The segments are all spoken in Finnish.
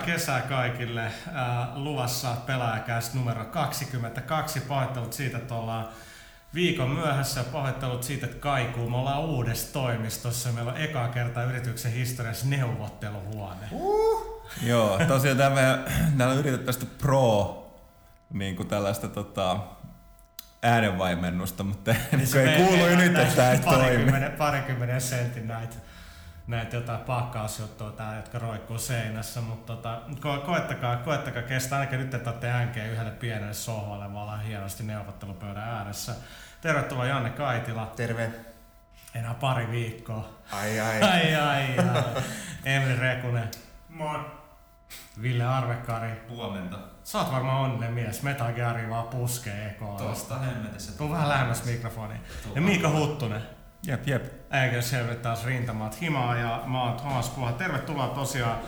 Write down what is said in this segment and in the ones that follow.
kesää kaikille. Äh, luvassa pelaajakäs numero 22. Pahoittelut siitä, että ollaan viikon myöhässä. Pahoittelut siitä, että kaikuu. Me ollaan uudessa toimistossa. Meillä on ekaa kertaa yrityksen historiassa neuvotteluhuone. Uh. Joo, tosiaan tämä meidän, täällä yritetään tästä pro niin kuin tällaista tota, äänenvaimennusta, mutta niin ei kuulu nyt, että tämä ei toimi. Parikymmenen sentin näitä näitä jotain pakkausjuttuja täällä, jotka roikkuu seinässä, mutta tota, ko- koettakaa, koettakaa kestää, ainakin nyt että olette änkeä yhdelle pienelle sohvalle, me ollaan hienosti neuvottelupöydän ääressä. Tervetuloa Janne Kaitila. Terve. Enää pari viikkoa. Ai ai. Ai ai ai. Emeli Rekunen. Moi. Ville Arvekari. Huomenta. Sä oot varmaan onnellinen mies. Metal Gear vaan puskee ekoa. Tosta hemmetissä. Tuu vähän lähemmäs mikrofoni. Ja Miika Huttunen. Jep, jep. Se taas rintamat himaa ja mä oon Thomas Puha. Tervetuloa tosiaan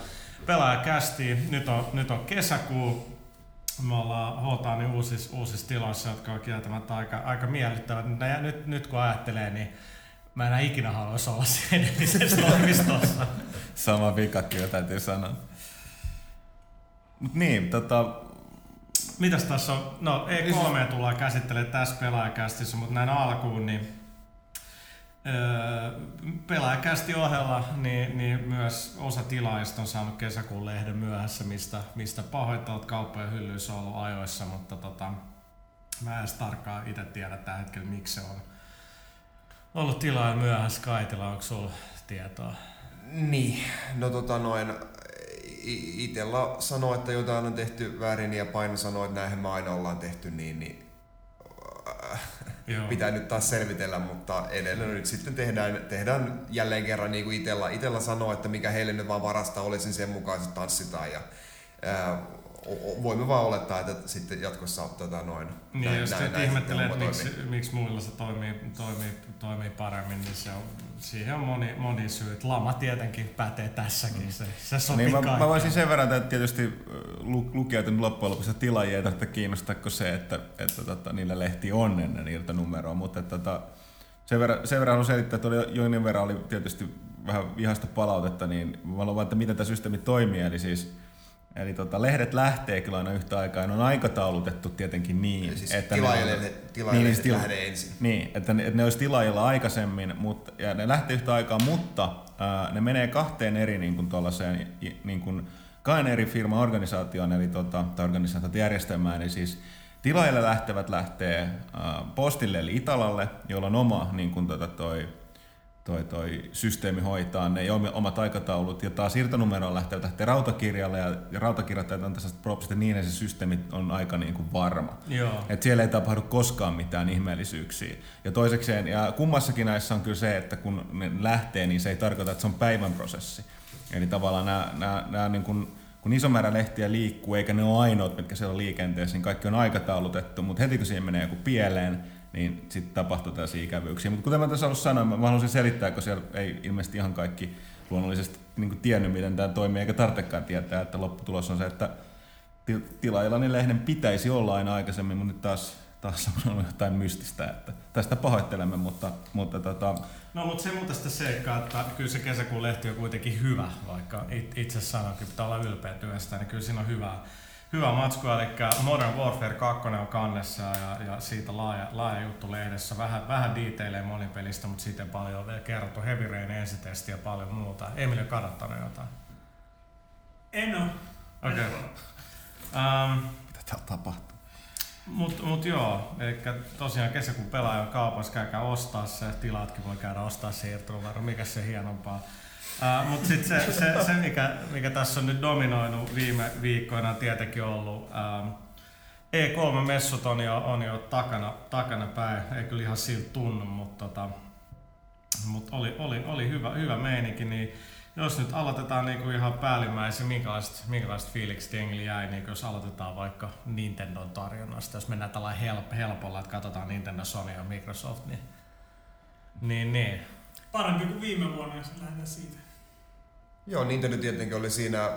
pelaajakästiin. Nyt on, nyt on kesäkuu. Me ollaan Hotaani uusissa, uusissa tiloissa, jotka on kieltämättä aika, aika miellyttävät. Ja nyt, nyt kun ajattelee, niin mä en ikinä haluaisi olla siinä edellisessä toimistossa. Sama vika kyllä täytyy sanoa. Mut niin, tota... Mitäs tässä on? No E3 tullaan käsittelemään tässä pelaajakästissä, mutta näin alkuun, niin pelaajakästi ohella, niin, niin myös osa tilaajista on saanut kesäkuun lehden myöhässä, mistä, mistä pahoittelut kauppojen hyllyissä on ollut ajoissa, mutta tota, mä en edes tarkkaan itse tiedä tällä hetkellä, miksi se on ollut tilaaja myöhässä. Kaitila, onko sulla tietoa? Niin, no tota noin, itellä sanoo, että jotain on tehty väärin ja Paino sanoo, että näinhän me aina ollaan tehty niin, niin Joo. pitää nyt taas selvitellä, mutta edelleen nyt sitten tehdään, tehdään jälleen kerran niin kuin itellä, itellä sanoo, että mikä heille nyt vaan varasta olisi, sen mukaan se tanssitaan ja ää, voimme vaan olettaa, että sitten jatkossa tota, noin. Niin, näin, jos näin, näin ihmettelee, että miksi, miksi muilla se toimii, toimii, toimii paremmin, niin se on, siihen on moni, moni syy. Lama tietenkin pätee tässäkin, se, se sopii niin, mä, mä, voisin sen verran, että tietysti lukijoita loppujen lopuksi tilaajia ei tarvitse kiinnostaa kuin se, että, että tota, niillä lehti on ennen irtonumeroa, mutta että, tota, sen verran, sen verran haluan selittää, että oli, jonkin verran oli tietysti vähän vihasta palautetta, niin mä haluan että miten tämä systeemi toimii, eli siis Eli tota, lehdet lähtee kyllä aina yhtä aikaa, ne on aikataulutettu tietenkin niin, siis että tilaajille, ne, tilaajille niin, tila, lähde ensin. Niin, että ne, että ne olisi tilaajilla aikaisemmin, mutta, ja ne lähtee yhtä aikaa, mutta ää, ne menee kahteen eri niin kuin niin kuin, kahden eri firman organisaatioon, eli tota, tai organisaatiojärjestelmään, eli siis tilaajille lähtevät lähtee ää, postille eli Italalle, jolla on oma niin kuin, tota, toi, toi, toi systeemi hoitaa ne omat aikataulut, ja taas irtonumeroon lähtee lähtee rautakirjalle, ja, ja rautakirjat on tässä propsit, niin että se systeemi on aika niin kuin varma. Joo. Et siellä ei tapahdu koskaan mitään ihmeellisyyksiä. Ja toisekseen, ja kummassakin näissä on kyllä se, että kun ne lähtee, niin se ei tarkoita, että se on päivän prosessi. Eli tavallaan nämä, nämä, nämä niin kuin, kun iso määrä lehtiä liikkuu, eikä ne ole ainoat, mitkä siellä on liikenteessä, niin kaikki on aikataulutettu, mutta heti kun siihen menee joku pieleen, niin sitten tapahtuu tällaisia ikävyyksiä. Mutta kuten mä tässä ollut sanoa, mä, mä haluaisin selittää, kun siellä ei ilmeisesti ihan kaikki luonnollisesti niin tiennyt, miten tämä toimii, eikä tarvitsekaan tietää, että lopputulos on se, että tilaajilla niin lehden pitäisi olla aina aikaisemmin, mutta nyt taas, taas on jotain mystistä, että tästä pahoittelemme, mutta, mutta tota... No mutta se muuta sitä seikkaa, että kyllä se kesäkuun lehti on kuitenkin hyvä, vaikka itse sanoinkin, pitää olla ylpeä työstä, niin kyllä siinä on hyvää hyvä matsku, eli Modern Warfare 2 on kannessa ja, ja siitä laaja, laaja juttu lehdessä. Vähän, vähän detaileja monipelistä, mutta sitten paljon on vielä kerrottu Heavy Rain ensitesti ja paljon muuta. Emilio kadottanut jotain? En oo. Okei. Okay. Um, Mitä täällä tapahtuu? Mut, mut joo, eli tosiaan kesäkuun pelaajan kaupassa käykää ostaa se, tilaatkin voi käydä ostaa siirtonumero, mikä se hienompaa. Uh, Mutta sitten se, se, se mikä, mikä tässä on nyt dominoinut viime viikkoina on tietenkin ollut uh, E3-messut on jo, on jo takana, takana päin. Ei kyllä ihan siltä tunnu, mutta tota, mut oli, oli, oli hyvä, hyvä meininki. Niin jos nyt aloitetaan niinku ihan päällimmäisenä, minkälaiset, minkälaiset fiilikset jengillä jäi, niin jos aloitetaan vaikka Nintendon tarjonnasta, jos mennään tällä help, helpolla, että katsotaan Nintendo, Sony ja Microsoft, niin, niin, niin. Parempi kuin viime vuonna, jos lähdetään siitä. Joo, Nintendo tietenkin oli siinä äh,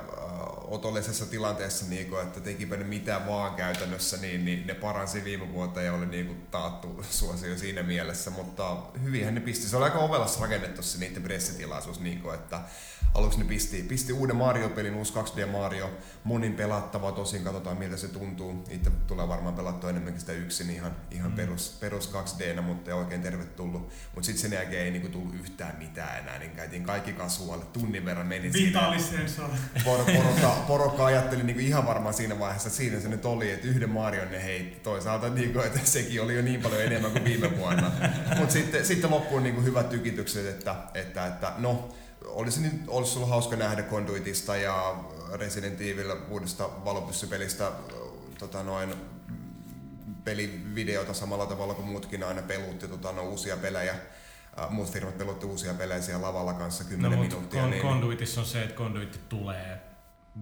otollisessa tilanteessa, niin kuin, että tekipä ne mitä vaan käytännössä, niin, niin ne paransi viime vuotta ja oli niin kuin, taattu suosio siinä mielessä, mutta hyvinhän ne pisti. Se oli aika ovelassa rakennettu se niiden pressitilaisuus, niin kuin, että aluksi ne pisti, pisti uuden Mario-pelin, uusi 2D Mario, monin pelattava, tosin katsotaan miltä se tuntuu. Itse tulee varmaan pelattua enemmänkin sitä yksin ihan, ihan mm. perus, perus 2D, mutta ja oikein tervetullut. Mutta sitten sen jälkeen ei niinku tullut yhtään mitään enää, niin käytiin kaikki kasualle, tunnin verran meni Vitalisensor. Por, porokka, porokka ajatteli niinku ihan varmaan siinä vaiheessa, että siinä se nyt oli, että yhden Marion ne heitti. Toisaalta niinku, että sekin oli jo niin paljon enemmän kuin viime vuonna. Mutta sitten, sitten loppuun niinku hyvät tykitykset, että, että, että no, olisi, nyt, olisi ollut hauska nähdä Conduitista ja Resident Evil uudesta valopyssypelistä tota noin, pelivideota samalla tavalla kuin muutkin aina pelutti tota, no, uusia pelejä. Muut firmat pelutti uusia pelejä siellä lavalla kanssa 10 no, minuuttia. Con- niin, Conduitissa on se, että Conduitti tulee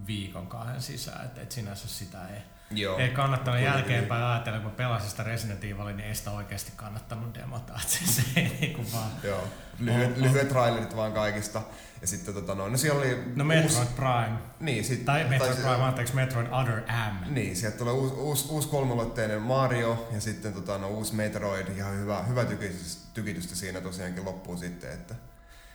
viikon kahden sisään, että et sinänsä sitä ei Joo. Ei kannattanut Kuitenkin. jälkeenpäin ajatella, kun pelasin sitä Resident Evil, niin ei sitä oikeasti kannattanut demota. Että se ei vaan... Joo. Lyhyet, lyhyet trailerit vaan kaikista. Ja sitten tota no, no siellä oli... No Metroid uusi... Prime. Niin, sit, tai Metroid tai, Prime, anteeksi, Metroid Other M. Niin, sieltä tulee uusi, uusi, uusi kolmulotteinen Mario ja sitten tota, no, uusi Metroid. Ihan hyvä, hyvä tykitystä, tykitystä siinä tosiaankin loppuun sitten, että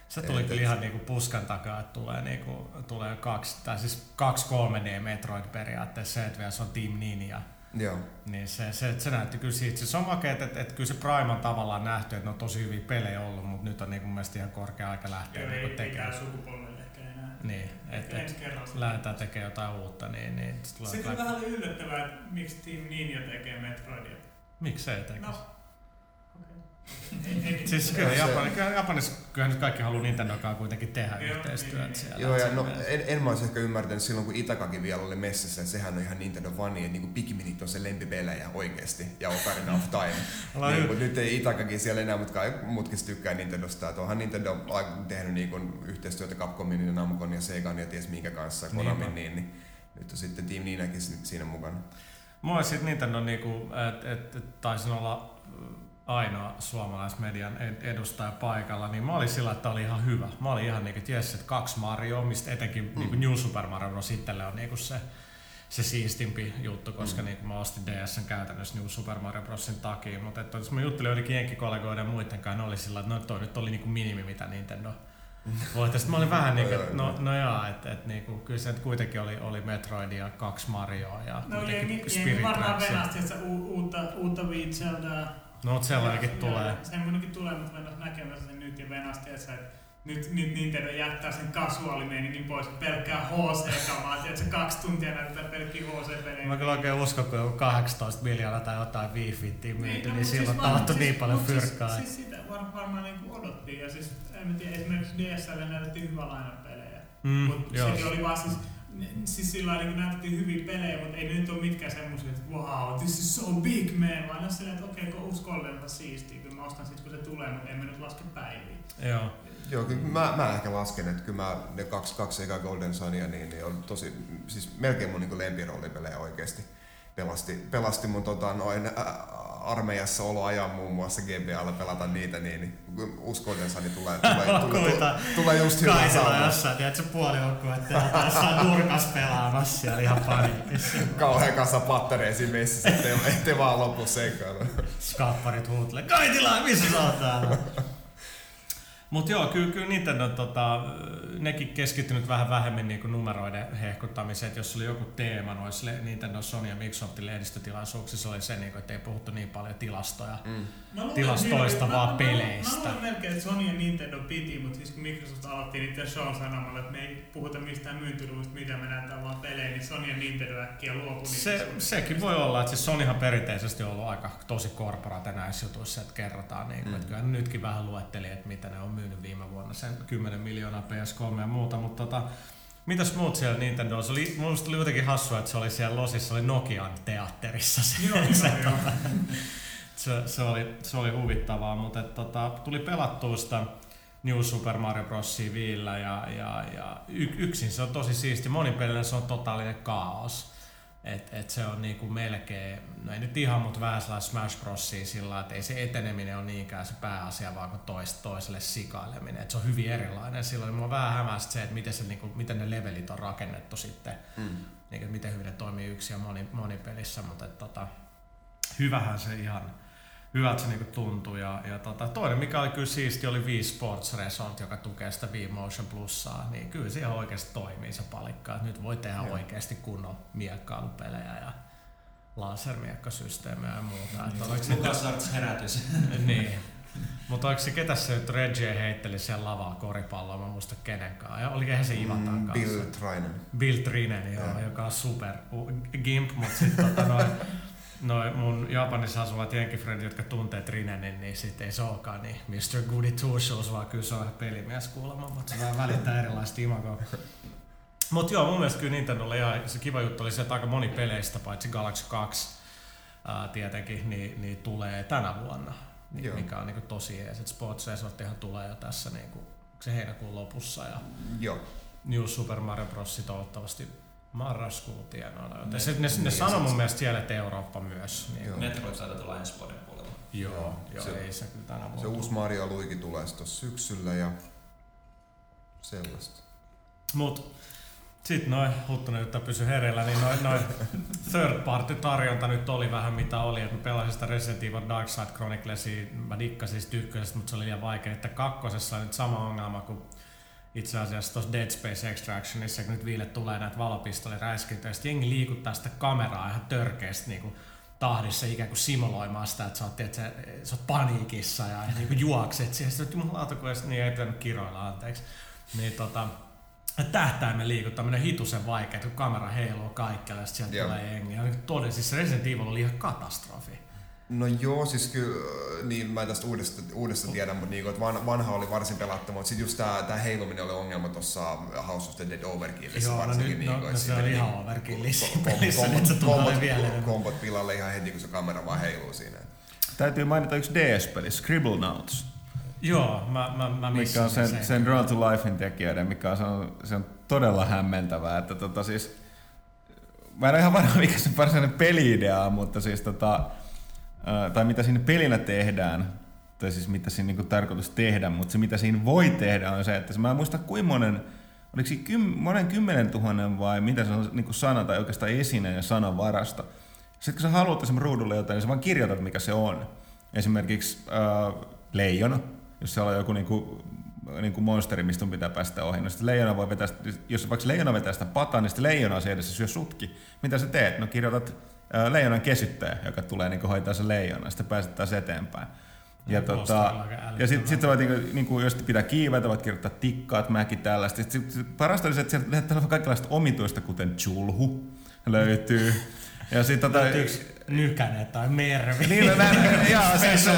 se tuli kyllä ihan niinku puskan takaa, että tulee, niinku, tulee kaksi, tai siis kaksi 3D Metroid periaatteessa, että vielä se on Team Ninja. Joo. Niin se, se, se näytti kyllä siitä. Se on makea, että, että, kyllä se Prime on tavallaan nähty, että ne on tosi hyviä pelejä ollut, mutta nyt on niinku mun mielestä ihan korkea aika lähteä Joo, niinku tekemään. sukupolvelle ehkä enää. Niin, että et, lähdetään tekemään jotain uutta, niin, niin se kyllä vähän yllättävää, että miksi Team Ninja tekee Metroidia. Miksi se ei tekisi? No, siis kyllä Japani, Japanissa kyllä nyt kaikki haluaa Nintendokaan kuitenkin tehdä yhteistyötä niin, siellä. Joo, ja no, en, en mä olisi ehkä ymmärtänyt silloin, kun Itakakin vielä oli messissä, että sehän on ihan Nintendo fani, että niin Pikminit on se lempipelejä oikeasti, ja Ocarina of Time. niin, mutta nyt ei Itakakin siellä enää, mutta muutkin tykkää Nintendosta. Että onhan Nintendo tehnyt niin kuin, yhteistyötä Capcomin ja Namcon ja Segan ja ties minkä kanssa, Konamin, niin, niin, nyt on sitten Team Ninäkin siinä mukana. Mua sitten Nintendo, niinku, että et, et, taisin olla ainoa suomalaismedian edustaja paikalla, niin mä olin sillä, että oli ihan hyvä. Mä olin ihan niinku, että jes, että kaksi Mario, mistä etenkin mm. niinku New Super Mario Bros. itselle on niinku se, se siistimpi juttu, koska mm. niin mä ostin DSn käytännössä New Super Mario Brosin takia, mutta että jos mä juttelin joidenkin jenkkikollegoiden ja muiden kanssa, ne oli sillä, että no toi nyt oli niinku minimi, mitä Nintendo voitti. Sitten mä olin vähän niin kuin, no, no jaa, että et, niinku, kyllä se kuitenkin oli, oli Metroid ja kaksi Marioa ja no, kuitenkin jengi, Spirit jengi varmaan venasti, että uutta, uutta Wii No, mutta sellainenkin tulee. Semmoinenkin tulee, mutta mennään näkemässä sen nyt ja venasti, että nyt, nyt Nintendo jättää sen kasuaalimeiningin pois, pelkkää HC-kamaa, että se kaksi tuntia näyttää pelkkiä HC-pelejä. Mä kyllä oikein uskon, kun on 18 miljoonaa tai jotain Wii Fittiä myyty, niin, niin, niin silloin siis taattu siis, niin paljon siis- fyrkkaa. Siis, siis sitä var, varmaan niin odottiin, ja siis en tiedä, esimerkiksi DSL näytettiin hyvä pelejä, mm, mutta sekin oli vaan siis siis sillä niin näytettiin hyviä pelejä, mutta ei ne nyt ole mitkään semmoisia, että wow, this is so big man, vaan ne silleen, että okei, okay, kun uusi Golden on siistiä, kyllä mä ostan sit kun se tulee, mutta emme nyt laske päiviä. Joo. Joo, kyllä mä, mä ehkä lasken, että kyllä mä ne kaksi, kaksi eka Golden Sunia, niin, niin on tosi, siis melkein mun niin lempiroolipelejä oikeasti. Pelasti, pelasti mun tota, noin, ä, armeijassa oloajan muun muassa GBAlla pelata niitä, niin, niin uskoilensa niin tulee, tulee, tulee, tulee, tulee just hyvä sauma. jossain, tiedätkö, puoli että jossain nurkas pelaamassa siellä ihan paniikissa. Kauhean kanssa pattereisiin messissä, ettei, ettei vaan lopu seikkailu. Skapparit huutelee, Kaitila, missä sä oot täällä? Mutta joo, kyllä, kyllä Nintendo, tota, nekin keskittynyt vähän vähemmän niin kuin numeroiden hehkuttamiseen, että jos oli joku teema noissa Nintendo, Sony ja Microsoftin lehdistötilaisuuksissa, oli se, niin kuin, että ei puhuttu niin paljon tilastoja, mm. tilastoista, niin, vaan mä, peleistä. Mä, mä, mä melkein, että Sony ja Nintendo piti, mutta siis kun Microsoft aloitti niiden show sanomalla, että me ei puhuta mistään myyntiluvusta, mitä me näytetään vaan pelejä, niin Sony ja Nintendo äkkiä luopui se, Sekin voi olla, että siis Sonyhan perinteisesti on ollut aika tosi korporaate näissä jutuissa, että kerrotaan, niin kuin, mm. että kyllä nytkin vähän luetteli, että mitä ne on myynyt viime vuonna, sen 10 miljoonaa PS3 ja muuta, mutta tota, Mitäs muut siellä Nintendo? Se oli, mun oli jotenkin hassua, että se oli siellä Losissa, oli Nokian teatterissa. Se, joo, se, joo, joo. se, se, oli, se oli huvittavaa, mutta et, tota, tuli pelattua sitä New Super Mario Bros. Viillä ja, ja, ja y, yksin se on tosi siisti. Monipelillä se on totaalinen kaos. Et, et se on niinku melkein, no ei nyt ihan, mutta vähän sellainen Smash Brosia sillä että ei se eteneminen ole niinkään se pääasia, vaan kuin tois, toiselle sikaileminen. Et se on hyvin erilainen. Silloin mua vähän hämästi se, että miten, se, niinku, miten ne levelit on rakennettu sitten. Mm. Niin, miten hyvin ne toimii yksi ja moni, monipelissä, mutta et, tota, hyvähän se ihan, hyvältä se niinku tuntui. Ja, ja tota, toinen, mikä oli kyllä siisti, oli Wii Sports Resort, joka tukee sitä Wii Motion Plussaa. Niin kyllä se ihan oikeasti toimii se palikka. Et nyt voi tehdä Joo. oikeasti kunnon miekkailupelejä ja lasermiekkasysteemejä ja muuta. Niin, Lukas Arts herätys. niin. Mutta oliko se, ketä se nyt Reggie heitteli siellä lavaa koripalloa, mä muista kenenkaan. Ja olikin se Ivatan mm, kanssa. Bill Trinen. Bill Trinen, joo, ja. joka on super gimp, mutta sitten tota noin, noin mun Japanissa asuvat jenkifrendit, jotka tuntee Trinenin, niin sitten ei se olekaan niin Mr. Goody Two Shoes, vaan kyllä se on pelimies kuulemma, mutta se vähän välittää erilaista imagoa. Mutta joo, mun mielestä kyllä Nintendolle ihan se kiva juttu oli se, että aika moni peleistä, paitsi Galaxy 2 ää, tietenkin, niin, niin tulee tänä vuonna. Niin, mikä on niin tosi ees. Sports Resorttihan tulee jo tässä niin kuin, se heinäkuun lopussa. Ja Joo. New Super Mario Bros. toivottavasti marraskuun tienoilla. Ne, ne, ne, ne sanoo mun mielestä siellä, että Eurooppa myös. Niin Metroid saattaa tulla ensi vuoden puolella. Joo, joo se, ei se kyllä tänä vuonna. Se uusi Mario Luigi tulee sitten syksyllä ja sellaista. Mut sitten noin, Huttunen, että pysy hereillä, niin noin, noin third party tarjonta nyt oli vähän mitä oli. Et mä pelasin sitä Resident Evil Dark Side Chroniclesia, mä dikkasin sitä ykkösestä, mutta se oli liian vaikea. Että kakkosessa on nyt sama ongelma kuin itse asiassa tuossa Dead Space Extractionissa, kun nyt viille tulee näitä valopistoliräiskintöjä, sitten jengi liikuttaa sitä kameraa ihan törkeästi niin kuin tahdissa ikään kuin simuloimaan sitä, että sä oot, että sä, sä oot paniikissa ja niin kuin juokset siihen, sitten jumalauta, kun niin ei pitänyt kiroilla, anteeksi. Niin tota, tähtäimen liikuttaminen hitusen vaikea, kun kamera heiluu kaikkialle ja sieltä Joo. tulee jengi. Ja todella, siis Resident Evil oli ihan katastrofi. No joo, siis kyllä, niin mä tästä uudesta, uudesta tiedän, mutta niin, että vanha oli varsin pelattu, mutta sitten just tää, tää heiluminen oli ongelma tuossa House of the Dead Overkillissä joo, varsinkin. No, niin, no, no se oli ihan Overkillissä pelissä, että se tulee vielä Kombot pilalle ihan heti, kun se kamera vaan heiluu siinä. Täytyy mainita yksi DS-peli, Scribble Notes. Joo, mä, mä, mä Mikä on sen, sen, sen Draw to Lifein tekijöiden, mikä on, se on, se on todella hämmentävää, että tota siis, mä en ole ihan varma mikä se varsinainen peli-idea on, mutta siis tota, tai mitä siinä pelinä tehdään, tai siis mitä siinä niinku tarkoitus tehdä, mutta se mitä siinä voi tehdä on se, että mä en muista kuinka monen, oliko siinä kym, monen kymmenen tuhannen vai mitä se on niinku sana tai oikeastaan esineen ja sanavarasto. Sitten kun sä haluat esimerkiksi ruudulle jotain, niin sä vaan kirjoitat mikä se on. Esimerkiksi äh, leijona, jos siellä on joku niinku, niinku monsteri, mistä on pitää päästä ohi. No leijona voi vetää, jos vaikka leijona vetää sitä pataa, niin sitten leijona se edessä syö sutki. Mitä sä teet? No kirjoitat leijonan kesyttäjä, joka tulee niin hoitaa se leijona, sitten pääset taas eteenpäin. Ja, tota, ja sitten sit voit, niin, niin kuin, jos pitää kiivetä, voit kirjoittaa tikkaat, mäki tällaista. Sit, sit, parasta olisi, että sieltä kaikenlaista omituista, kuten chulhu löytyy. Ja sit, tota, nykäne tai mervi. Niin, no, näin, jaa, se, se,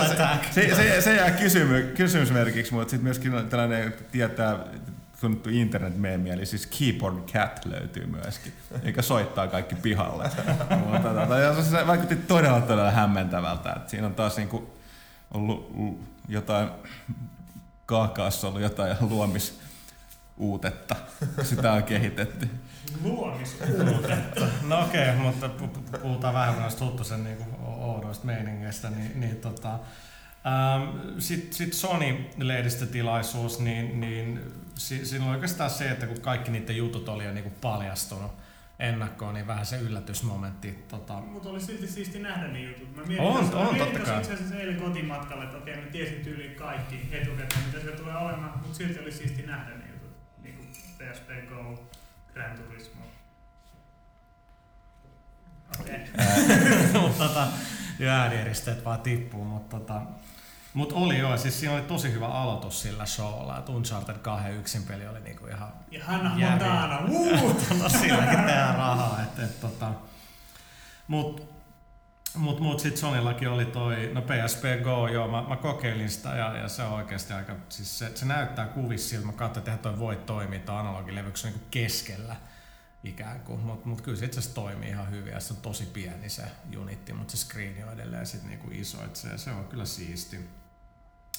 se, se, se, jää kysymy, kysymysmerkiksi, mutta sitten myöskin tällainen tietää tunnettu internet eli siis Keyboard Cat löytyy myöskin, eikä soittaa kaikki pihalle. Tota, ja se vaikutti todella todella hämmentävältä, että siinä on taas niinku ollut jotain, kaakaassa ollut jotain luomisuutetta, sitä on kehitetty. Luomisuutetta. No okei, okay, mutta puhutaan vähän noista Huttusen niinku oudoista meiningeistä, niin, niin tota, Sitten sit Sony-lehdistötilaisuus, niin, niin siinä on oikeastaan se, että kun kaikki niiden jutut oli jo niinku paljastunut ennakkoon, niin vähän se yllätysmomentti. Tota... Mutta oli silti siisti nähdä ne jutut. Mä mietin, on, on, on totta kai. itse asiassa eilen kotimatkalle, että okei, mä tiesin tyyliin kaikki etukäteen, mitä se tulee olemaan, mutta silti oli siisti nähdä ne jutut. Niin kuin PSP Go, Gran Turismo. Okei. Okay. mutta tota, ääniristeet vaan tippuu, mutta tota, mutta oli joo, siis siinä oli tosi hyvä aloitus sillä showlla, että Uncharted 2 yksin peli oli niinku ihan... Ja Hannah Montana, no silläkin tehdään rahaa, että et, tota... Mut, mut, mut sit Sonillakin oli toi, no PSP Go, joo, mä, mä kokeilin sitä ja, ja se on oikeasti aika, siis se, se näyttää kuvissa siltä, mä katsoin, että toi voi toimia analogilevyksi niinku keskellä ikään kuin, mutta mut kyllä se itse asiassa toimii ihan hyvin ja se on tosi pieni se unitti, mutta se screeni on edelleen sit niinku iso, että se, se on kyllä siisti.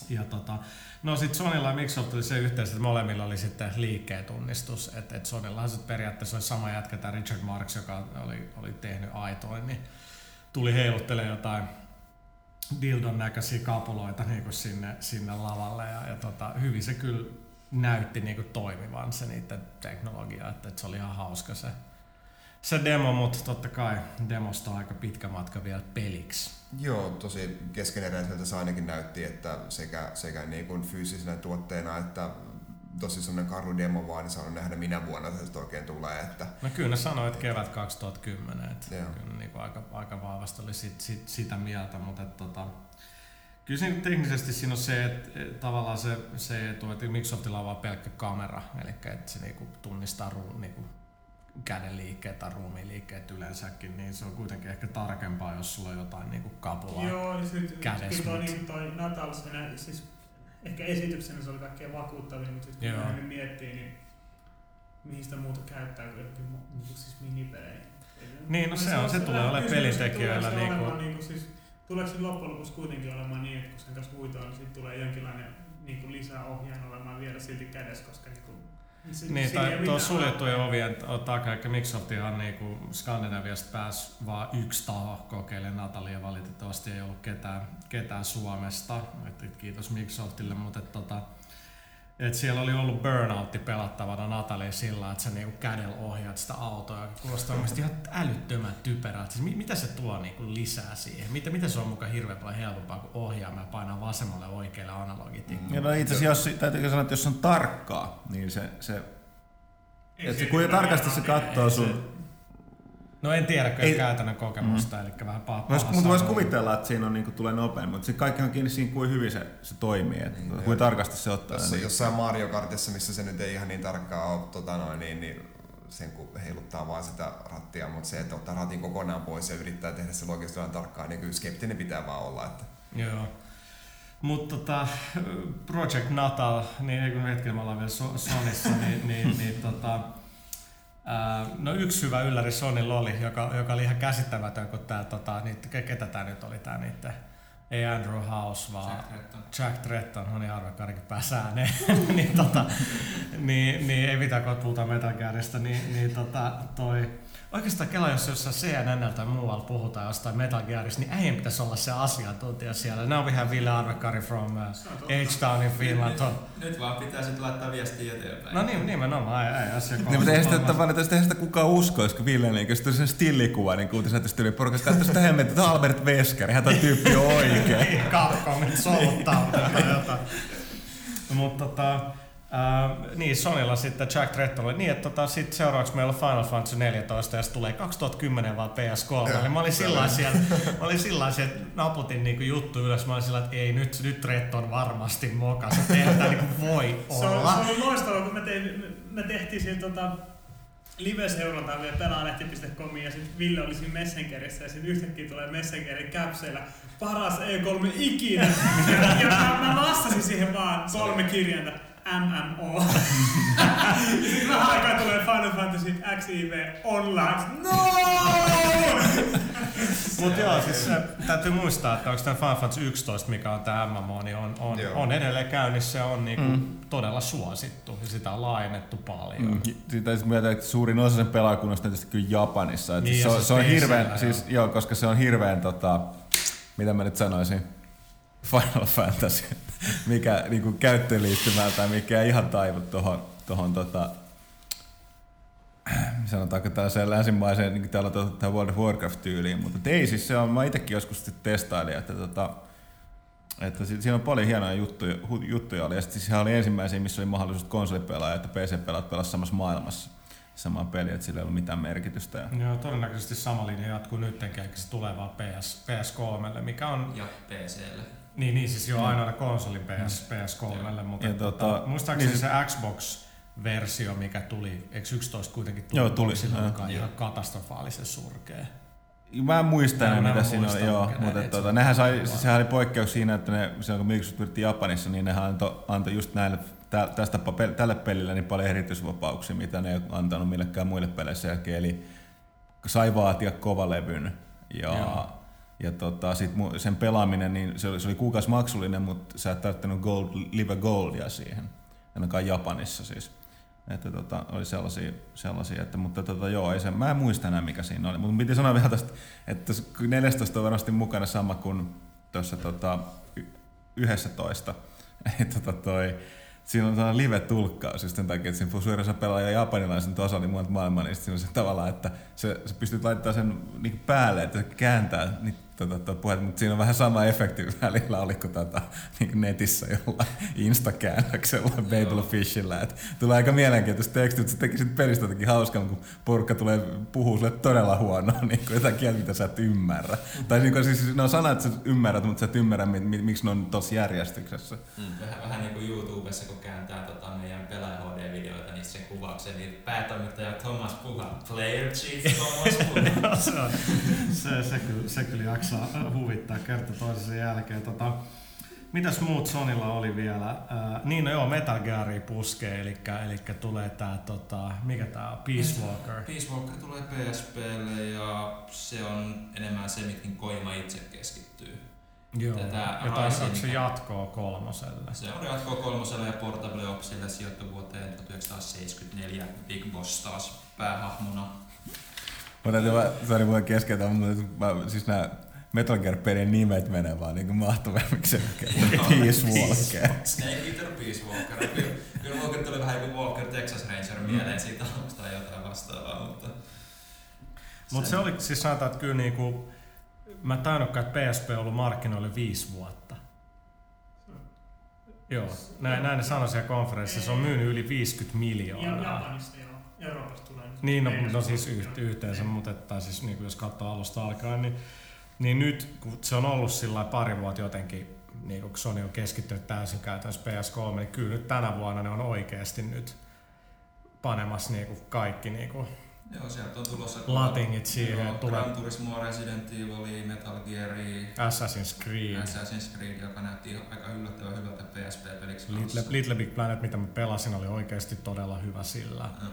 Ja tota, no sitten Sonylla ja Microsoft oli se yhteys, että molemmilla oli sitten liikkeen tunnistus. Että et Sonyllahan sitten periaatteessa oli sama jätkä, tämä Richard Marks, joka oli, oli tehnyt aitoin, niin tuli heiluttelemaan jotain dildon näköisiä kapuloita niin kuin sinne, sinne lavalle. Ja, ja tota, hyvin se kyllä näytti niin kuin toimivan se niiden teknologia, että, että se oli ihan hauska se, se demo, mutta totta kai demosta on aika pitkä matka vielä peliksi. Joo, tosi keskeneräiseltä se ainakin näytti, että sekä, sekä niin kuin fyysisenä tuotteena että tosi semmoinen karu demo vaan, niin saanut nähdä minä vuonna se oikein tulee. Että... No kyllä ne sanoi, että kevät 2010, että kyllä niin kuin aika, aika vahvasti oli sit, sit, sitä mieltä, mutta että, tota, Kyllä se niin teknisesti siinä on se, että tavallaan se, se etu, että Microsoftilla on vaan pelkkä kamera, eli että se niinku tunnistaa ruu, niinku käden liikkeet tai ruumiin liikkeet yleensäkin, niin se on kuitenkin ehkä tarkempaa, jos sulla on jotain niinku kapulaa Joo, ja sitten kädessä. Kyllä toi, niin, toi Natals, siis ehkä esityksenä se oli kaikkein vakuuttavin, mutta sitten kun hän miettii, niin mihin sitä muuta käyttää kuin niin siis minipelejä. Niin, no se, se on, se tulee olemaan pelintekijöillä. Niin kuin, siis, tuleeko se loppujen lopuksi kuitenkin olemaan niin, että kun sen kanssa huitoa, niin sitten tulee jonkinlainen niin kuin lisää ohjaan olemaan vielä silti kädessä, koska niin kuin, se, niin, tai tuo suljettujen ovien takaa, eli Microsoftihan niin Skandinaviasta pääsi vain yksi taho kokeilemaan Natalia, valitettavasti ei ollut ketään, ketään Suomesta, että kiitos Microsoftille, mutta että, tota, et siellä oli ollut burnoutti pelattavana Natalie sillä, että sä niinku kädellä ohjaat sitä autoa, joka kuulostaa ihan älyttömän typerältä. Siis mitä se tuo niinku lisää siihen? Mitä, mitä se on mukaan hirveän paljon helpompaa kuin ohjaamaan ja painaa vasemmalle oikealle analogitikkuun? Ja no itse asiassa, jos, täytyy sanoa, että jos on tarkkaa, niin se, se että se, kun tarkasti se katsoo sun, No en tiedä ei, käytännön kokemusta, mm. eli vähän paha, paha Mutta voisi kuvitella, että siinä on, niin kuin, tulee nopein, mutta se kaikki on kiinni siinä, kuin hyvin se, se toimii, että niin, kuin tarkasti se ottaa. Jossain, niin. jossain Mario Kartissa, missä se nyt ei ihan niin tarkkaa ole, tota noin, niin, niin sen kun heiluttaa vaan sitä rattia, mutta se, että ottaa ratin kokonaan pois ja yrittää tehdä se oikeasti tarkkaan, niin kyllä skeptinen pitää vaan olla. Että... Joo. Mutta tota, Project Natal, niin kun hetken me ollaan vielä Sonissa, niin, niin, niin tota, no yksi hyvä ylläri Sonilla oli, joka, joka oli ihan käsittämätön, kun tämä, tota, niitä, ketä tämä nyt oli, tämä niiden, ei Andrew House, vaan Jack Tretton, Jack Tretton. No niin pääsi ääneen, niin, tota, niin, niin, ei mitään, kun puhutaan Metal Gearista, niin, niin tota, toi, oikeastaan Kela, jos jossain CNN tai muualla puhutaan jostain Metal Gearista, niin äijän pitäisi olla se asiantuntija siellä. Now we have Ville Arvekari from uh, H-Town in Finland. Nyt, nyt, vaan pitää sitten laittaa viestiä eteenpäin. No niin, nimenomaan, ei, ei asia niin, mutta ei sitä, tavallaan, eihän sitä kukaan uskoisi, kun Ville niin, sitten se stillikuva, niin kuultiin, että tyyli porukasta katsoisi sitä hemmettä, että Albert Wesker, ihan tämä tyyppi on oikein. niin, Capcom soluttaa jotain. Mutta tota, Uh, niin, Sonylla sitten Jack Tretton oli niin, että tota, sit seuraavaksi meillä on Final Fantasy 14 ja se tulee 2010 vaan PS3. Ja, mä olin sillä siellä, mä olin sillä että naputin niinku juttu ylös. Mä olin sillä että ei nyt, nyt Tretton varmasti mokas. Että ei tämä niinku voi olla. Se on, se on loistavaa, kun me, tein, me tehtiin siellä tota, live-seurataan vielä pelaalehti.com ja sitten Ville oli siinä Messengerissä ja sitten yhtäkkiä tulee Messengerin käpseillä paras E3 ikinä. ja mä, mä vastasin siihen vaan kolme kirjainta MMO. Sitten vähän aikaa tulee Final Fantasy XIV Online. No! Mutta joo, siis se, täytyy muistaa, että onko tämä Final Fantasy 11, mikä on tämä MMO, niin on, on, on edelleen käynnissä ja on niinku mm. todella suosittu ja sitä on laajennettu paljon. Mm. Sitä mieltä, että suurin osa sen pelaajakunnasta on tietysti kyllä Japanissa. Niin, se, se, se, on hirveän, siis, joo, koska se on hirveän, tota, mitä mä nyt sanoisin, Final Fantasy, mikä niinku käyttöliittymältä, mikä ei ihan taivu tuohon tohon, tota, sanotaanko tällaiseen länsimaiseen, niin täällä on World of Warcraft-tyyliin, mutta ei siis se on, mä itsekin joskus testailin, että tota, että siinä on paljon hienoja juttuja, juttuja oli. Ja sitten sehän oli ensimmäisiä, missä oli mahdollisuus konsolipelaa että PC-pelaat pelaa samassa maailmassa samaa peliä, että sillä ei ollut mitään merkitystä. Ja... Joo, todennäköisesti sama linja jatkuu nyttenkin, eikä se tulee vaan PS, PS3, mikä on... Ja PClle. Niin, niin siis jo ainoana konsolin PS, mm. PS3, mutta ja tota, tota, muistaakseni niin, se Xbox versio, mikä tuli, eikö 11 kuitenkin tuli, joo, tuli. Silloin joo. ihan katastrofaalisen surkea. Mä en muista enää, mitä siinä oli, joo, mutta tuota, nehän sai, siis sehän oli poikkeus siinä, että ne, silloin kun Microsoft yritti Japanissa, niin nehän antoi anto just näille, tästä, tälle pelille niin paljon erityisvapauksia, mitä ne ei antanut millekään muille peleille sen jälkeen, eli sai vaatia kovalevyn ja, ja tota, sit sen pelaaminen, niin se oli, se oli kuukausi maksullinen, mutta sä et täyttänyt gold, live goldia siihen, ainakaan Japanissa siis. Että tota, oli sellaisia, sellaisia että, mutta tota, joo, ei se, mä en muista enää mikä siinä oli, mutta piti sanoa vielä tästä, että 14 on varmasti mukana sama kuin tuossa tota, 11, tota toi, siinä on sellainen live-tulkkaus just sen takia, että siinä suurin osa pelaa japanilaisen osa niin muualta maailmaa, niin siinä on se tavallaan, että se, se pystyt laittamaan sen niin päälle, että se kääntää niin tota, tota, puhetta, mutta siinä on vähän sama efekti välillä oli kuin tota, niin netissä jolla instakäännöksellä Babel Fishillä. Et tulee aika mielenkiintoista tekstiä, että se teki sitten pelistä jotenkin hauskaa, kun porukka tulee puhuu sulle todella huonoa, niin kuin jotain kieltä, mitä sä et ymmärrä. Mm. Tai niin kuin, siis ne on sanat, että sä ymmärrät, mutta sä et ymmärrä, miksi ne on tossa järjestyksessä. Mm. Vähän, vähän niin kuin YouTubessa, kun kääntää tota meidän pelaaja HD-videoita, niin sen kuvauksen, niin päätoimittaja Thomas Puha, player chief Thomas Puha. se, se, se, kyllä, se kyllä jaksaa huvittaa kerta toisensa jälkeen. Tota, mitäs muut Sonilla oli vielä? Äh, niin no joo, Metal Gearia puskee, eli, eli tulee tää, tota, mikä tää on, Peace Walker. Peace Walker tulee PSPlle ja se on enemmän se, mihin Koima itse keskittyy. Joo, Tätä ja taisi se jatkoa kolmoselle. Se on jatkoa kolmoselle ja Portable Opsille sijoittu vuoteen 1974 Big Boss taas päähahmona. Mä täytyy vaan, sori mua keskeltä, mutta mä, siis nää Metal Gear pelien nimet menee vaan niinku mahtuvammiksi. Peace Walker. Snake Eater Peace Walker. Kyllä, kyllä Walker tuli vähän kuin Walker Texas Ranger mieleen siitä alusta jotain vastaavaa, mutta... Mutta se oli, siis sanotaan, että kyllä niinku, mä tajunnutkaan, että PSP on ollut markkinoille viisi vuotta. Joo, näin, näin ne sanoi siellä konferenssissa. Se on myynyt yli 50 miljoonaa. Ja Japanista joo. Euroopasta tulee. Niin, no, no siis yhteensä, mutta että, siis niin jos katsoo alusta alkaen, niin, niin nyt kun se on ollut sillä pari vuotta jotenkin, niin kun Sony on keskittynyt täysin käytännössä PS3, niin kyllä nyt tänä vuonna ne on oikeasti nyt panemassa niin kuin kaikki niin kuin Joo, sieltä on tulossa latingit siihen. Joo, tulee... Gran Turismo, Resident Evil, Metal Gear, Assassin's Creed. Assassin's Creed, joka näytti aika yllättävän hyvältä PSP-peliksi. Little, Little Big Planet, mitä mä pelasin, oli oikeasti todella hyvä sillä. Mm.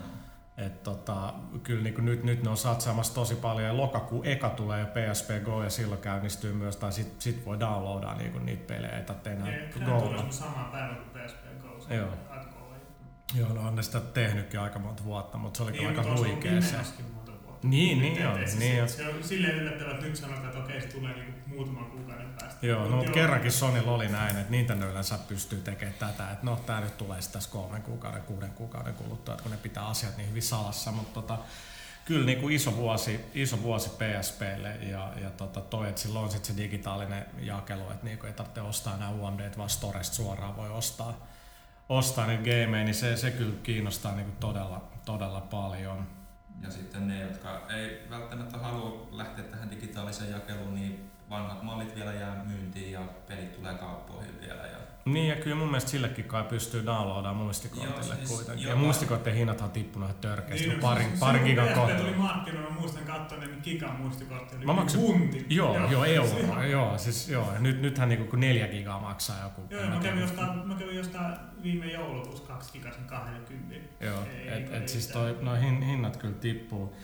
Et tota, kyllä niin nyt, nyt ne on satsaamassa tosi paljon ja lokakuu eka tulee ja PSP Go ja silloin käynnistyy myös, tai sit, sit voi downloadaa niin niitä pelejä, että enää Golla. samaan päivän kuin PSP Go. Joo. Joo, no on ne sitä tehnytkin aika monta vuotta, mutta se oli niin, aika huikea se. Niin, niin joo. Niin, se, se on silleen yllättävää, että nyt sanotaan, että okei, se tulee niinku muutaman kuukauden päästä. Joo, no mutta kerrankin Sonylla oli näin, että Nintendo yleensä pystyy tekemään tätä, että no tää nyt tulee sitten tässä kolmen kuukauden, kuuden kuukauden kuluttua, että kun ne pitää asiat niin hyvin salassa, mutta tota, kyllä niin kuin iso, vuosi, iso vuosi PSPlle ja, ja tota toi, että silloin on sitten se digitaalinen jakelu, että niin ei tarvitse ostaa nämä UMD, vaan Storesta suoraan voi ostaa ostaa niitä gameja, niin se, se kyllä kiinnostaa niin kuin todella, todella paljon. Ja sitten ne, jotka ei välttämättä halua lähteä tähän digitaaliseen jakeluun, niin vanhat mallit vielä jää myyntiin ja pelit tulee kauppoihin vielä. Ja niin ja kyllä mun mielestä sillekin kai pystyy downloadaamaan muistikortille siis, kuitenkin. Ja muistikorttien hinnat on tippunut törkeästi. Niin, parin, siis, parin gigan kohta. oli markkinoilla, muistan katsoin, niin gigan muistikortti oli Mä maksin, hunti. Joo, joo, joo euro. joo, siis joo. Nyt, nythän niinku kun neljä gigaa maksaa joku. Joo, mä kävin, jostain, mä kävin jostain viime joulukuussa kaksi gigasen 20. Joo, et, et siis toi, no hinnat kyllä tippuu.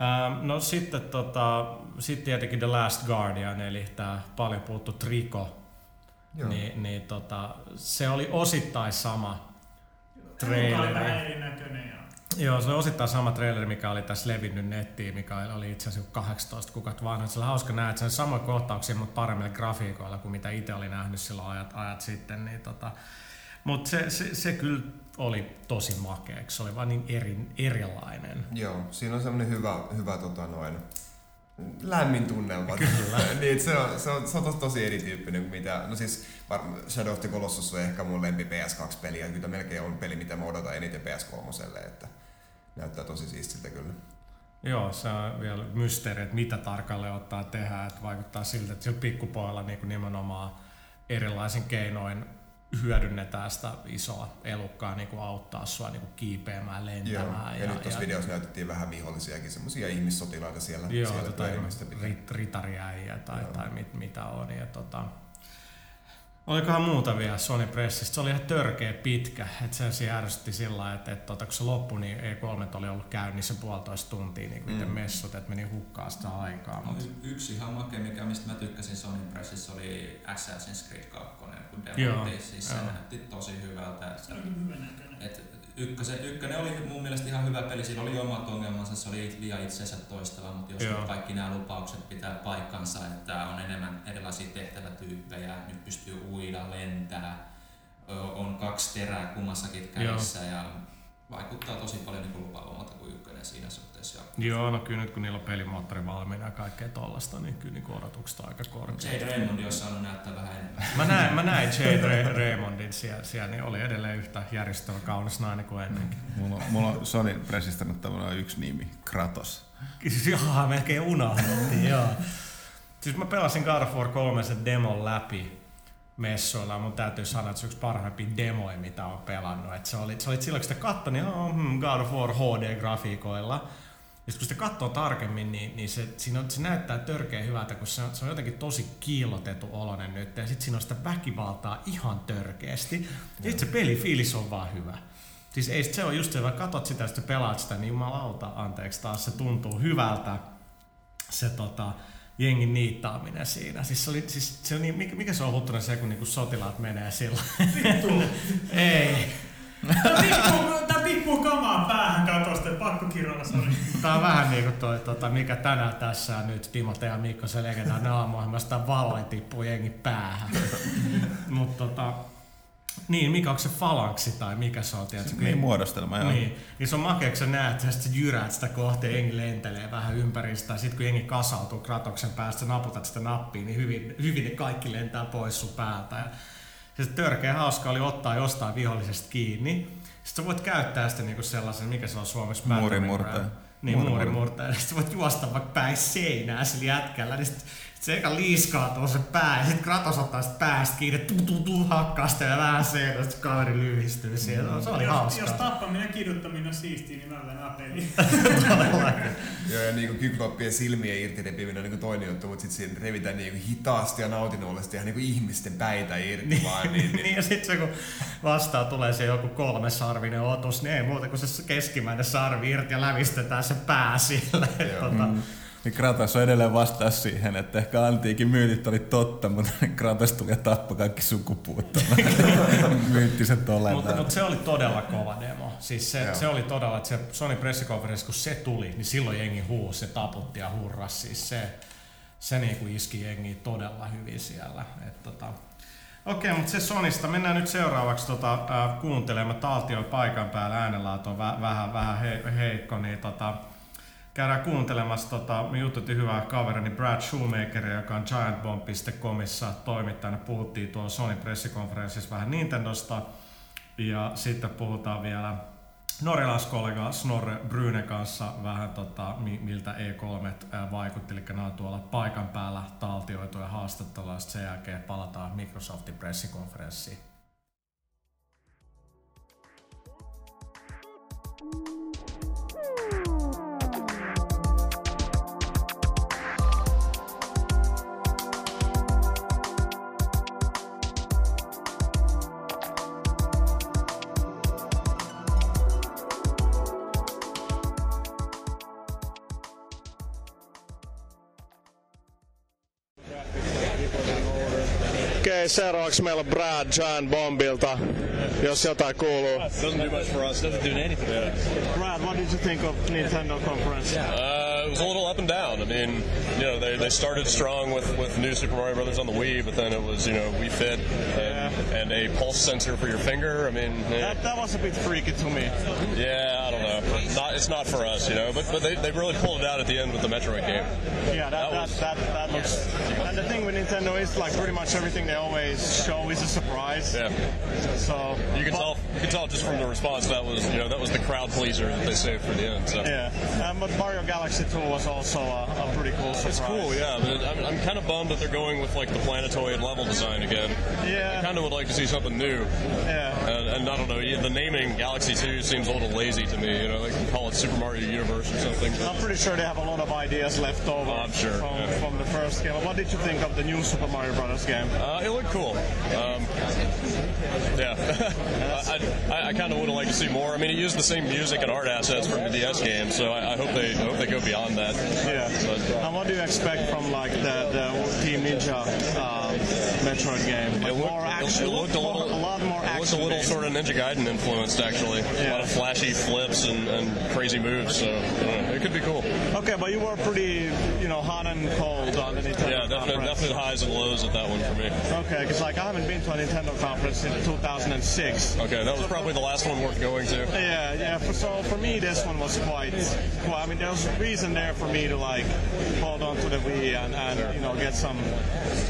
Ähm, no sitten tota, sit tietenkin The Last Guardian, eli tämä paljon puhuttu Triko Joo. Niin, niin tota, se oli osittain sama traileri. Joo, se oli osittain sama traileri, mikä oli tässä levinnyt nettiin, mikä oli itse asiassa 18 kuukautta vanha. Se oli hauska nähdä, että se on samoja kohtauksia, mutta paremmilla grafiikoilla kuin mitä itse oli nähnyt silloin ajat, ajat sitten. Niin tota, mutta se, se, se, kyllä oli tosi makea, se oli vaan niin eri, erilainen. Joo, siinä on semmoinen hyvä, hyvä tota noin, lämmin tunnelma. Kyllä. niin, se, on, se, on, se on tosi, tosi erityyppinen kuin mitä, no siis Shadow of the Colossus on ehkä mun lempi PS2-peli ja kyllä melkein on peli, mitä mä odotan eniten PS3, että näyttää tosi siistiltä kyllä. Joo, se on vielä mysteeri, että mitä tarkalleen ottaa tehdä, että vaikuttaa siltä, että sillä pikkupojalla niin nimenomaan erilaisin keinoin hyödynnetään sitä isoa elukkaa niin kuin auttaa sua niin kuin kiipeämään, lentämään. Joo, ja, ja nyt tuossa videossa näytettiin vähän vihollisiakin, semmoisia ihmissotilaita siellä. Joo, siellä tota, rit, ritariäijä tai, tai mit, mitä on. Ja tota, Olikohan muuta vielä Sony Pressistä? Se oli ihan törkeä pitkä. Että se ärsytti sillä että, että, kun se loppui, niin E3 oli ollut käynnissä puolitoista tuntia, niin kuin mm. messut, että meni hukkaa sitä aikaa. No, mutta... Yksi ihan makea, mikä mistä mä tykkäsin Sony Pressissa, oli Assassin's Creed 2, kun demo siis se näytti tosi hyvältä. Se oli hyvä näköinen. Et ykkösen, ykkönen oli mun mielestä ihan hyvä peli, siinä oli omat ongelmansa, se oli liian itsensä toistava, mutta jos Joo. kaikki nämä lupaukset pitää paikkansa, että on enemmän erilaisia tehtävätyyppejä, nyt pystyy uida, lentää, on kaksi terää kummassakin kädessä ja vaikuttaa tosi paljon niin lupaavammalta kuin ykkönen siinä suhteessa. Joo, no kyllä nyt kun niillä on pelimoottori valmiina ja kaikkea tollasta, niin kyllä niin odotukset on aika korkeat. Jade Raymond olisi saanut näyttää vähän enemmän. Mä näin, mä näin Jade Ray- Raymondin siellä, siellä, niin oli edelleen yhtä järjestävä kaunis nainen kuin ennenkin. Mulla, on, mulla on Sony Pressistä nyt yksi nimi, Kratos. Joo, melkein unohdettiin, joo. Siis mä pelasin God of War 3 sen demon läpi messuilla. Mun täytyy sanoa, että se on yksi parhaimpia demoja, mitä on pelannut. Et se oli, se oli silloin, kun sitä katsoi, niin oh, God of War HD-grafiikoilla. Ja kun sitä katsoo tarkemmin, niin, niin se, siinä on, se näyttää törkeä hyvältä, kun se on, se on jotenkin tosi kiillotettu olonen nyt. Ja sitten siinä on sitä väkivaltaa ihan törkeästi. Ja sitten se pelifiilis on vaan hyvä. Siis ei se on just se, kun katsot sitä, että pelaat sitä, niin jumalauta, anteeksi taas, se tuntuu hyvältä. Se tota, jengin niittaaminen siinä. Siis se oli, siis se oli, mikä, mikä se on huttunen se, kun niinku sotilaat menee sillä Ei. Tää tippuu kamaa päähän katosta, pakko kirjoilla, sori. Tää on vähän niinku toi, tota, mikä tänään tässä on nyt Timote ja Mikko se legendaarinen aamuohjelmasta valoi tippuu jengi päähän. Mutta tota, niin, mikä onko se falanksi tai mikä se on, tiedätkö? Niin, muodostelma, joo. Niin, niin se on makea, kun sä näet, että sä jyräät sitä kohti ja jengi lentelee vähän ympäristä. Sitten kun jengi kasautuu kratoksen päästä, sä naputat sitä nappia, niin hyvin, hyvin ne kaikki lentää pois sun päältä. Ja se törkeä hauska oli ottaa jostain vihollisesta kiinni. Sitten sä voit käyttää sitä niinku sellaisen, mikä se on suomessa? Muurimurtaja. Niin, muurimurtaja. Sitten voit juosta vaikka päin seinää sillä jätkällä. Niin sit se eka liiskaatuu se pää ja sitten Kratos ottaa sitä päästä kiinni, tu tu tu hakkaa sitä ja vähän se, että kaveri lyhistyy siellä. Se oli jos, hauska. Jos tappaminen ja kiduttaminen on siistiä, niin mä menen apeliin. Joo, ja niinku kykloppien silmien irti repiminen on niinku toinen juttu, mutta sitten siinä revitään niinku hitaasti ja nautinnollisesti ihan niinku ihmisten päitä irti niin, vaan. Niin, niin. niin ja sitten se kun vastaan tulee se joku kolmesarvinen otus, niin ei muuta kuin se keskimmäinen sarvi irti ja lävistetään se pää sille. Tota, mm. Niin Kratos on edelleen vastaus siihen, että ehkä antiikin myytit oli totta, mutta Kratos tuli ja tappoi kaikki sukupuut. Myyttiset ollentaan. Mutta, mutta se oli todella kova demo. Siis se, se oli todella, että se Sony pressikonferenssi, kun se tuli, niin silloin jengi huusi se taputti ja hurras. Siis se, se niinku iski jengi todella hyvin siellä. Et tota, Okei, mutta se Sonista. Mennään nyt seuraavaksi tota, äh, kuuntelemaan. Talti on paikan päällä, äänenlaatu on väh, vähän, vähän he, heikko, niin tota, käydään kuuntelemassa tota, me jututin hyvää kaverini Brad Shoemakeria, joka on giantbomb.comissa toimittajana. Puhuttiin tuolla Sony pressikonferenssissa vähän Nintendosta ja sitten puhutaan vielä norjalaiskollega Snorre Bryne kanssa vähän tota, miltä E3 vaikutti, eli nämä on tuolla paikan päällä taltioituja haastatteluja, sen jälkeen palataan Microsoftin pressikonferenssiin. Okei, seuraavaksi meillä on Brad John Bombilta, jos jotain kuuluu. Doesn't do much for us, doesn't do anything. Yeah. Brad, what did you think of Nintendo conference? Uh, it was a little up and down. I mean, you know, they, they started strong with, with new Super Mario Brothers on the Wii, but then it was, you know, Wii Fit and, and a pulse sensor for your finger. I mean, yeah. that, that was a bit freaky to me. Yeah, I don't know. Not, it's not for us, you know, but, but they, they really pulled it out at the end with the Metroid game. Yeah, that, that, that, was, that, that looks. And the thing with Nintendo is like pretty much everything they always show is a surprise. Yeah. So you can but, tell you can tell just from the response that was you know that was the crowd pleaser that they saved for the end. So. Yeah, um, but Mario Galaxy 2 was also a, a pretty cool surprise. It's cool, yeah. But I'm, I'm kind of bummed that they're going with like the planetoid level design again. Yeah. I kind of would like to see something new. Yeah. And, and I don't know, the naming Galaxy 2 seems a little lazy to me. You know, they can call it Super Mario Universe or something. I'm pretty sure they have a lot of ideas left over Oh, I'm sure, from, yeah. from the first game. What did you think of the new Super Mario Brothers game? Uh, it looked cool. Um, yeah, I, I, I kind of would have liked to see more. I mean, it used the same music and art assets from the DS game, so I, I hope they I hope they go beyond that. Yeah. But, And what do you expect from like the, the Team Ninja um, Metroid game? Like it looked, more action, it looked a little, a lot more It action. a little sort of Ninja Gaiden influenced, actually. A lot of flashy flips and, and crazy moves, so uh, it could be cool. Okay, but you were pretty, you know, hot and cold on the Nintendo Yeah, definitely, conference. definite highs and lows at that one for me. Okay, because like I haven't been to a Nintendo conference since 2006. Okay, that was probably the last one worth going to. Yeah, yeah. For, so for me, this one was quite. Well, I mean, there was reason there for me to like hold on to the Wii and, and you know get some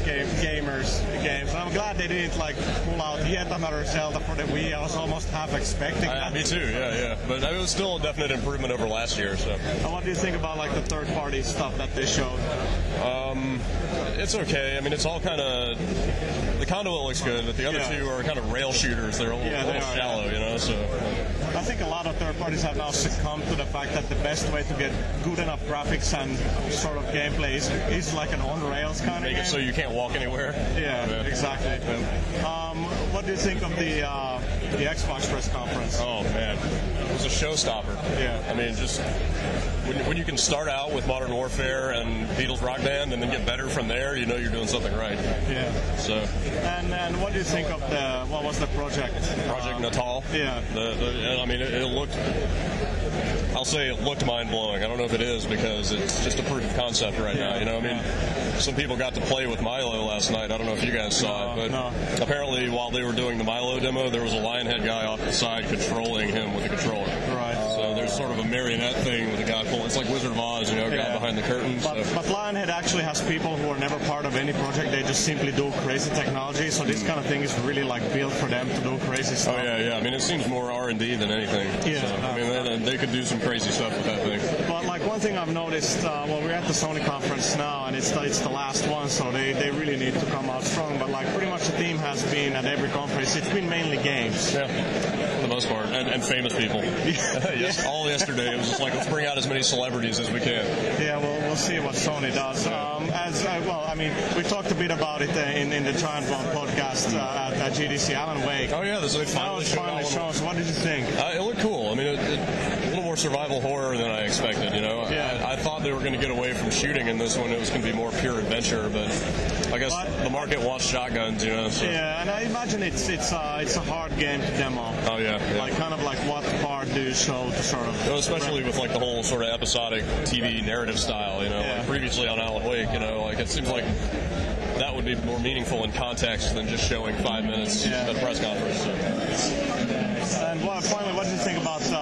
game, gamers games. And I'm glad they didn't like pull out yet another Zelda for the Wii. I was almost half expecting that. me too, yeah, yeah. But it was still a definite improvement over last year, so. And what do you think about like the third-party stuff that they showed? Um, it's okay. I mean, it's all kind of. The conduit looks good, but the other Yeah. two are kind of rail shooters. They're a little, Yeah, they little are, shallow, you know, so. I think a lot of third parties have now succumbed to the fact that the best way to get good enough graphics and sort of gameplay is, is like an on rails kind of Make game. it so you can't walk anywhere. Yeah, exactly. Um, what do you think of the uh, the Xbox press conference? Oh man, was a showstopper. Yeah. I mean, just when, when you can start out with Modern Warfare and Beatles Rock Band and then get better from there, you know you're doing something right. Yeah. So, And and what do you think of the what was the project? Project Uh, Natal. Yeah. The, the, I mean, it, it looked. I'll say it looked mind blowing. I don't know if it is because it's just a proof of concept right now. You know, I mean, some people got to play with Milo last night. I don't know if you guys saw it, but no. apparently while they were doing the Milo demo, there was a Lionhead guy off the side controlling him with a controller. There's sort of a marionette thing with a guy pulling. It's like Wizard of Oz, you know, a guy Yeah. behind the curtain. But, so. but Lionhead actually has people who are never part of any project. They just simply do crazy technology. So this hmm. kind of thing is really like built for them to do crazy oh, stuff. Oh yeah, yeah. I mean, it seems more R and D than anything. Yeah. So, I uh, mean, they, they could do some crazy stuff with that thing. But like thing I've noticed, uh, well, we're at the Sony conference now, and it's the, it's the last one, so they, they really need to come out strong. But like pretty much the theme has been at every conference, it's been mainly games. Yeah, for the most part, and, and famous people. yes, all yesterday it was just like let's bring out as many celebrities as we can. Yeah, well, we'll see what Sony does. Um, as uh, well, I mean, we talked a bit about it uh, in, in the Giant Bomb podcast uh, at, at GDC. Alan Wake. Oh yeah, this Now finally it's finally shown. So what did you think? Uh, it looked cool. I mean, it, it, more survival horror than I expected. You know, Yeah. I, I thought they were going to get away from shooting in this one. It was going to be more pure adventure, but I guess But- the market wants shotguns. You know. So. Yeah, and I imagine it's it's uh, it's a hard game to demo. Oh yeah. yeah. Like kind of like what part do you show to sort of? Well, especially with like the whole sort of episodic TV narrative style, you know, Yeah. like previously on Alan Wake, you know, like it seems like that would be more meaningful in context than just showing five minutes Yeah. at a press conference. So. And well, finally, what do you think about uh,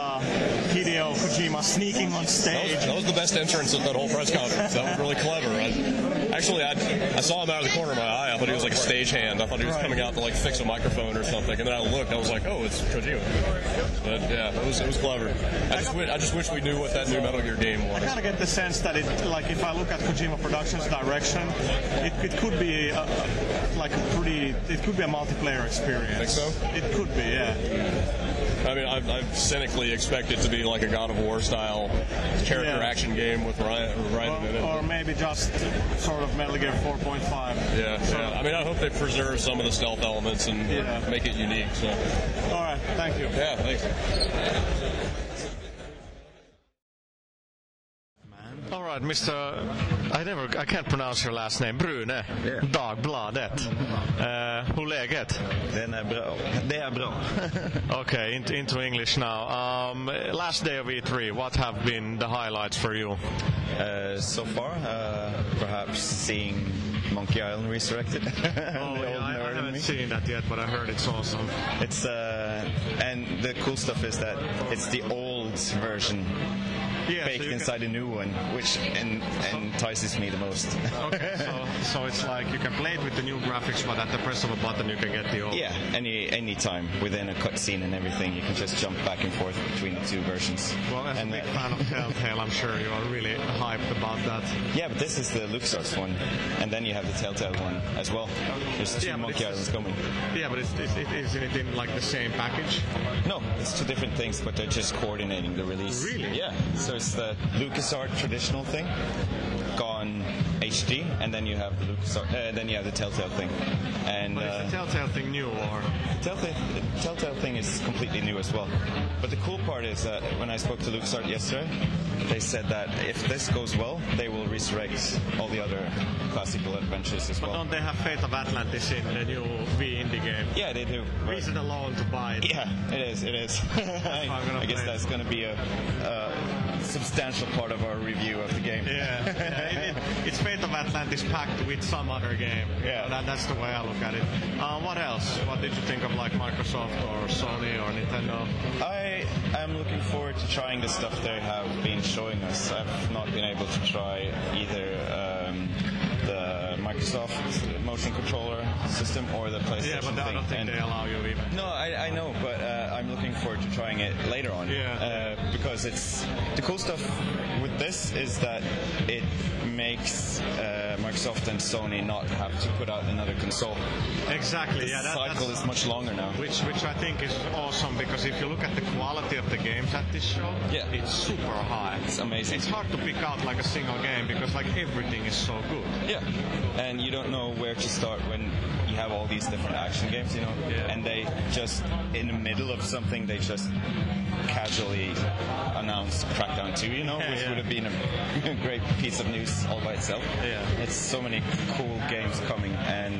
Kojima sneaking on That stage? was, that was the best entrance of that whole press conference. That was really clever. I, actually, I, I saw him out of the corner of my eye. I thought he was like a stagehand. I thought he was Right. coming out to like fix a microphone or something. And then I looked. I was like, oh, it's Kojima. But yeah, it was it was clever. I just wi- I just wish we knew what that new Metal Gear game was. I kind of get the sense that it, like, if I look at Kojima Productions' direction, it, it could be a, like a pretty, it could be a multiplayer experience. Think so? It could be, yeah. I mean, I've, I've cynically expect it to be like a God of War style character Yeah. action game with Ryan, Ryan in it. Or, or maybe just sort of Metal Gear 4.5. yeah, So- yeah. I mean, I hope they preserve some of the stealth elements and Yeah. make it unique. So, All right, thank you. yeah, thanks. All right, Mr. I never, I can't pronounce your last name. Brune. Dagbladet. Uh, hur läget? Den är bra. Det är bra. Okay, into, into English now. Um, last day of E3, what have been the highlights for you? Uh, so far, uh, perhaps seeing Monkey Island resurrected. Oh, yeah, I, I haven't seen that yet, but I heard it's awesome. It's uh, and the cool stuff is that it's the old version yeah, baked so inside a new one, which en- entices me the most. okay, so, so it's like you can play it with the new graphics, but at the press of a button you can get the old. Yeah, any any time within a cutscene and everything, you can just jump back and forth between the two versions. Well, as and a big that... fan of Telltale, I'm sure you are really hyped about that. Yeah, but this is the LucasArts one, and then you have the Telltale one as well. There's two yeah, Monkey Islands coming. Yeah, but it's, it's, it, isn't it in like the same package? No, it's two different things, but they're just coordinating the release. Really? Yeah. So it's the LucasArts traditional thing. Gone HD, and then you have the LucasArts, uh, then you have the Telltale thing. And but is the uh, Telltale thing new or? The Telltale, the Telltale thing is completely new as well. But the cool part is that when I spoke to LucasArts yesterday, they said that if this goes well, they will resurrect all the other classical adventures as well. But don't they have Fate of Atlantis in the new V indie game? Yeah, they do. Reason alone to buy it. Yeah, it is. It is. I, I guess that's going to be a, a, substantial part of our review of the game. Yeah, yeah it, it's Fate of Atlantis packed with some other game. Yeah, that, that's the way I look at it. Uh, what else? What did you think of like Microsoft or Sony or Nintendo? I am looking forward to trying the stuff they have been showing us. I've not been able to try either um, Microsoft motion controller system or the PlayStation. Yeah, but I don't think and they allow you even. No, I, I know, but uh, I'm looking forward to trying it later on. Yeah. Uh, because it's the cool stuff with this is that it makes uh, Microsoft and Sony not have to put out another console. Exactly. The yeah. That, cycle is much longer now. Which, which I think is awesome because if you look at the quality of the games at this show, yeah. it's super high. It's amazing. It's hard to pick out like a single game because like everything is so good. Yeah. And you don't know where to start when you have all these different action games, you know, yeah. and they just in the middle of something they just casually announced Crackdown 2, you know, yeah, which yeah. would have been a great piece of news all by itself. Yeah. It's so many cool games coming, and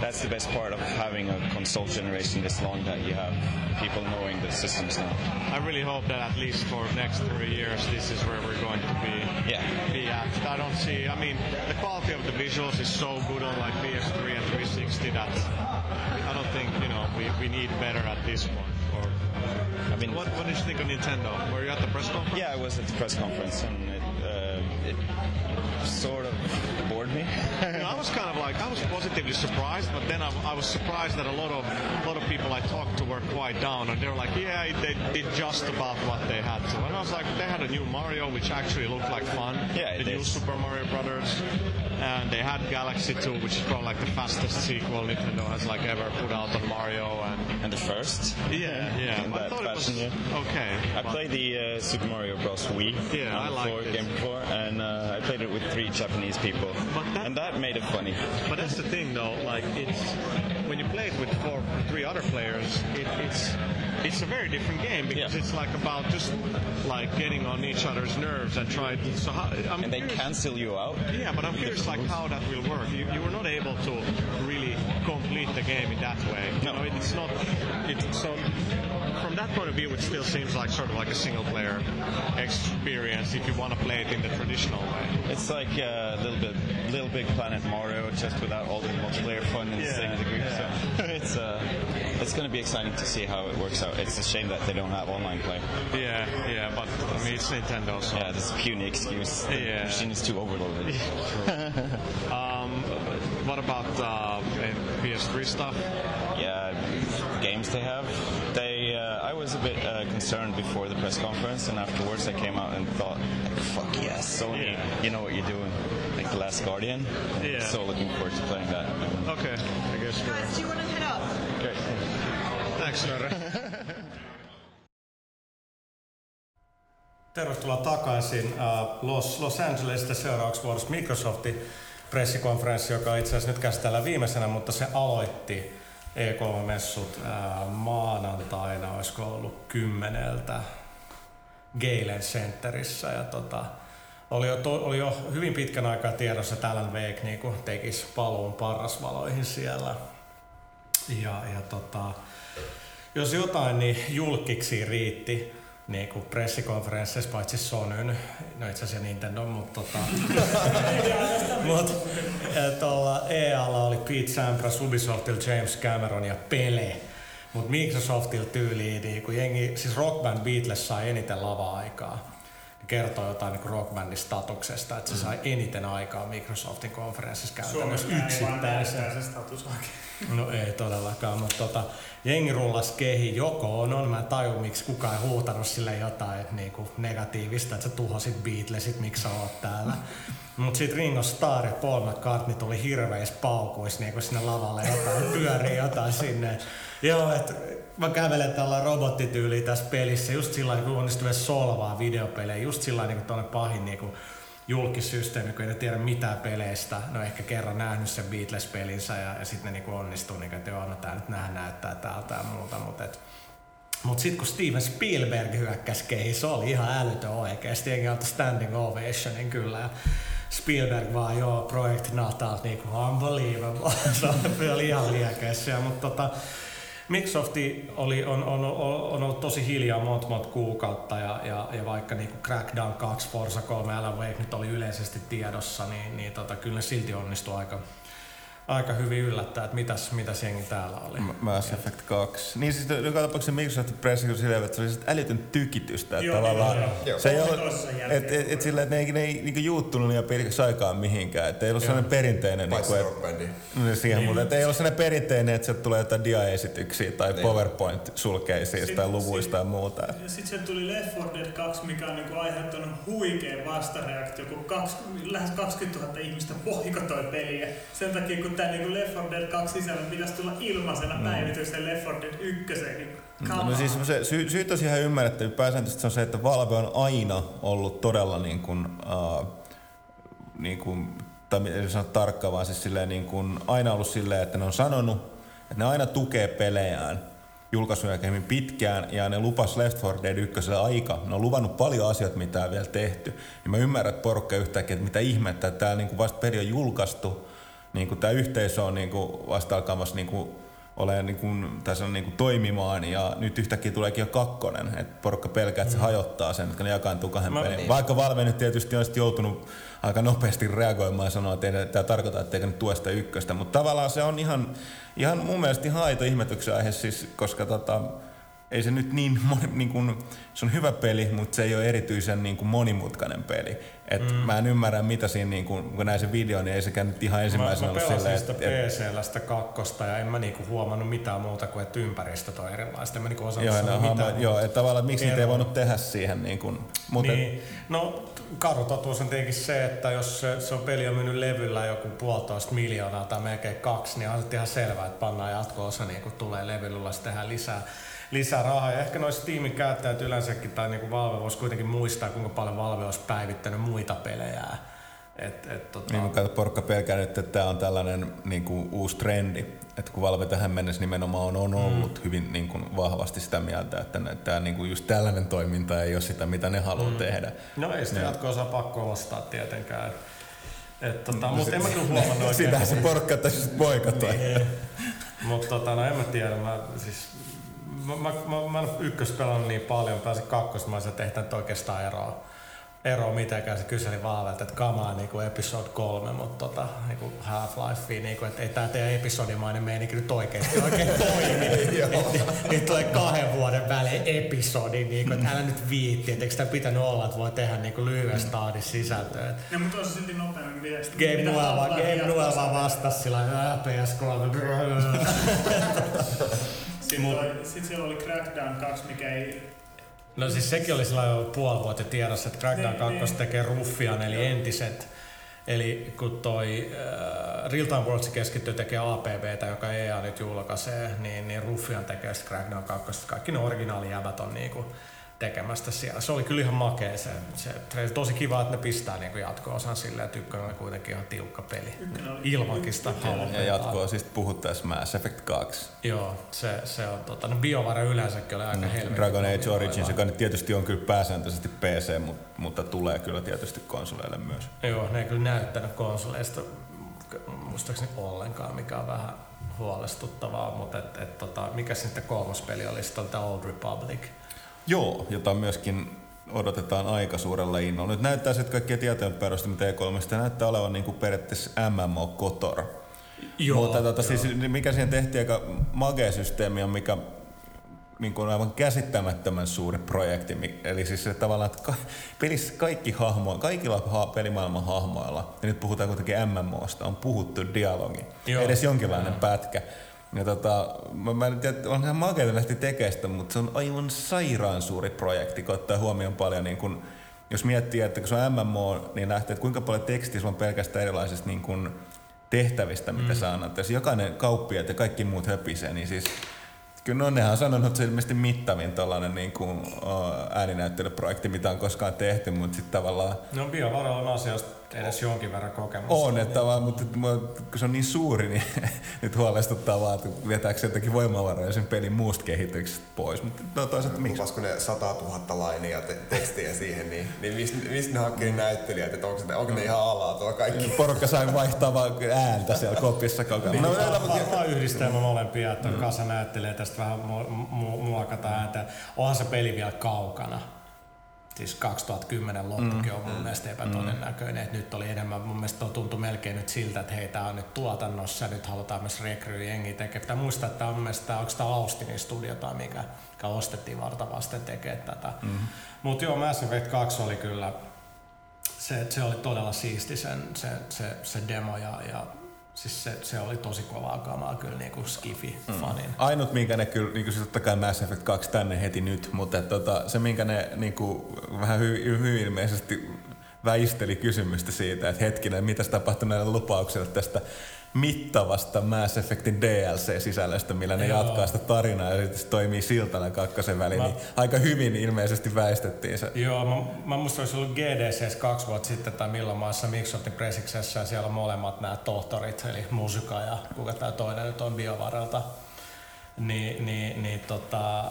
that's the best part of having a console generation this long that you have people knowing the systems now. I really hope that at least for the next three years, this is where we're going to be. Yeah. Be at. I don't see. I mean, the quality of the visuals is so good on like PS3 and 360 that I don't think you know we, we need better at this point. Or I mean, what, what did you think of Nintendo? Were you at the press conference? Yeah, I was at the press conference, and it, uh, it sort of bored me. you know, I was kind of like I was positively surprised, but then I, I, was surprised that a lot of a lot of people I talked to were quite down, and they were like, yeah, they did just about what they had to. And I was like, they had a new Mario, which actually looked like fun. Yeah, the new is. Super Mario Brothers, and they had Galaxy 2, which is probably like the fastest sequel Nintendo has like ever put out on Mario, and and the first. Yeah, yeah. In I thought fashion, it was yeah. okay. I played the uh, Super Mario Bros. Wii. Yeah, I liked it. Game before, and uh, I played it with three Japanese people, that, and that made it funny. But that's the thing, though. Like it's when you play it with four, three other players, it, it's it's a very different game because yeah. it's like about just like getting on each other's nerves and trying. To, so how, I'm and they curious, cancel you out. Yeah, but I'm curious like how that will work. You, you were not able to really complete the game in that way. No, you know, it's not. It's so from that point of view, it still seems like sort of like a single player experience if you want to play it in the traditional way. It's like a little bit Little Big Planet Mario, just without all the multiplayer fun in yeah, the same degree. Yeah. So it's uh, it's going to be exciting to see how it works out. It's a shame that they don't have online play. Yeah, yeah, but I mean it's Nintendo, so yeah, this a puny excuse. The yeah. machine is too overloaded. um, what about uh, PS3 stuff? Yeah, games they have. They I was a bit uh, concerned before the press conference, and afterwards I came out and thought, fuck yes, Sony, yeah. you know what you're doing. Like The Last Guardian. Yeah. So looking forward to playing that. Okay, I guess. Guys, do you want to head up? Great. Thanks, Tervetuloa takaisin Los, Los Angelesista seuraavaksi vuorossa Microsoftin pressikonferenssi, joka itse asiassa nyt käsitellään viimeisenä, mutta se aloitti E3-messut ää, maanantaina, olisiko ollut kymmeneltä Galen Centerissä. Ja tota, oli, jo oli jo hyvin pitkän aikaa tiedossa, että Alan Wake niin tekisi paluun parrasvaloihin siellä. Ja, ja tota, jos jotain, niin julkiksi riitti niin kuin pressikonferensseissa, paitsi Sonyn, no itse asiassa Nintendo, mutta tota, mut, tuolla EAlla oli Pete Sampras, Ubisoftil James Cameron ja Pele. Mutta Microsoftil tyyliin, niin kun jengi, siis Rock Band Beatles sai eniten lava-aikaa. Kertoo jotain niin rockbandin statuksesta, että se sai eniten aikaa Microsoftin konferenssissa käytännössä yksittäisen. se status No ei todellakaan, mutta tota, jengi rullas kehi joko on, on, mä en taju miksi kukaan ei huutanut sille jotain niinku negatiivista, että sä tuhosit Beatlesit, miksi sä oot täällä. Mut sit Ringo Starr ja Paul McCartney tuli hirveis paukuis niinku sinne lavalle jotain, pyörii jotain sinne. Joo, että mä kävelen tällä robottityyliin tässä pelissä, just sillä kun onnistuu solvaa videopelejä, just sillä niin tuonne pahin niin kuin julkisysteemi, kun ei tiedä mitään peleistä. No ehkä kerran nähnyt sen Beatles-pelinsä ja, ja sitten ne niin onnistuu, niin että joo, no tää nyt nähdään näyttää täältä ja muuta, mutta et, mut sitten kun Steven Spielberg hyökkäsi keihin, se oli ihan älytön oikeesti. Jengi antoi standing ovationin kyllä. Ja Spielberg vaan, joo, Project Natal, niinku unbelievable. se oli ihan liekeessä. Mutta tota, Microsofti oli, on, on, on, ollut tosi hiljaa monta monta kuukautta ja, ja, ja vaikka niin Crackdown 2, Forza 3, Alan Wake nyt oli yleisesti tiedossa, niin, niin tota, kyllä ne silti onnistui aika, aika hyvin yllättää, että mitäs, mitäs jengi täällä oli. Mass Effect 2. Niin siis joka tapauksessa Microsoft Press on silleen, että se oli älytön tykitystä. Joo, tavallaan joo, joo. se ei ole, että et, et, sillä, että ne ei, ne ei niinku juuttunut liian pitkäksi aikaan mihinkään. Että ei ollut sellainen perinteinen... Paitsi niinku, rockbändi. No, siihen, niin. mutta ei ollut sellainen perinteinen, että sieltä tulee jotain dia-esityksiä tai niin. PowerPoint-sulkeisia tai luvuista ja muuta. Ja sitten se tuli Left 4 Dead 2, mikä on niinku aiheuttanut huikean vastareaktio, kun kaksi, lähes 20 000 ihmistä poikotoi peliä. Sen takia, kun tämä niinku Left 4 Dead 2 sisällä pitäisi tulla ilmaisena mm. päivityksen Left 4 Dead 1. Niin no, no siis se sy- syyt on ihan ymmärrettävä. Pääsääntöisesti se on se, että Valve on aina ollut todella niin kuin, uh, niin kuin tai ei sano tarkkaan, vaan siis silleen niin kuin, aina ollut silleen, että ne on sanonut, että ne aina tukee pelejään julkaisun jälkeen pitkään ja ne lupas Left 4 Dead 1 aika. Ne on luvannut paljon asioita, mitä on vielä tehty. Ja mä ymmärrän, että porukka yhtäkkiä, että mitä ihmettä, että tämä niin vasta peli on julkaistu niin kuin tämä yhteisö on niin kuin vasta alkamassa niin kuin ole niin kuin, tässä on niin kuin toimimaan ja nyt yhtäkkiä tuleekin jo kakkonen, että porukka pelkää, että se mm. hajottaa sen, että ne jakaantuu kahden pelin. Niin. Vaikka Valve nyt tietysti on joutunut aika nopeasti reagoimaan ja sanoa, että ei tämä tarkoita, että nyt tue sitä ykköstä, mutta tavallaan se on ihan, ihan mun mielestä ihan aito ihmetyksen aihe, siis, koska tota, ei se nyt niin, niin kuin, se on hyvä peli, mutta se ei ole erityisen niin kuin monimutkainen peli. Et mm. Mä en ymmärrä, mitä siinä, niin kun, kun näin sen videon, niin ei sekään nyt ihan ensimmäisenä ollut silleen. Mä pelasin sitä kakkosta ja en mä niinku huomannut mitään muuta kuin, että ympäristöt on erilaista. En mä niinku osannut joo, no, mitään. Mä, joo, että tavallaan, että miksi niitä ei voinut tehdä siihen. Niin kun, mutta niin. Et... No, karu totuus on tietenkin se, että jos se, se on peli on mennyt levyllä joku puolitoista miljoonaa tai melkein kaksi, niin on ihan selvää, että pannaan jatko-osa niin kun tulee levyllä, tehdään lisää lisää rahaa. Ja ehkä noissa tiimin käyttäjät yleensäkin, tai niin kuin Valve voisi kuitenkin muistaa, kuinka paljon Valve olisi päivittänyt muita pelejä. Et, et, tota... Niin, mutta porukka pelkää nyt, että tämä on tällainen niin kuin, uusi trendi. Että kun Valve tähän mennessä nimenomaan on ollut mm. hyvin niin kuin, vahvasti sitä mieltä, että tämä niin kuin, just tällainen toiminta ei ole sitä, mitä ne haluaa mm. tehdä. No ei sitä jatko-osaa pakko ostaa tietenkään. Et, et, tota, no, mutta en mä kyllä huomannut oikein. Sitähän se porukka tässä poikatoi. Niin. mutta tota, no en mä tiedä. Mä, siis, mä, mä, mä, mä en ykkös pelannut niin paljon, pääsin kakkosta, mä olisin tehtänyt oikeastaan eroa ero mitenkään. Se kyseli Vaavelta, että kamaa niinku episode kolme, mutta tota, niinku Half-Life, niinku, että ei tää teidän episodimainen meininki nyt oikeesti oikein toimi. Nyt tulee kahden vuoden välein episodi, niinku, että älä nyt viitti, että eikö sitä pitänyt olla, että voi tehdä niinku lyhyessä taadissa sisältöä. No, mutta olisi silti nopeammin viesti. Game Noel vaan, Game Noel vaan vastasi sillä PS3. Sitten, sitten siellä oli Crackdown 2, mikä ei No siis sekin oli sillä jo puoli vuotta tiedossa, että Crackdown 2 niin, niin. tekee Ruffian, eli entiset. Eli kun toi äh, Real Time Worlds keskittyy tekemään APBtä, joka EA nyt julkaisee, niin, niin Ruffian tekee sitten Crackdown 2. Kaikki ne originaalijävät on niinku tekemästä siellä. Se oli kyllä ihan makea se, se Tosi kiva, että ne pistää niinku jatko-osan silleen, oli kuitenkin ihan tiukka peli. Ilmankin sitä Ja jatkoa siis puhuttaessa Mass Effect 2. Joo, se, se on tota, no BioWare yleensäkin oli aika mm. helvetin. Dragon Age Origins, joka nyt tietysti on kyllä pääsääntöisesti PC, mutta, mutta tulee kyllä tietysti konsoleille myös. Joo, ne ei kyllä näyttänyt konsoleista muistaakseni ollenkaan, mikä on vähän huolestuttavaa, mutta et, et, tota, mikä sitten kolmas peli oli, sitten Old Republic. Joo, jota myöskin odotetaan aika suurella innolla. Nyt näyttää että kaikkia tietojen perusteella T3 näyttää olevan niin kuin periaatteessa MMO Kotor. Joo, Mutta tota, siis, mikä siihen tehtiin aika magea systeemi on, mikä niin kuin aivan käsittämättömän suuri projekti. Eli siis se tavallaan, että pelissä kaikki hahmo, kaikilla ha, pelimaailman hahmoilla, ja nyt puhutaan kuitenkin MMOsta, on puhuttu dialogi. Joo. Edes jonkinlainen pätkä. Ja tota, mä, mä en tiedä, on ihan makeita lähti tekemään mutta se on aivan sairaan suuri projekti, kun ottaa huomioon paljon niin kun, jos miettii, että kun se on MMO, niin nähtee, että kuinka paljon tekstiä on pelkästään erilaisista niin kun, tehtävistä, mitä mm. sä annat. Jos jokainen kauppiaat ja kaikki muut höpisee, niin siis Kyllä no nehän on sanonut, että se on ilmeisesti mittavin tällainen niin kuin, ääninäyttelyprojekti, mitä on koskaan tehty, mutta sitten tavallaan... No biovaroilla on asiasta edes jonkin verran kokemusta. On, että vaan, mutta kun se on niin suuri, niin nyt huolestuttaa vaan, että vetääkö se jotenkin voimavaroja sen pelin muusta kehityksestä pois. Mutta no toisaalta miksi? Lupasko ne 100 000 lainia te- tekstiä siihen, niin, niin mistä, mistä ne hankkii mm. näyttelijät, että onko, ne, onko ne ihan alaa tuo kaikki? Porukka sai vaihtaa vaan ääntä siellä kopissa koko ajan. No, no, no, yhdistelmä molempia, että on mm. kasa näyttelijä tästä vähän muokata ääntä. Onhan se peli vielä kaukana siis 2010 loppukin mm, on mun mm, mielestä epätodennäköinen. Mm. nyt oli enemmän, mun mielestä tuntui melkein nyt siltä, että hei, tää on nyt tuotannossa, nyt halutaan myös rekryy jengi tekee. Pitää muistaa, että on mielestä, onko tämä Austinin studio tai mikä, mikä ostettiin varta vasten tekee tätä. Mm. Mutta joo, Mass Effect 2 oli kyllä, se, se oli todella siisti sen, se, se, se demo ja, ja Siis se, se oli tosi kovaa kamaa kyllä niinku Skifi-fanin. Mm. Ainut, minkä ne kyllä, niinku siis totta kai Mass Effect 2 tänne heti nyt, mutta tota, se minkä ne niinku, vähän hyvin hy, ilmeisesti väisteli kysymystä siitä, että hetkinen, mitä tapahtui näille lupauksille tästä mittavasta Mass Effectin DLC-sisällöstä, millä ne Joo. jatkaa sitä tarinaa ja se toimii siltana kakkosen väliin, mä... niin aika hyvin ilmeisesti väistettiin se. Joo, mä, mä muistan, olisi ollut GDCs kaksi vuotta sitten tai milloin maassa Microsoftin presiksessä ja siellä on molemmat nämä tohtorit, eli Musuka ja kuka tämä toinen nyt on Biovaralta. Niin, niin, niin tota,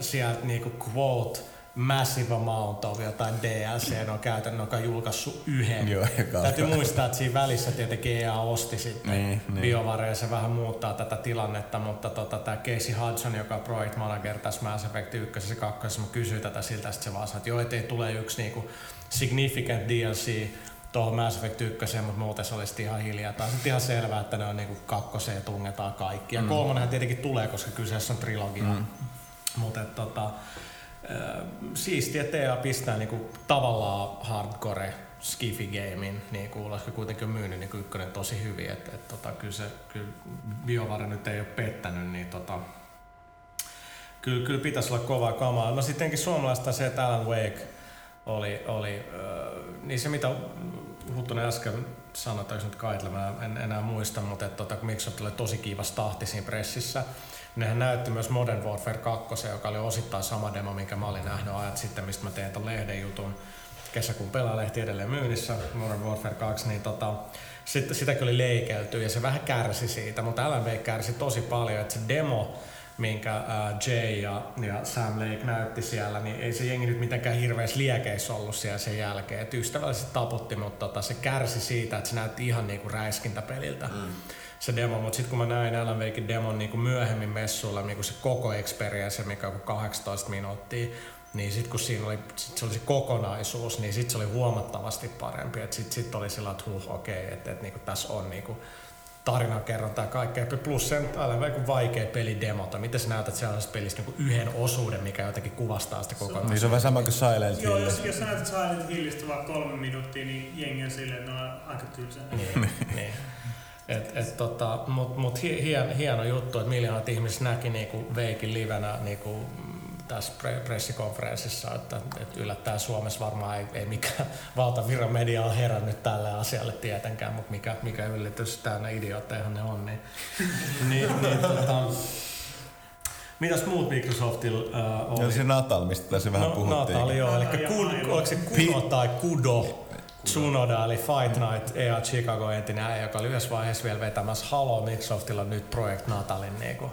sieltä niinku quote massive amount of jotain DLC on käytännön, joka on julkaissut yhden. Joo, Täytyy muistaa, että siinä välissä tietenkin EA osti sitten niin, niin. ja se vähän muuttaa tätä tilannetta, mutta tota, tämä Casey Hudson, joka on project manager tässä Mass Effect 1 ja 2, mä kysyin tätä siltä, että se vaan sanoi, että joo, ettei tule yksi niinku significant DLC tuohon Mass Effect 1, mutta muuten se olisi ihan hiljaa. Tai sitten ihan selvää, että ne on niinku kakkoseen tungetaan kaikki. Ja mm. kolmonenhan tietenkin tulee, koska kyseessä on trilogia. Mm. Mutta tota, siistiä, että EA pistää niinku tavallaan hardcore skifi gamein, niin kuin kuitenkin myynyt niin ykkönen tosi hyvin, että et, tota, kyllä se, kyllä BioVare nyt ei ole pettänyt, niin tota, kyllä, kyllä pitäisi olla kovaa kamaa. No sittenkin suomalaista se, että Alan Wake oli, oli äh, niin se mitä Huttunen äsken sanoi, tai nyt Kaitle, mä en enää muista, mutta että tota, Microsoft oli tosi kiivas tahti siinä pressissä, Nehän näytti myös Modern Warfare 2, joka oli osittain sama demo, minkä mä olin nähnyt ajat sitten, mistä mä tein ton lehden jutun. Kesäkuun pelaalehti edelleen myynnissä, Modern Warfare 2, niin tota, sitten sitäkin oli leikelty ja se vähän kärsi siitä, mutta Wake kärsi tosi paljon, että se demo, minkä uh, Jay ja, ja Sam Lake näytti siellä, niin ei se jengi nyt mitenkään hirveässä liekeissä ollut siellä sen jälkeen. Et ystävällisesti taputti, mutta tota, se kärsi siitä, että se näytti ihan niinku räiskintäpeliltä. Mm se demo, mutta sitten kun mä näin Alan Wakein demon niin kuin myöhemmin messuilla, niin kuin se koko experience, mikä on 18 minuuttia, niin sitten kun siinä oli, sit se oli se kokonaisuus, niin sitten se oli huomattavasti parempi. Sitten sit oli sillä, että huh, okei, okay, että et, niinku, tässä on niinku, tarinankerronta ja kaikkea. Plus sen aivan vaikea vaikea peli demota. Miten sä näytät sellaisesta pelistä niin yhden osuuden, mikä jotenkin kuvastaa sitä kokonaisuutta? Niin se on vähän sama kuin Silent Hill. Joo, jos, jos sä näytät Silent Hillistä vaan kolme minuuttia, niin jengi on silleen, että ne on aika tylsää. niin, niin. Et, et tota, mut, mut hien, hieno juttu, että miljoonat ihmiset näki niinku Veikin livenä niinku tässä pre- pressikonferenssissa, että, että yllättäen Suomessa varmaan ei, ei mikään valtavirran media ole herännyt tälle asialle tietenkään, mutta mikä, mikä yllätys täynnä idioottejahan ne on. Niin, niin, niin tota, Mitäs muut Microsoftilla uh, oli? Ja se Natal, mistä tässä vähän no, puhuttiin. Natal, joo. Eli kun, oliko se Kuno tai Kudo? Tsunoda eli Fight Night EA Chicago entinen äijä, joka oli yhdessä vaiheessa vielä vetämässä Halo Microsoftilla nyt Project Natalin niinku.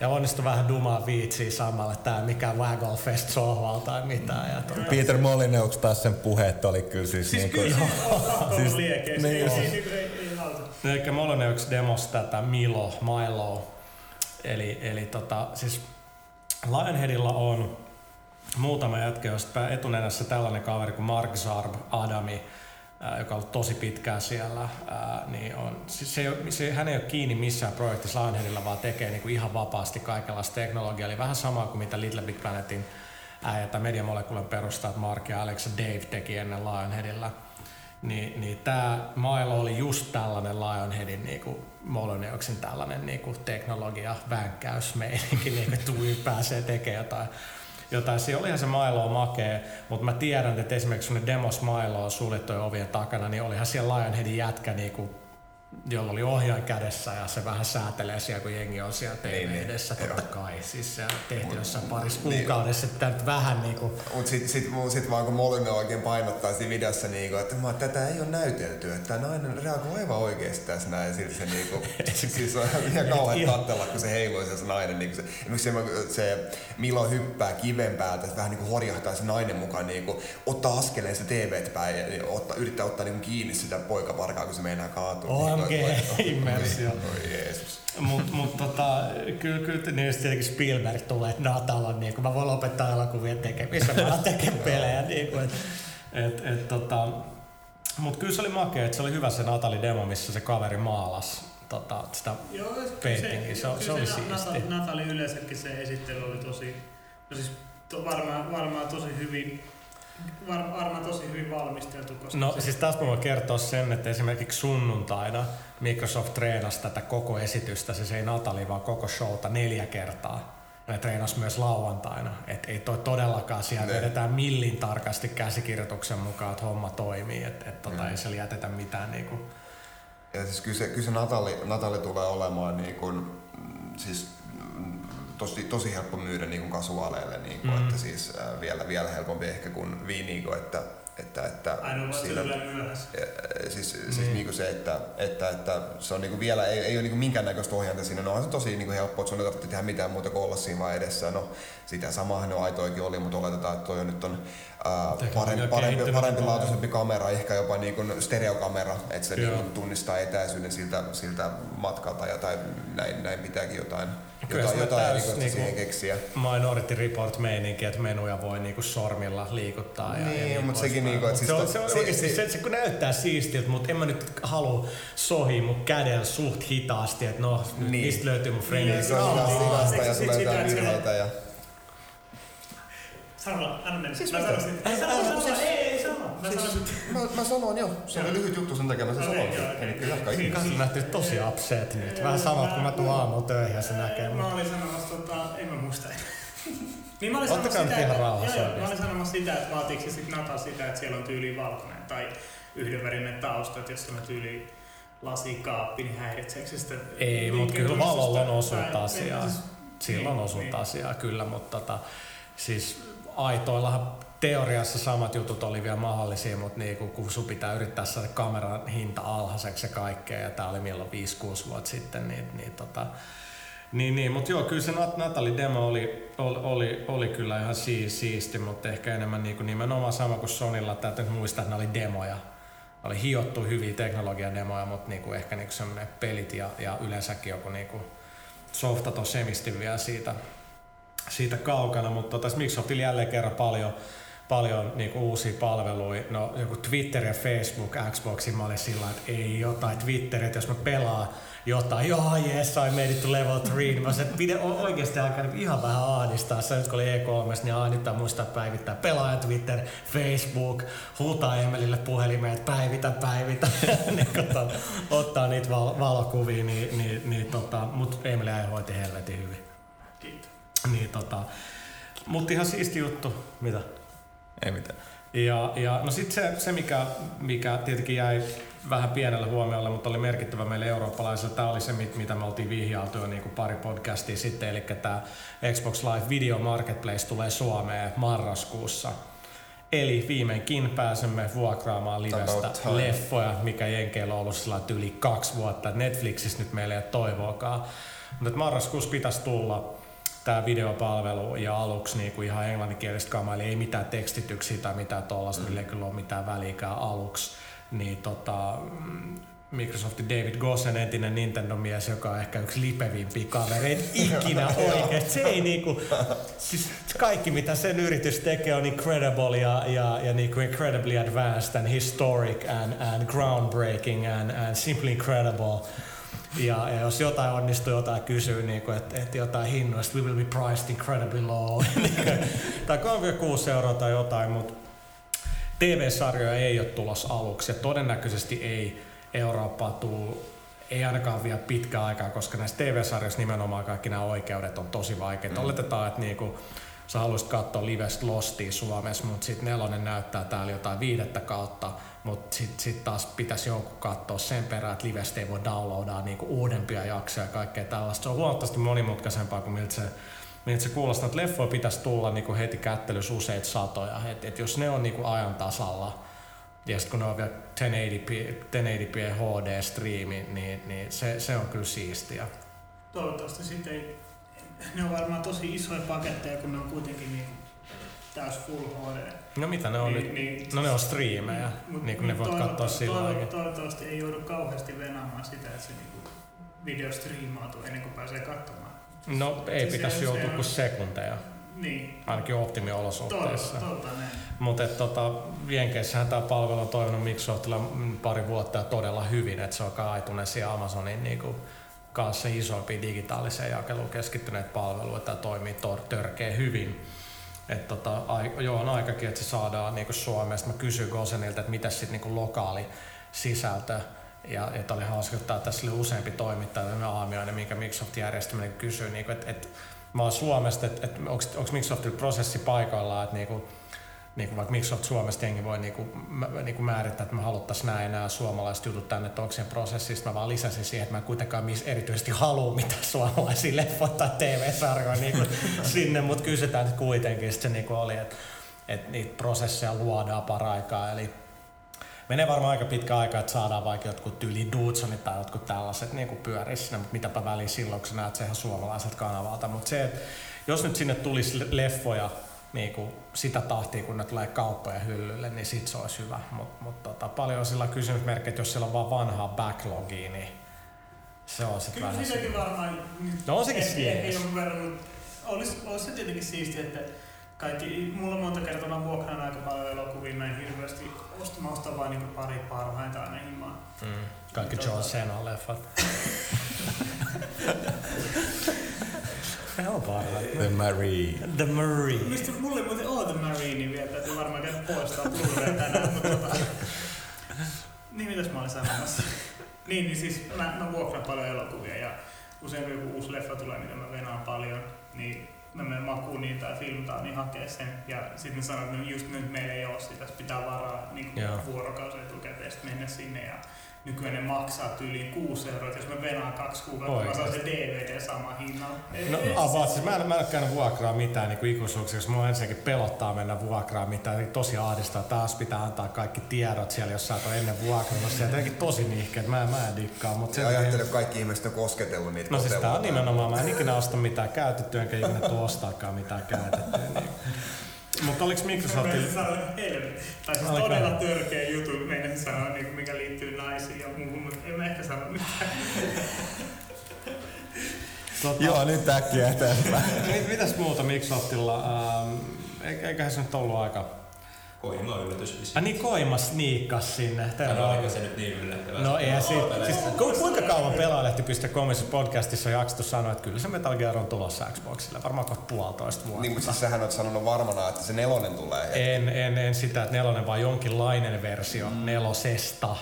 Ja onnistui vähän dumaa viitsiä samalla, että tämä mikä Waggle Fest sohval tai mitään. Ja tuota. Peter Molineux taas sen puheet oli kyllä siis, siis niinku... Kyllä, siis, liekeissä. Niin, siis, Eli Molineux demos tätä Milo, Milo. Eli, eli tota, siis Lionheadilla on muutama jätkä, josta etunenässä tällainen kaveri kuin Mark Zarb, Adami, joka on ollut tosi pitkään siellä, niin on, se, se, hän ei ole kiinni missään projektissa Lionheadilla, vaan tekee niin kuin ihan vapaasti kaikenlaista teknologiaa. Eli vähän samaa kuin mitä Little Big Planetin äijä tai Media Moleculen perustajat Mark ja Alex Dave teki ennen Lionheadilla. Niin, niin tämä Milo oli just tällainen Lionheadin niinku Molyneuxin tällainen niinku teknologia vänkkäysmeininki, niin kuin pääsee tekemään jotain jotain. Se olihan se Milo makee, mutta mä tiedän, että esimerkiksi ne demos Milo on suljettujen ovien takana, niin olihan siellä Lionheadin jätkä niinku jolla oli ohjaaja kädessä ja se vähän säätelee siellä, kun jengi on siellä TV niin, niin. edessä, niin, totta kai. Siis se tehty jossain parissa niin. kuukaudessa, että nyt vähän niinku... Mut sit, sit, sit vaan kun Molyneux oikein painottaa siinä videossa, niinku, että mä, tätä ei ole näytelty, että nainen reagoi aivan oikeasti tässä näin, ja silti se niinku... siis on ihan kauhean kattella, kun se heiluu se nainen. Niinku se, se, se Milo hyppää kiven päältä, että vähän niinku horjahtaa se nainen mukaan, niinku, ottaa askeleen se TV päin ja niin, ottaa, yrittää ottaa niinku kiinni sitä poikaparkaa, kun se meinaa kaatua. Oh, OMG-immersio. Oi Jeesus. Mutta mut, tota, kyllä, kyllä niin just tietenkin Spielberg tulee, että Natal on niin kuin, mä voin lopettaa elokuvien tekemistä, mä alan tekemään pelejä. Niin kuin, et, et, et, tota, mutta kyllä se oli makea, että se oli hyvä se Natali demo, missä se kaveri maalas tota, sitä Joo, paintingia. Se, se, se, oli siisti. Natali yleensäkin se esittely oli tosi, no siis to, varmaan, varmaan tosi hyvin var, varmaan tosi hyvin valmisteltu. Koska no se... siis taas mä voin kertoa sen, että esimerkiksi sunnuntaina Microsoft treenasi tätä koko esitystä, se ei Natali, vaan koko showta neljä kertaa. Ne treenasi myös lauantaina. Et ei toi todellakaan siellä ne. vedetään millin tarkasti käsikirjoituksen mukaan, että homma toimii. Että et tota, mm. ei siellä jätetä mitään niinku... Ja siis kyllä se, kyllä se Natali, Natali tulee olemaan niin kuin, siis tosi, tosi helppo myydä niin kuin kasuaaleille, niin kuin, mm. että siis äh, vielä, vielä helpompi ehkä kuin viiniiko, että että, että Ainoa sillä, myöhässä. Siis, siis niin. niin kuin se, että, että, että se on niin kuin vielä, ei, ei ole niin minkäännäköistä ohjainta siinä. No on se tosi niin kuin helppo, että sun ei tarvitse tehdä mitään muuta kuin olla siinä vaan edessä. No sitä samahan ne aitoikin oli, mutta oletetaan, että toi on nyt on ää, parempi, parempi, parempi laatuisempi kamera, ehkä jopa niin kuin stereokamera, että se niin kuin tunnistaa etäisyyden siltä, siltä matkalta ja tai näin, näin pitääkin jotain Kyllä jotain, jotain erikoista niinku siihen keksiä. Minority Report meininki, että menuja voi niinku sormilla liikuttaa. Ja, niin, ja niin mutta sekin niinku, että siis se, on, se, on se, oikeasti, se, se, se, kun näyttää siistiltä, mutta en mä nyt halua sohi mun kädellä suht hitaasti, että no, niin. mistä löytyy mun frame. Niin, se on hidasta ja tulee jotain virheitä. Ja... Sano, anna mennä. Siis mä sanoisin. Ei, sano, ei, ei, sano. Mä, siis, mä, mä sanoin jo, se oli lyhyt juttu sen takia, mä sen sanoin. Eli jatka ihmisiä. Kanssa nähty tosi upset nyt. Vähän sanot, kun mä tuun aamulla töihin ja se näkee. Mä olin sanomassa, tota, en mä muista. Niin mä olin sanomassa sitä, ihan rauhassa joo, mä olin sanomassa sitä, että vaatiiko se sitten Natal sitä, että siellä on tyyli valkoinen tai yhdenvärinen tausta, että jos on tyyli lasikaappi, niin häiritseekö se sitä? Ei, mutta kyllä valolla on osuutta asiaa. Sillä on osuutta asiaa, kyllä, mutta tota, siis aitoillahan teoriassa samat jutut oli vielä mahdollisia, mutta niinku, kun sun pitää yrittää saada kameran hinta alhaiseksi ja kaikkea, ja tää oli milloin 5-6 vuotta sitten, niin, niin tota, niin, niin mutta joo, kyllä se Natalie Demo oli, oli, oli, oli kyllä ihan siis, siisti, mutta ehkä enemmän niin kuin nimenomaan sama kuin Sonilla, täytyy muistaa, että ne oli demoja. Oli hiottu hyviä teknologiademoja, mutta niin kuin ehkä niin kuin pelit ja, ja yleensäkin joku niin kuin softa on semisti vielä siitä, siitä kaukana, mutta tota, Microsoftilla jälleen kerran paljon, paljon niinku uusia palveluja. No joku Twitter ja Facebook, Xboxin mä olin sillä että ei jotain Twitter, että jos mä pelaan jotain, joo yes, I made it to level 3, niin mä sanoin, että oikeasti alkaa niin ihan vähän ahdistaa. Se nyt kun oli E3, niin nyt muistaa päivittää pelaaja Twitter, Facebook, huutaa Emelille puhelimeen, että päivitä, päivitä, niin ottaa, ottaa niitä val- valokuvia, niin, niin, niin tota, mutta Emeli ei hoiti helvetin hyvin. Niin tota, mutta ihan siisti juttu. Mitä? Ei mitään. Ja, ja no sitten se, se mikä, mikä tietenkin jäi vähän pienellä huomiolla, mutta oli merkittävä meille eurooppalaisille. Tämä oli se, mitä me oltiin vihjailtu jo niin kuin pari podcastia sitten, eli tämä Xbox Live Video Marketplace tulee Suomeen marraskuussa. Eli viimeinkin pääsemme vuokraamaan livestä leffoja, mikä Jenkeillä on ollut sillä yli kaksi vuotta. Netflixissä nyt meillä ei ole toivoakaan. Mutta marraskuussa pitäisi tulla tämä videopalvelu ja aluksi niin kuin ihan englanninkielistä kamaa, eli ei mitään tekstityksiä tai mitään tuollaista, mm. millä kyllä ole mitään väliikään aluksi. Niin tota, Microsoftin David Gossen, entinen Nintendo-mies, joka on ehkä yksi lipevimpiä kavereita ikinä oikein. Se ei niinku, siis kaikki mitä sen yritys tekee on incredible ja, ja, ja niinku incredibly advanced and historic and, and groundbreaking and, and simply incredible. Ja, ja jos jotain onnistuu, jotain kysyy, niin kuin, että, että jotain hinnoista, we will be priced incredibly low. tai 36 euroa tai jotain, mutta TV-sarjoja ei ole tulossa aluksi ja todennäköisesti ei Eurooppaan tuu ei ainakaan vielä pitkä aikaa, koska näissä TV-sarjoissa nimenomaan kaikki nämä oikeudet on tosi vaikeita. Mm. Oletetaan, että niinku, sä haluaisit katsoa Livest Lostia Suomessa, mutta sitten nelonen näyttää täällä jotain viidettä kautta, mutta sitten sit taas pitäisi jonkun katsoa sen perään, että Livest ei voi downloadaa niinku uudempia jaksoja ja kaikkea tällaista. Se on huomattavasti monimutkaisempaa kuin miltä se miltä se kuulostaa, että leffoja pitäisi tulla niinku heti kättelys useita satoja. Et, et jos ne on niinku ajan tasalla, ja sitten kun ne on vielä 1080p, 1080p HD-striimi, niin, niin se, se on kyllä siistiä. Toivottavasti sitten ei, ne on varmaan tosi isoja paketteja, kun ne on kuitenkin niin täys Full HD. No mitä ne on niin, nyt? Niin, no ne on striimejä, mut, niin kuin ne voit katsoa sillä Toivottavasti ei joudu kauheasti venaamaan sitä, että se niin video striimautuu ennen kuin pääsee katsomaan. No ei siis pitäisi joutua kuin sekunteja. Niin. Ainakin optimiolosuhteissa. Mutta tota, Jenkeissähän tämä palvelu on toiminut Microsoftilla pari vuotta ja todella hyvin, että se on kaituneet siellä Amazonin niin kuin, kanssa isoimpia digitaaliseen jakeluun keskittyneet palveluita ja toimii tor- törkeä hyvin. Et tota, ai, joo, on aikakin, että se saadaan niin Suomesta. Mä kysyin Gosenilta, että mitä sitten niin lokaali sisältö ja että oli hauska, että tässä oli useampi toimittaja aamioinen, minkä Microsoft järjestäminen kysyy, niin kuin, että, että mä oon Suomesta, että, että onko Microsoftilla prosessi paikallaan, että niinku, niinku vaikka Microsoft Suomesta jengi voi niinku, mä, niinku määrittää, että me haluttaisiin näin nämä suomalaiset jutut tänne, että onko prosessista. Mä vaan lisäsin siihen, että mä en kuitenkaan miss erityisesti halua mitään suomalaisia leffoja tai TV-sarjoja niinku sinne, mutta kysytään että kuitenkin. Sitten se niinku oli, että, että niitä prosesseja luodaan paraikaa. Eli menee varmaan aika pitkä aika, että saadaan vaikka jotkut tyyli Dudsonit tai jotkut tällaiset niin pyörisi mutta mitäpä väliä silloin, kun sä näet sen ihan suomalaiselta kanavalta. Mutta se, että jos nyt sinne tulisi leffoja niin kuin sitä tahtia, kun ne tulee kauppoja hyllylle, niin sit se olisi hyvä. Mutta mut tota, paljon on sillä kysymysmerkki, että jos siellä on vaan vanhaa backlogia, niin se on sitten vähän... Kyllä sitäkin varmaan... No on sekin verran, olisi, olisi se tietenkin siistiä, että kaikki, mulla monta kertaa mä vuokraan aika paljon elokuvia, mä en hirveästi osta, mä ostan vain niin pari parhaita aina himaan. Mm. Kaikki John tuota- Cena-leffat. Ne on parhaat. The Marine. The Marine. Mistä mulle ei muuten oo The Marine, niin vielä täytyy varmaan käydä poistaa blu tänään, mutta tota... Niin, mitäs mä olin sanomassa? niin, niin siis mä, mä vuokraan paljon elokuvia ja usein kun joku uusi leffa tulee, mitä mä venaan paljon, niin mä menen makuun niin tai filmataan, niin hakee sen. Ja sitten ne sanoo, että no just nyt meillä ei ole sitä, pitää varaa niin vuorokausi etukäteen mennä sinne. Ja nykyään ne maksaa yli 6 euroa, jos mä venaan kaksi kuukautta, Oikeasti. mä saan se DVD sama hinnalla. No avaat, siis mä en, mä en käynyt vuokraa mitään niin ikuisuuksia, koska mua ensinnäkin pelottaa mennä vuokraa mitään. Eli tosi ahdistaa, taas pitää antaa kaikki tiedot siellä, jos sä et ole ennen vuokrannut. Se jotenkin tosi nihkeet, mä, mä en dikkaa. Mutta se ajattelen, että kaikki ihmiset on kosketellut niitä No siis tää on nimenomaan, mä en ikinä osta mitään käytettyä, enkä ikinä tuostaakaan mitään käytettyä. Niin. Mutta oliko Microsoftilla... Tai siis todella törkeä jutu, meidän sanoa, niin mikä liittyy naisiin ja muuhun, mutta en mä ehkä sano mitään. Tota, Joo, nyt äkkiä eteenpäin. Mitäs muuta Microsoftilla? Ähm, eiköhän se nyt ollut aika Koima yllätys. Ah niin, Koima sniikkas sinne. Terve. Oliko se nyt niin yllättävää? No ei si- siis, ku, kuinka kauan pelaalehti.comissa podcastissa on jaksettu sanoa, että kyllä se Metal Gear on tulossa Xboxille, varmaan kohta puolitoista vuotta. Niin, mutta siis sähän oot sanonut varmana, että se nelonen tulee. En, en, en sitä, että nelonen, vaan jonkinlainen versio mm. nelosesta.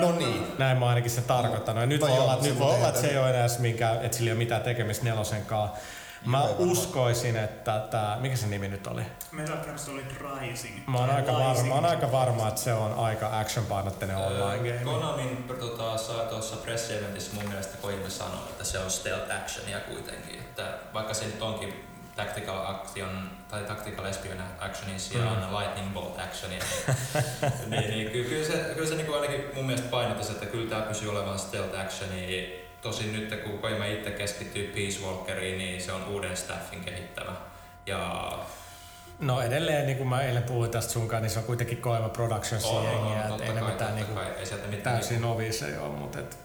No niin. Näin mä ainakin se tarkoittanut. Ja nyt voi olla, nyt voi olla, että se ei ole enää minkä, että sillä ei ole mitään tekemistä nelosenkaan. Mä uskoisin, että tämä, mikä se nimi nyt oli? Metal Gear Solid Rising. Mä oon, aika varma, mä oon aika varma, että se on aika action-painotteinen öö, online game. Konamin tota, tuossa press eventissä mun mielestä Kojima sanoi, että se on stealth actionia kuitenkin. Että vaikka se nyt onkin tactical action tai tactical espion actionin sijaan mm. lightning bolt actionia, niin, niin, niin kyllä, kyllä se, kyllä se niin kuin ainakin mun mielestä painottaisi, että kyllä tämä pysyy olevan stealth actionia tosin nyt kun Kojima itse keskittyy Peace Walkeriin, niin se on uuden staffin kehittämä. Ja No edelleen, niin kuin mä eilen puhuin tästä sunkaan, niin se on kuitenkin Koema Productionsin jengiä, että ei ne mitään, niin kuin, ei sieltä mitään täysin noviiseja ole, mutta et,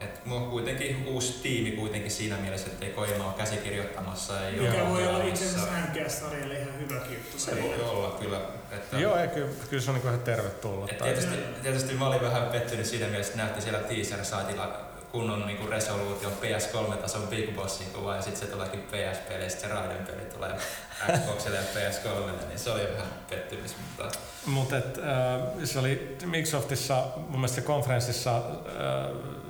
et mulla on kuitenkin uusi tiimi kuitenkin siinä mielessä, että ei Koima ole käsikirjoittamassa. Ei Mikä voi olla itse asiassa MGS-sarjalle ihan hyvä juttu. Se voi olla kyllä. Että... Joo, ei, kyllä, kyllä se on niin ihan tervetullut. Et tietysti, tietysti mä olin vähän pettynyt siinä mielessä, että näytti siellä teaser-saitilla kunnon niinku resoluution PS3-tason Big Bossin kuva ja sitten se tuleekin PSP ja sitten se Raiden-peli tulee Xboxille ja PS3, niin se oli vähän pettymys. Mutta Mutta et, äh, se oli Microsoftissa, mun mielestä konferenssissa äh,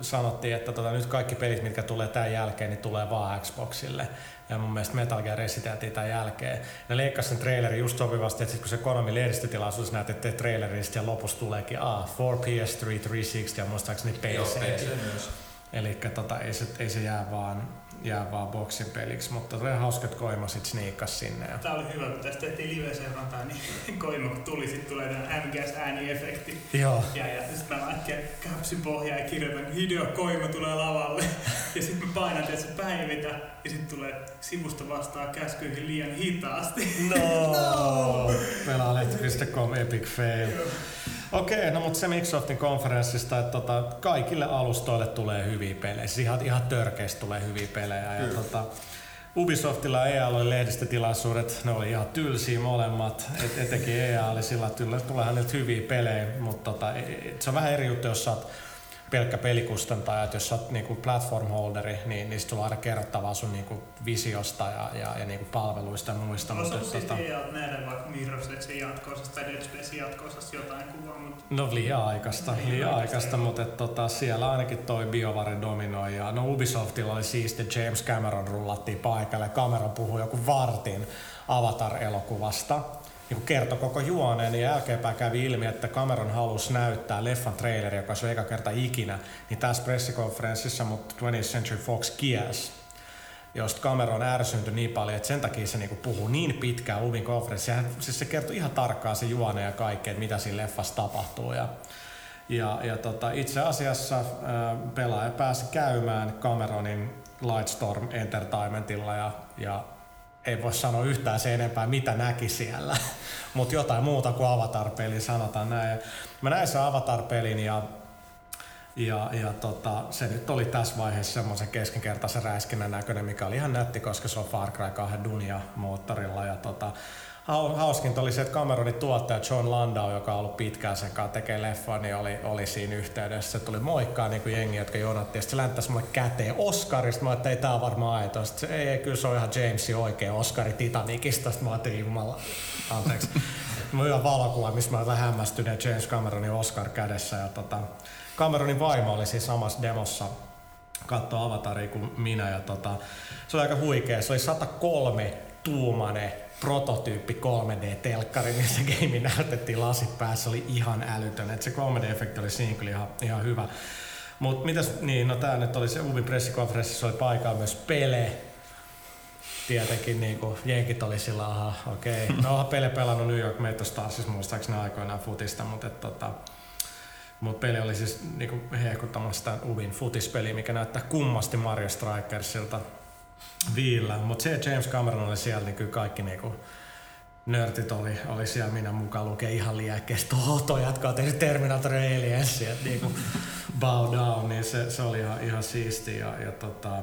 sanottiin, että tota, nyt kaikki pelit, mitkä tulee tämän jälkeen, niin tulee vaan Xboxille. Ja mun mielestä Metal Gear esiteltiin tämän jälkeen. Ne leikkasi sen trailerin just sopivasti, että sit kun se Konami lehdistötilaisuus näytettiin trailerista ja lopussa tuleekin ah, 4 PS3 360 ja muistaakseni PC. Joo, PC myös. Eli tota, ei, se, ei se jää vaan, jää vaan boksin peliksi, mutta oli hauska, että Koima sit sniikkas sinne. Ja... Tää oli hyvä, kun tästä tehtiin live-seurantaa, niin Koima kun tuli, sit tulee tämä MGS-ääniefekti. Joo. Ja, ja sit mä laitan kapsin pohjaa ja kirjoitan, Hideo Koima tulee lavalle. ja sit mä painan, se päivitä, ja sit tulee sivusta vastaan käskyihin liian hitaasti. No! no. Pelaalehti.com epic fail. Okei, no mutta se Microsoftin konferenssista, että tota, kaikille alustoille tulee hyviä pelejä. Siis ihan, ihan törkeästi tulee hyviä pelejä. Ja tota, Ubisoftilla ja EA oli lehdistötilaisuudet, ne oli ihan tylsiä molemmat. Et, etenkin EA oli sillä, että tulee häneltä hyviä pelejä, mutta tota, se on vähän eri juttu, jos sä oot pelkkä pelikustantaja, että jos sä oot niinku platform holderi, niin, niin sulla on aina kerrottavaa sun niinku visiosta ja, ja, ja niinku palveluista ja muista. No, mutta, siis tota... nähdä vaikka Mirror's Edge jatkoosasta tai Dead Space jatkoosasta jotain kuvaa, mutta... No liian aikaista, liian, liian aikaista, mutta et, tota, siellä ainakin toi BioWare dominoi. Ja, no Ubisoftilla oli siisti, James Cameron rullattiin paikalle, Cameron puhui joku vartin Avatar-elokuvasta niin kertoi koko juoneen, niin jälkeenpäin kävi ilmi, että Cameron halusi näyttää leffan traileri, joka on eka kerta ikinä, niin tässä pressikonferenssissa, mutta 20th Century Fox kies josta Cameron ärsyntyi niin paljon, että sen takia se niinku puhuu niin pitkään Uvin konferenssissa. Siis se kertoi ihan tarkkaan se juone ja kaikkea, että mitä siinä leffassa tapahtuu. Ja, ja, ja tota, itse asiassa ää, pelaaja pääsi käymään Cameronin Lightstorm Entertainmentilla ja, ja ei voi sanoa yhtään se enempää, mitä näki siellä. Mutta jotain muuta kuin Avatar-peli, sanotaan näin. Mä näin sen Avatar-pelin ja, ja, ja tota, se nyt oli tässä vaiheessa semmoisen keskinkertaisen räiskinnän näköinen, mikä oli ihan nätti, koska se on Far Cry 2 Dunia moottorilla. Ja tota, hauskinta oli se, että Cameronin tuottaja John Landau, joka on ollut pitkään sen kanssa tekee leffa, niin oli, oli siinä yhteydessä. Se tuli moikkaa niin kuin jengi, jotka jonatti. Sitten se länttäisi mulle käteen Oscarista. Mä että ei tää on varmaan aito. Sitten se, ei, ei, kyllä se on ihan Jamesin oikea Oscari Titanicista. Sitten mä ajattelin, jumala, anteeksi. Mä hyvä valokuva, missä mä olen hämmästynyt James Cameronin Oscar kädessä. Ja tota, Cameronin vaimo oli siis samassa demossa katsoa Avataria kuin minä. Ja tota, se oli aika huikea. Se oli 103 tuumane prototyyppi 3D-telkkari, missä game näytettiin lasit päässä, oli ihan älytön. Et se 3D-efekti oli siinä kyllä ihan, ihan hyvä. Mutta mitäs, niin, no tää nyt oli se Uvin pressikonferenssissa, oli paikalla myös Pele. Tietenkin niin kuin, jenkit oli sillä, aha, okei. Okay. No Pele pelannut New York Metastarsissa muistaakseni aikoinaan futista, mutta et, tota, mut peli oli siis niinku hehkuttamassa sitä Uvin futispeliä, mikä näyttää kummasti Mario Strikersilta viillä. Mutta se James Cameron oli siellä, niin kyllä kaikki niinku, nörtit oli, oli siellä minä mukaan lukee ihan liäkkeestä. Oho, toi jatkaa tehnyt Terminator Aliens, että niinku bow down, niin se, se oli ihan, ihan siisti. Ja, ja tota,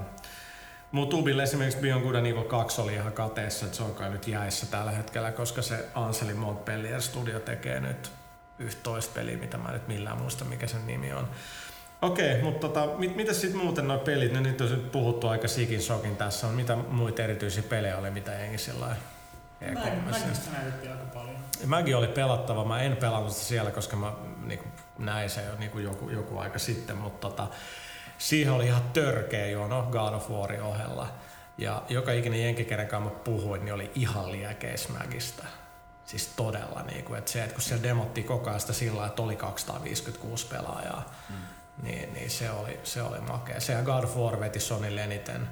mutta Ubille esimerkiksi Beyond Good and Evil 2 oli ihan kateessa, että se on kai nyt jäissä tällä hetkellä, koska se Anseli Montpellier Studio tekee nyt yhtä toista peliä, mitä mä nyt millään muista, mikä sen nimi on. Okei, mutta tota, mit, mitä sitten muuten nuo pelit, no nyt on puhuttu aika sikin sokin tässä, on mitä muita erityisiä pelejä oli, mitä jengi sillä Mägistä näytettiin aika paljon. Mägi oli pelattava, mä en pelannut sitä siellä, koska mä niin kuin, näin se jo niin joku, joku aika sitten, mutta tota, siihen oli ihan törkeä jono God of Warin ohella. Ja joka ikinen jenki, kenen kanssa mä puhuin, niin oli ihan liekeis Mägistä. Siis todella, niin kuin, että se, että kun siellä demottiin koko ajan sitä sillä että oli 256 pelaajaa, mm niin, niin se, oli, se oli makea. Sehän God of War veti Sonille eniten,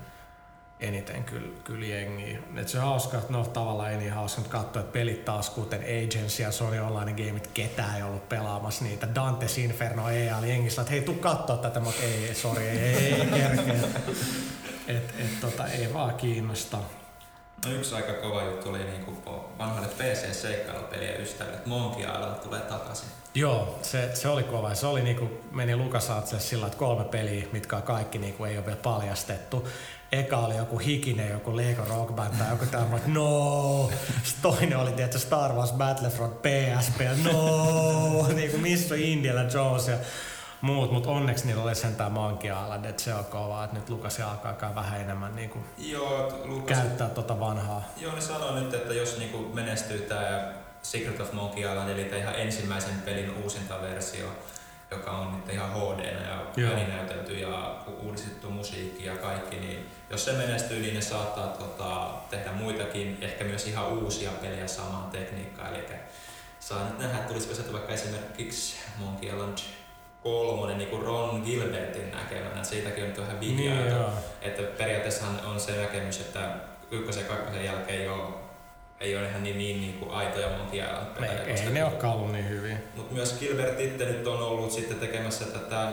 eniten kyllä, kyllä jengiä. Et se on hauska, että no tavallaan ei niin hauska katsoa, että pelit taas kuten Agency ja Sony Online Gameit, ketään ei ollut pelaamassa niitä. Dante's Inferno EA oli jengissä, että hei tuu katsoa tätä, mutta ei, sorry, ei, ei, ei kerkeä. Et, et, tota, ei vaan kiinnosta. No yksi aika kova juttu oli niinku vanhalle PC-seikkailupelien ystäville, että Monkey Island tulee takaisin. Joo, se, se oli kova. Se oli niinku, meni Lukasaatse sillä, että kolme peliä, mitkä on kaikki niinku, ei ole vielä paljastettu. Eka oli joku hikinen, joku Lego Rock Band tai joku tämmöinen, no. Sitten toinen oli tietysti Star Wars Battlefront PSP, no. niinku missä on Indiana Jones ja muut, mutta onneksi niillä oli sentään Monkey Island, että se on kova, että nyt Lukas alkaa vähän enemmän niinku joo, Lukas, käyttää tota vanhaa. Joo, ne sanoo nyt, että jos niinku menestyy tämä Secret of Monkey Island, eli ihan ensimmäisen pelin uusinta versio, joka on nyt ihan hd ja välinäytelty ja uudistettu musiikki ja kaikki, niin jos se menestyy, niin ne saattaa tota, tehdä muitakin, ehkä myös ihan uusia pelejä samaan tekniikkaan. Eli saa nyt nähdä, tulisiko se vaikka esimerkiksi Monkey Island kolmonen niin kuin Ron Gilbertin näkemänä. Siitäkin on vähän vihjailtu. Niin, että periaatteessahan on se näkemys, että ykkösen ja kakkosen jälkeen ei ole ei ole ihan niin, niin, niin kuin aitoja pelejä. Ei, ei ne olekaan ollut niin hyviä. Mutta myös Gilbert itse nyt on ollut sitten tekemässä tätä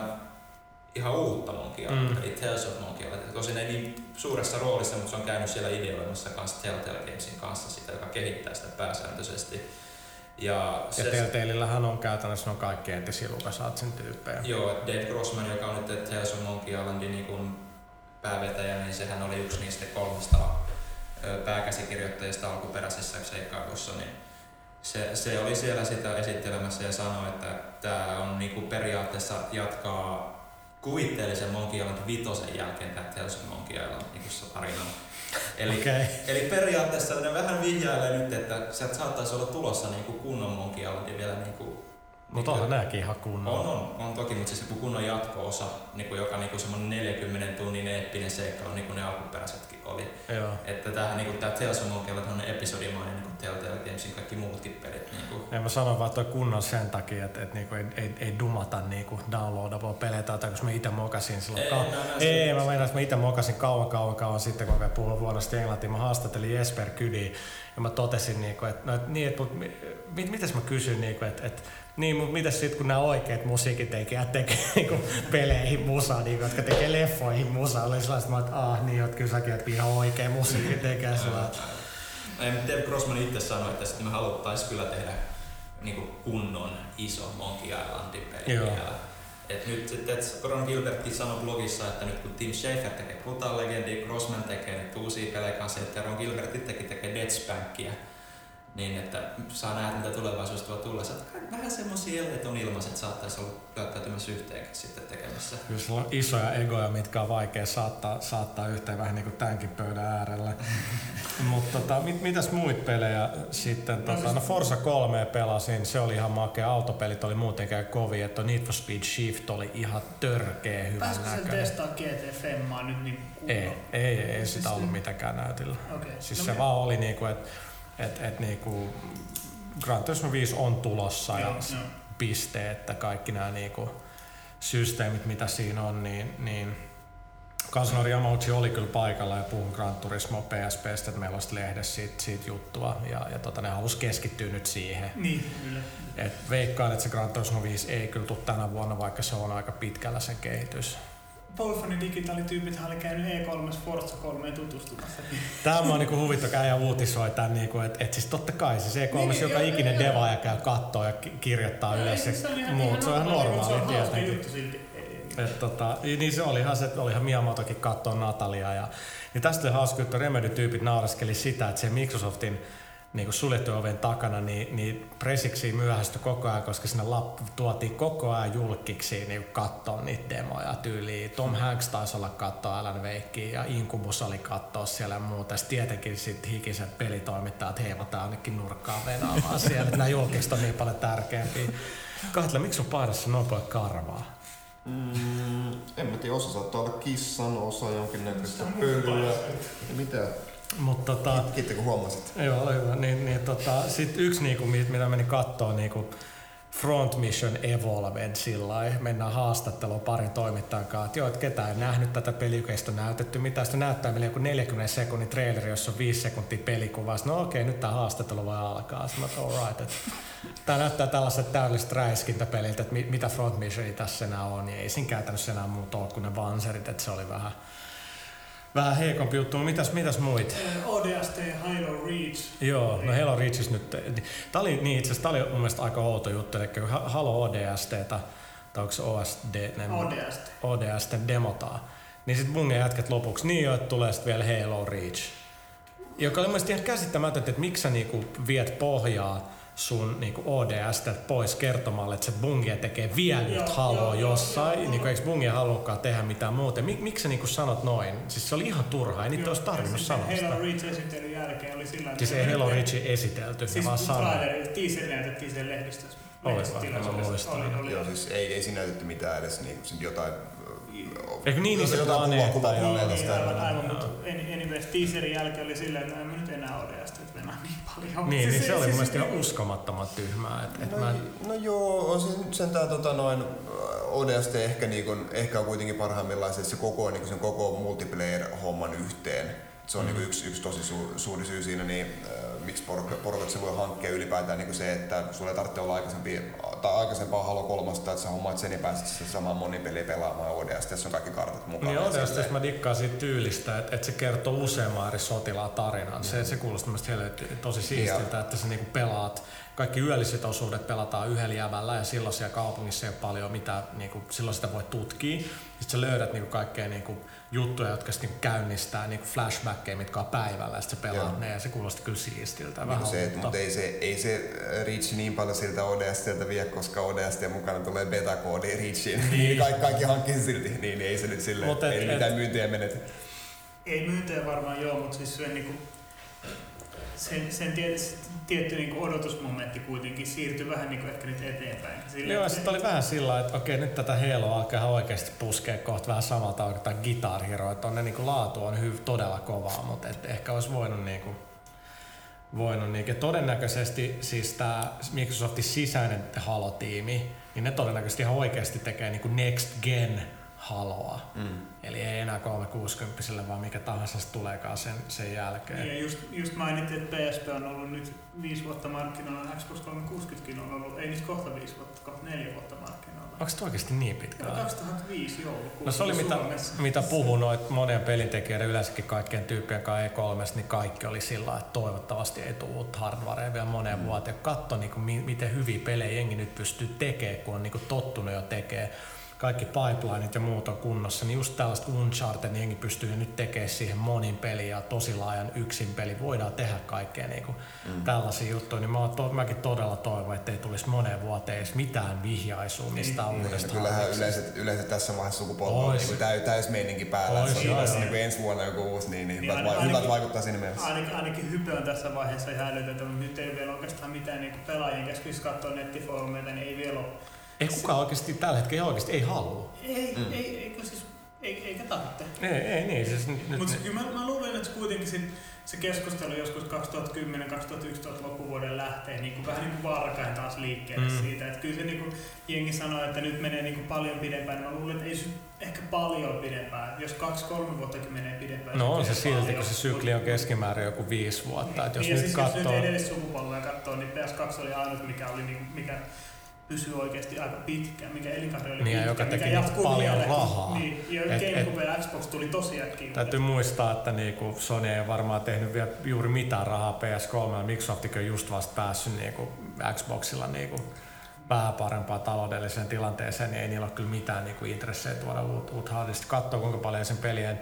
ihan uutta Monkey Island, mm. eli Tales of Monkey Island. Tosin ei niin suuressa roolissa, mutta se on käynyt siellä ideoimassa kanssa Telltale Gamesin kanssa sitä, joka kehittää sitä pääsääntöisesti. Ja, ja Telltaleillähän on käytännössä on kaikki entisiä LucasArtsin tyyppejä. Joo, Dave Grossman, joka on nyt Tales of Monkey Islandin niin päävetäjä, niin sehän oli yksi niistä kolmesta pääkäsikirjoittajista alkuperäisessä seikkailussa, niin se, se oli siellä sitä esittelemässä ja sanoi, että tämä on niinku periaatteessa jatkaa kuvitteellisen Monkey Island vitosen jälkeen tämä Tales of Monkey Island niinku tarina. Eli, okay. eli periaatteessa ne vähän vihjailee nyt, että sieltä saattaisi olla tulossa niinku kunnon Monkey Island vielä niinku mutta onhan nääkin ihan kunnon. On, on, on toki, mutta siis kunnon jatko-osa, niin kuin joka niin kuin semmoinen 40 tunnin eeppinen seikkailu, niin kuin ne alkuperäisetkin oli. Joo. Että tämähän niin kuin, tämä Tales of Monkey on episodimainen niin kuin Telltale Gamesin kaikki muutkin pelit. Niin kuin. Ja mä sanon vaan, että kunnon sen takia, että, että niinku ei, ei, ei, dumata niinku downloadable pelejä tai koska mä itse mokasin silloin. Ei, kau- ei, mä meinaan, että mä itse mokasin kauan kauan kauan sitten, kun mä puhuin vuodesta englantia. Mä haastattelin Jesper Kydi ja mä totesin, niinku, että, no, että, niin, että, mit, mitäs mä kysyn, niinku, että, että niin, mutta mitäs sitten kun nämä oikeat musiikitekijät tekee niinku peleihin musaa, niinku, jotka tekee leffoihin musaa, oli sellaista, että ah niin, että kyllä säkin ihan oikea musiikitekijä. Ei, Dave Grossman itse sanoi, että sitten me haluttaisiin kyllä tehdä niin kuin kunnon iso Monkey Islandin peli Joo. vielä. Et nyt sitten Ron Gilbertkin sanoi blogissa, että nyt kun Tim Schafer tekee Brutal Legendi, Grossman tekee nyt uusia pelejä kanssa, että Ron Gilbert itsekin tekee Dead Spankia niin että saa nähdä, mitä tulevaisuudesta voi tulla. Että vähän semmoisia että on ilmaiset saattaisi olla käyttäytymässä yhteenkin sitten tekemässä. Kyllä sulla on isoja egoja, mitkä on vaikea saattaa, saattaa yhteen vähän niin kuin tämänkin pöydän äärellä. Mutta tota, mit, mitäs muita pelejä sitten? No, tota, siis... no Forza 3 pelasin, se oli ihan makea. Autopelit oli muutenkin kovia, että Need for Speed Shift oli ihan törkeä hyvä Pääsikö näköinen. testaa GT Femmaa nyt niin Ei, ei, ei, ei siis sitä ollut mitenkään näytillä. Okay. Siis no, se me... vaan oli niinku, että et, et niinku Gran Turismo 5 on tulossa ja joo. piste, että kaikki nämä niinku systeemit, mitä siinä on, niin, niin Kansanori Yamauchi oli kyllä paikalla ja puhun Gran Turismo PSPstä, että meillä olisi lehdessä siitä, siitä juttua ja, ja tota, ne halusi keskittyä nyt siihen. Niin, kyllä. Et veikkaan, että se Gran Turismo 5 ei kyllä tule tänä vuonna, vaikka se on aika pitkällä sen kehitys. Polyphony digitaalityypit oli käynyt E3 Forza 3 tutustumassa. Tämä on niinku huvittava ja uutisoi tämän, niinku, että et siis totta kai se E3, niin, joka joo, ikinen devaaja käy kattoo ja kirjoittaa no, ylös se, muut, se on ihan normaali tietenkin. Et, tota, niin se oli ihan se, oli ihan Miyamotokin katsoa Natalia. Ja, niin tästä oli hauska, että Remedy-tyypit nauraskeli sitä, että se Microsoftin niin kuin suljettu oven takana, niin, niin presiksi myöhästyi koko ajan, koska sinne lap, tuotiin koko ajan julkiksi niin katsoa niitä demoja tyyliin. Tom Hanks taisi olla katsoa Alan Wakein ja Incubus oli katsoa siellä ja muuta. Sitten tietenkin sitten hikiset pelitoimittajat heivataan ainakin nurkkaan venaamaan siellä. Nämä julkiset on niin paljon tärkeämpiä. Kahtele, miksi on paidassa noin paljon karvaa? Mm, en mä tiedä, osa saattaa olla kissan, osa jonkinnäköistä pölyä. Mitä? Mut tota, Kiitos kun huomasit. Joo, hyvä. Niin, niin tota, sit yksi niinku, mitä meni kattoo niinku, Front Mission Evolved sillä Mennään haastatteluun parin toimittajan kanssa, että joo, että ketään ei nähnyt tätä pelikeistä näytetty. Mitä sitä näyttää meille joku 40 sekunnin traileri, jossa on 5 sekuntia pelikuvaa. No okei, nyt tämä haastattelu voi alkaa. Sitten mä all right, että tämä näyttää tällaiset täydelliset räiskintäpeliltä, että mitä Front Mission tässä enää on. Niin ei siinä käytännössä enää muuta ole kuin ne vanserit, että se oli vähän vähän heikompi juttu, mutta mitäs, mitäs muit? ODST Halo Reach. Joo, no Halo Reachis nyt, tää oli, niin itse asiassa oli mun mielestä aika outo juttu, eli kun Halo ODSTtä, tai onko se OSD? Ne, ODST. ODST demotaa, niin sit mun jätkät lopuksi, niin jo, että tulee sitten vielä Halo Reach. Joka oli mielestäni ihan käsittämätöntä, että miksi sä niinku viet pohjaa sun niinku ODS pois kertomalle, että se Bungie tekee vielä yhtä haloa jossain. Joo, niinku, eikö Bungie haluakaan tehdä mitään muuta? Mik, miksi sä niinku sanot noin? Siis se oli ihan turhaa, ei niitä olisi tarvinnut sanoa sitä. Halo Reach esittelyn jälkeen oli sillä Siis ei Halo Reach esitelty, siis vaan sanoi. Teaser näytettiin sen lehdistössä. Oli, oli, oli, Joo, siis ei, ei siinä näytetty mitään edes niin, jotain Eikö niin, niin se planeetta? Kuva, kuva, kuva, niin, aivan, aivan, mutta anyways, teaserin jälkeen oli silleen, että en nyt enää ODST, että mennään niin paljon. Niin, siis, niin se, se oli mun mielestä ihan uskomattoman tyhmää. Et, et no, mä... no joo, on se sentään tota noin, ODST ehkä, niin kun, ehkä on kuitenkin parhaimmillaan se, se koko, niin sen koko multiplayer-homman yhteen. Se on mm. niin yksi, yksi tosi su, suuri syy siinä, niin äh, miksi porukat se voi hankkia ylipäätään niin se, että sulle ei tarvitse olla aikaisempi, tai aikaisempaa Halo 3, että sä hommaat sen ja pääset se samaan monin peliä pelaamaan ODST, tässä on kaikki kartat mukana. Niin ODST mä dikkaan siitä tyylistä, että, että se kertoo useamman eri sotilaan tarinan. Se, se kuulostaa tosi siistiltä, ja. että sä niinku pelaat kaikki yölliset osuudet pelataan yhdellä jävällä ja silloin siellä kaupungissa ei ole paljon mitä, niin kuin, silloin sitä voi tutkia. Sitten sä löydät niin kuin, kaikkea niin kuin, juttuja, jotka sitten niin käynnistää niin kuin flashbackkejä, mitkä on päivällä ja sitten pelaat Joo. ne ja se kuulosti kyllä siistiltä. Niin se, mutta, mutta ei se, ei se Reach niin paljon siltä ODSTltä vie, koska ODST mukana tulee beta-koodi Reachiin. Niin. kaikki, kaikki hankkii silti, niin, niin ei se nyt silleen, ei et, mitään myyntiä menetä. Ei myyntiä varmaan joo, mutta siis se niin kuin, sen, sen tietty niin kuin odotusmomentti kuitenkin siirtyi vähän niin kuin ehkä nyt eteenpäin. Sille, Joo, sitten oli vähän sillä että okei, nyt tätä Haloa alkaa oikeasti puskea kohta vähän samalta kuin tämä Guitar Hero, että on ne niin kuin laatu on hyv, todella kovaa, mutta et ehkä olisi voinut niin kuin, voinut niin, todennäköisesti siis tämä Microsoftin sisäinen Halo-tiimi, niin ne todennäköisesti ihan oikeasti tekee niin kuin next gen haloa. Mm. Eli ei enää 360 vaan mikä tahansa se tuleekaan sen, sen jälkeen. Ja just, just mainittiin, että PSP on ollut nyt viisi vuotta markkinoilla, Xbox 360 on ollut, ei nyt kohta viisi vuotta, kohta neljä vuotta markkinoilla. Onko se oikeasti niin pitkä? 2005 joulukuussa. No se oli mitä, mitä puhun noit monien pelintekijöiden yleensäkin kaikkien tyyppien kanssa E3, niin kaikki oli sillä että toivottavasti ei tule uutta hardwarea vielä moneen mm. vuoteen. Katso niin kuin, miten hyviä pelejä jengi nyt pystyy tekemään, kun on niin kuin tottunut jo tekemään kaikki pipelineit ja muut on kunnossa, niin just tällaista Uncharted niin pystyy nyt tekemään siihen monin peli ja tosi laajan yksin peli. Voidaan tehdä kaikkea niin kuin mm. tällaisia juttuja, niin mä to, mäkin todella toivon, että ei tulisi moneen vuoteen edes mitään vihjaisua mistään niin, uudesta Kyllähän yleensä, yleensä tässä vaiheessa sukupolvella on niin täys, täys meininki päällä. Ois, se on joo, niin ensi vuonna joku uusi, niin, niin, niin hyvät, ainakin, hyvät vaikuttaa siinä mielessä. Ainakin, ainakin hype on tässä vaiheessa ihan älytöntä, mutta nyt ei vielä oikeastaan mitään niin pelaajien kesken, jos katsoo nettifoorumeita, niin ei vielä ole ei kukaan oikeasti tällä hetkellä oikeasti ei halua. Ei, mm. ei, eikö siis, ei, eikä tarvitse. Ei, ei niin. Siis Mutta kyllä mä, mä luulen, että kuitenkin se, se keskustelu joskus 2010-2011 loppuvuoden lähtee niin kuin, vähän niin kuin varkain taas liikkeelle mm. siitä. Että kyllä se niin kuin, jengi sanoo, että nyt menee niin kuin paljon pidempään. Mä luulen, että ei se ehkä paljon pidempään. Jos kaksi-kolme vuottakin menee pidempään. No on se silti, kun se sykli on keskimäärin joku viisi vuotta. Että jos niin, nyt siis katsoo... jos nyt edellis sukupolvea katsoo, niin PS2 oli ainut, mikä oli niin, mikä pysyy oikeasti aika pitkään, mikä elinkaari oli niin, pitkä, joka teki mikä paljon mieleen. rahaa. Niin, ja GameCube ja Xbox tuli tosi äkkiä. Täytyy muistaa, että niinku Sony ei varmaan tehnyt vielä juuri mitään rahaa PS3, ja Microsoft on just vasta päässyt niinku Xboxilla niinku vähän parempaan taloudelliseen tilanteeseen, niin ei niillä ole kyllä mitään niinku intressejä tuoda uut, uut hardista. Katsoo kuinka paljon sen pelien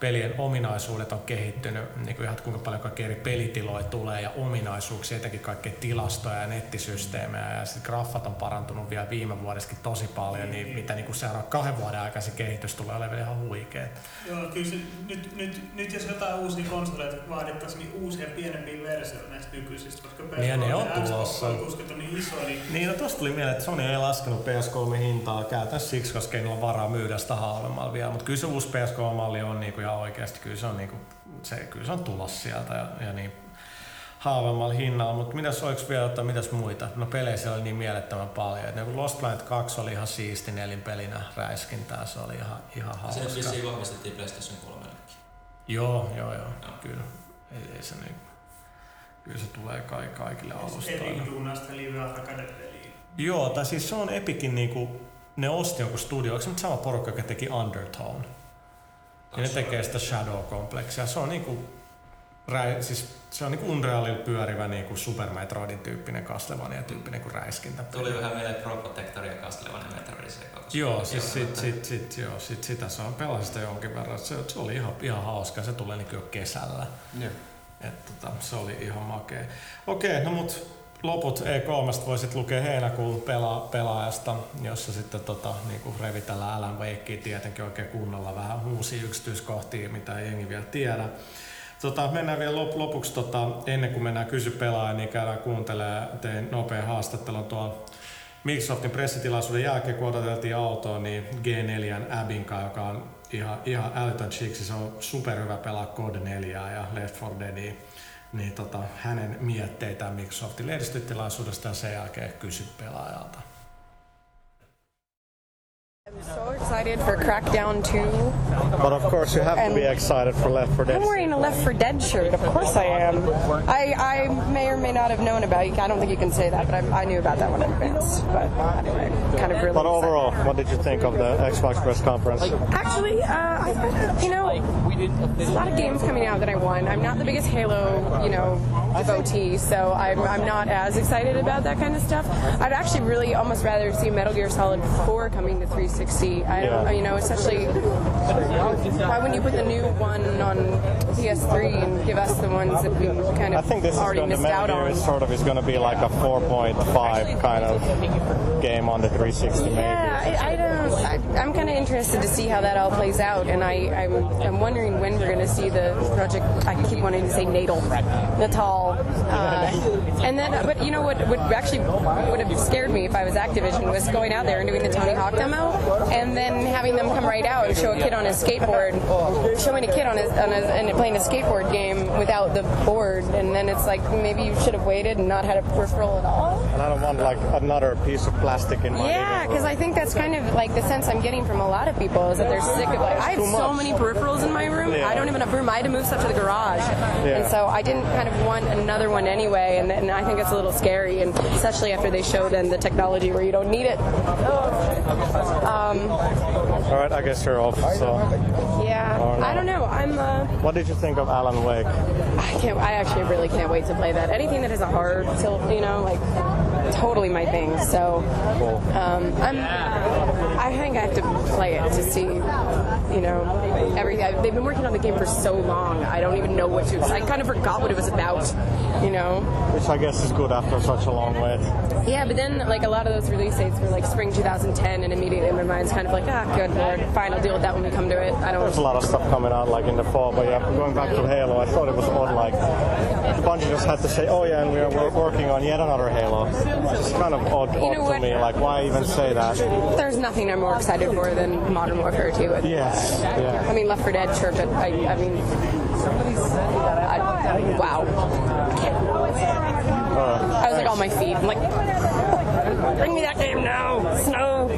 pelien ominaisuudet on kehittynyt, niin kuin ihan kuinka paljon kaikki eri pelitiloja tulee ja ominaisuuksia, etenkin kaikkea tilastoja ja nettisysteemejä ja sitten graffat on parantunut vielä viime vuodestakin tosi paljon, niin, niin mitä niin seuraavan kahden vuoden aikaisin kehitys tulee olemaan ihan huikea. Joo, kyllä se, nyt, nyt, nyt jos jotain uusia konsoleita vaadittaisiin, niin uusia pienempiä versioita näistä nykyisistä, koska PS3 niin, ne on tulossa. on niin iso. Niin, niin no tosta tuli mieleen, että Sony ei laskenut PS3 hintaa käytännössä siksi, koska ei ole varaa myydä sitä halvemmalla vielä, mutta kyllä se uusi PS3-malli on niin kuin ihan oikeasti kyllä se on, niinku, se, kyllä se on tulos sieltä ja, ja niin halvemmalla hinnalla, mutta mitäs oliko vielä että mitäs muita? No pelejä oli niin mielettömän paljon. Et niin Lost Planet 2 oli ihan siisti nelinpelinä räiskintää, se oli ihan, ihan hauska. Se vissiin vahvistettiin PlayStation 3 Joo, joo, joo, no. kyllä. Ei, ei se niin, kyllä se tulee kai, kaikille alustoille. Epic duunasta Live Arcade Joo, tai siis se on Epicin niinku, ne osti jonkun studio, onko se nyt sama porukka, joka teki Undertone? Ja ne tekee sitä shadow kompleksia. Se on niinku, räi, siis se on niinku Unrealilla pyörivä niinku Super Metroidin tyyppinen Castlevania tyyppinen kuin räiskintä. Tuli vähän Pro Protector ja Castlevania Metroidin Joo, siis sit, sit, sit, joo, sit sitä se on pelasin sitä jonkin verran. Se, se oli ihan, ihan hauska. Se tulee niinku jo kesällä. Joo. Et, tota, se oli ihan makea. Okei, no mut loput E3 voisit lukea heinäkuun pela, pelaajasta, jossa sitten tota, niinku revitellään Alan Wakea tietenkin oikein kunnolla vähän uusia yksityiskohtia, mitä ei jengi vielä tiedä. Tota, mennään vielä lop, lopuksi, tota, ennen kuin mennään kysy pelaajan, niin käydään kuuntelee, tein nopean haastattelun tuolla Microsoftin pressitilaisuuden jälkeen, kun odoteltiin autoa, niin G4 Abinka, joka on ihan, ihan älytön chiksi, se on superhyvä pelaa Code 4 ja Left 4 Deadia niin tota, hänen mietteitä Microsoftin lehdistötilaisuudesta ja sen jälkeen kysy pelaajalta. I'm so excited for Crackdown 2. But of course, you have to be excited for Left 4 Dead. I'm wearing a Left 4 Dead shirt. Of course I am. I, I may or may not have known about it. I don't think you can say that, but I, I knew about that one in advance. But anyway, kind of really. But overall, what did you think of the Xbox press conference? Actually, uh, I, you know, there's a lot of games coming out that I want. I'm not the biggest Halo, you know, devotee, so I'm, I'm not as excited about that kind of stuff. I'd actually really almost rather see Metal Gear Solid 4 coming to 360. I don't, Yeah. you know, especially why wouldn't you put the new one on PS3 and give us the ones that we kind of I think this is already going to missed Metal out on? is sort of is going to be like a 4.5 kind of game on the 360 maybe. Yeah, I. I, I'm kind of interested to see how that all plays out, and I, I'm, I'm wondering when we're going to see the project. I keep wanting to say Natal, Natal, uh, and then. But you know what? Would actually would have scared me if I was Activision was going out there and doing the Tony Hawk demo, and then having them come right out and show a kid on a skateboard, showing a kid on his, on his and playing a skateboard game without the board, and then it's like maybe you should have waited and not had a peripheral at all. And I don't want like another piece of plastic in my Yeah, because. I think that's kind of like the sense I'm getting from a lot of people is that they're sick of like I have so many peripherals in my room. Yeah. I don't even have room. I had to move stuff to the garage, Yeah. and so I didn't kind of want another one anyway. And, and I think it's a little scary, and especially after they show then the technology where you don't need it. Um, All right, I guess you're off. So, yeah. I don't know. I'm. Uh, what did you think of Alan Wake? I can't. I actually really can't wait to play that. Anything that has a hard tilt, you know, like totally my thing. So um, I'm. I think I have to play it to see, you know, everything. I, they've been working on the game for so long. I don't even know what to. I kind of forgot what it was about, you know. Which I guess is good after such a long wait. Yeah, but then like a lot of those release dates were like spring 2010, and immediately my mind's kind of like, ah, good lord, fine, I'll deal with that when we come to it. I don't. There's a lot of stuff coming out like in the fall, but yeah, going back to Halo, I thought it was odd. Like Bungie just had to say, "Oh yeah, and we are we're working on yet another Halo." It's kind of odd, You know to me. Like, why even say that? There's nothing I'm more excited for than Modern Warfare 2. And- Yes, yeah. I mean, Left 4 Dead, sure, but I, I mean, I, wow. Uh, I was like on my feet. I'm like, bring me that game now. Snow.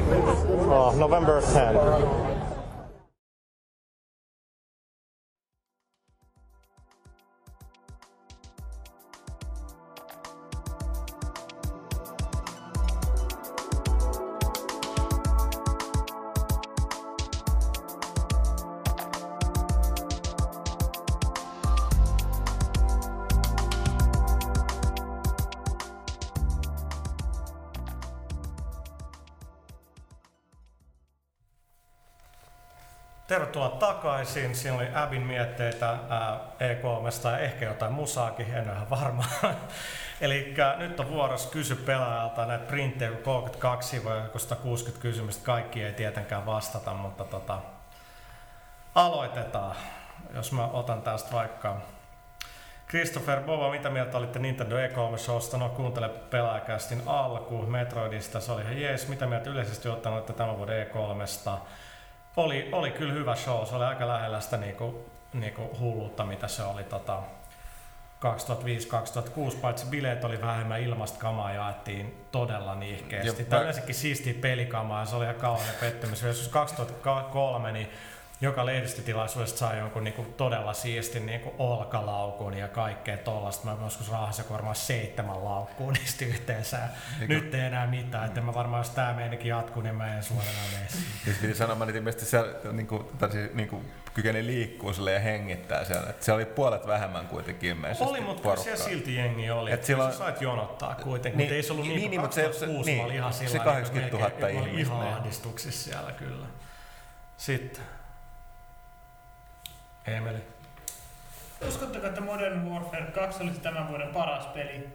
oh, November 10. takaisin. Siinä oli Abin mietteitä ää, E3 ja ehkä jotain musaakin, en ole ihan varma. Eli nyt on vuorossa kysy pelaajalta näitä printtejä, kun 32 sivua ja 160 kysymystä. Kaikki ei tietenkään vastata, mutta tota, aloitetaan. Jos mä otan tästä vaikka Christopher Bova, mitä mieltä olitte Nintendo E3-showsta? No kuuntele pelaajakästin alku Metroidista, se oli ihan jees. Mitä mieltä yleisesti ottaen olette tämän vuoden E3sta? Oli, oli kyllä hyvä show, se oli aika lähellä sitä niinku, niinku hulluutta, mitä se oli tota, 2005-2006, paitsi bileet oli vähemmän ilmasta kamaa jaettiin todella niihkeästi. Tämä mä- yleensäkin siistiä pelikamaa ja se oli ihan kauhean pettymys. Jos 2003, niin joka lehdistötilaisuudesta saa jonkun niinku todella siistin niinku olkalaukun ja kaikkea tollasta. Mä joskus raahasin varmaan seitsemän laukkuun niistä yhteensä. Eikä... Nyt ei enää mitään, että mä varmaan jos tää meinikin jatkuu, niin mä en suoraan mene Siis piti sanoa, mä ilmeisesti siellä niinku, siis, niinku, kykeni liikkuu ja hengittää siellä. Et se oli puolet vähemmän kuitenkin ilmeisesti Oli, mutta siellä silti jengi oli. Et silloin... Sä sait jonottaa kuitenkin, niin, mutta ei se ollut niin, niin, niin mutta se, se, niin, ihan sillä se 80 000 ihmistä. Ihan ahdistuksissa siellä kyllä. Sitten. Emeli. Uskotteko, että Modern Warfare 2 olisi tämän vuoden paras peli?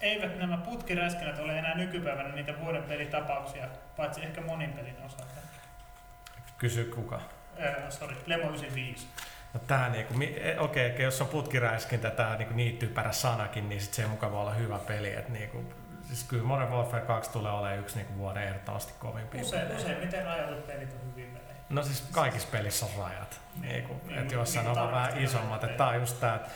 Eivät nämä putkiräskänät ole enää nykypäivänä niitä vuoden pelitapauksia, paitsi ehkä monin pelin osalta. Kysy kuka? Äh, sorry, Lemo 95. No tää niinku, e, okei, okay, jos on putkiräiskintä, tää niinku niin typerä sanakin, niin sit se ei mukaan voi olla hyvä peli. Et niinku, siis kyllä Modern Warfare 2 tulee olemaan yksi niinku vuoden ehdottomasti kovimpia Usein, useimmiten rajatut pelit on pelejä. No siis kaikissa pelissä on rajat. Niinku, niin, että jossain niin, on vähän isommat. Että tää on just tää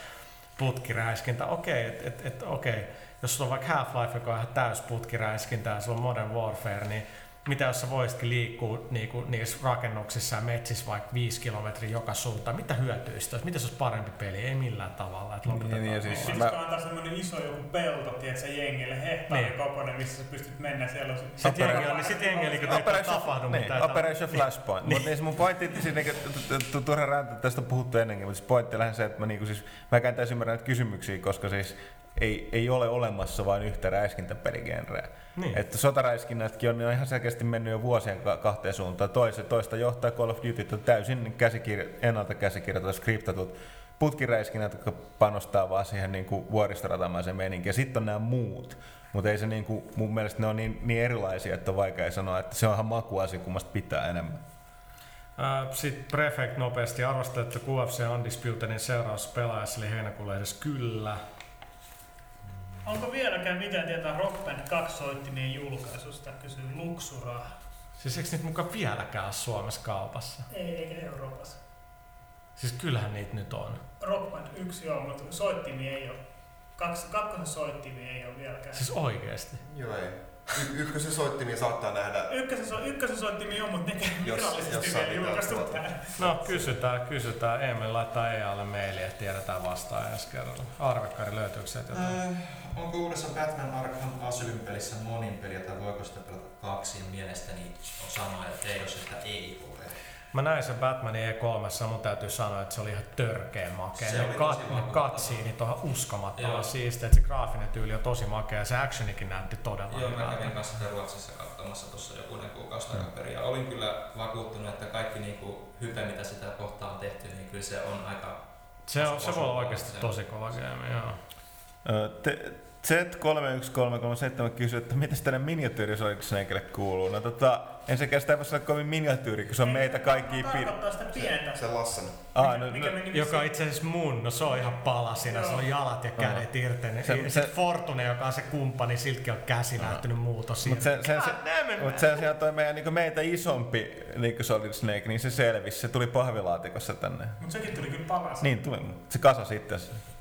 putkiräiskintä. Okei, okay, et, et, et, okay. jos sulla on vaikka Half-Life, joka on ihan täys putkiräiskintä ja sulla on Modern Warfare, niin mitä jos sä voisitkin liikkua niinku, niissä rakennuksissa ja metsissä vaikka viisi kilometriä joka suuntaan, mitä hyötyistä olisi? Mitä se olisi parempi peli? Ei millään tavalla. Että niin, niin, siis Pitäisikö mä... antaa semmoinen iso joku pelto, tiedätkö, jengille, hehtaari niin. kokoinen, missä sä pystyt mennä siellä. Sitten jengillä, niin sitten jengillä, kun ei tapahdu niin, mitään. Operation Flashpoint. Niin. Mutta niin, mun pointti, siis turha räntä, tästä on puhuttu ennenkin, mutta siis pointti lähden se, että mä, niinku, siis, mä en täysin ymmärrä näitä kysymyksiä, koska siis ei, ei ole olemassa vain yhtä räiskintäpeligenreä. Niin. Että sotaräiskinnätkin on, on ihan selkeästi mennyt jo vuosien kahteen suuntaan. Toista, toista johtaa Call of Duty on täysin käsikir- ennalta käsikirjoitetut, skriptatut putkiräiskinnät, jotka panostaa vaan siihen niin kuin vuoristoratamaiseen meininkiin. Ja sitten on nämä muut. Mutta ei se niin kuin, mun mielestä ne on niin, niin erilaisia, että on vaikea sanoa, että se on ihan makuasia, kummasta pitää enemmän. Sitten Prefect nopeasti arvostaa, että QFC Undisputedin seuraus pelaajassa eli heinäkuun lehdessä kyllä. Onko vieläkään mitään tietoa Rock Band 2 soittimien julkaisusta, kysyy Luxura. Siis eikö niitä mukaan vieläkään ole Suomessa kaupassa? Ei, eikä Euroopassa. Siis kyllähän niitä nyt on. Rock Band 1 joo, mutta soittimia ei ole. Kaksi, kakkosen soittimia ei ole vieläkään. Siis oikeesti? Joo ei. Y- ykkösen soittimia saattaa nähdä. Ykkösen, so, ykkösen soittimia on, mutta ne jos, virallisesti vielä julkaistu No kysytään, kysytään. Emil laittaa EAlle mailia, että tiedetään vastaan ensi kerralla. Arvekkari, löytyykö sieltä jotain? Äh, onko uudessa Batman Arkham Asylum pelissä monin peliä tai voiko sitä pelata kaksi? Mielestäni on sama, että ei jos että ei ole. Mä näin sen Batmanin E3, mun täytyy sanoa, että se oli ihan törkeä makea. Se ne, kat, ne katsiinit on uskomattoman siistiä, että se graafinen tyyli on tosi makea ja se actionikin näytti todella Joo, mä kävin kanssa sitä Ruotsissa katsomassa tuossa jokunen kuukausi takaperin ja olin kyllä vakuuttunut, että kaikki niinku hype, mitä sitä kohtaa on tehty, niin kyllä se on aika... Se, on, se voi olla oikeasti tosi kova game, joo. Te, Z31337 kysyy, että miten tänne miniatyyrisoliksneikelle kuuluu. No tota, ensinnäkin sitä ei voi olla kovin miniatyyri, kun se on ei, meitä kaikki pidä. sitä pientä. Se, se Lassen. Ah, no, mikä, no, joka itse asiassa mun, no se on ihan palasina, se on jalat ja kädet irti. Se, se, Fortune, joka on se kumppani, siltikin on käsi oh. näyttänyt muutos. Mutta sen, sen, se, mut sen sijaan toi meidän, niin meitä isompi niin Solid Snake, niin se selvisi. Se tuli pahvilaatikossa tänne. Mutta sekin tuli kyllä palas. Niin tuli, se kasasi itse hyvä,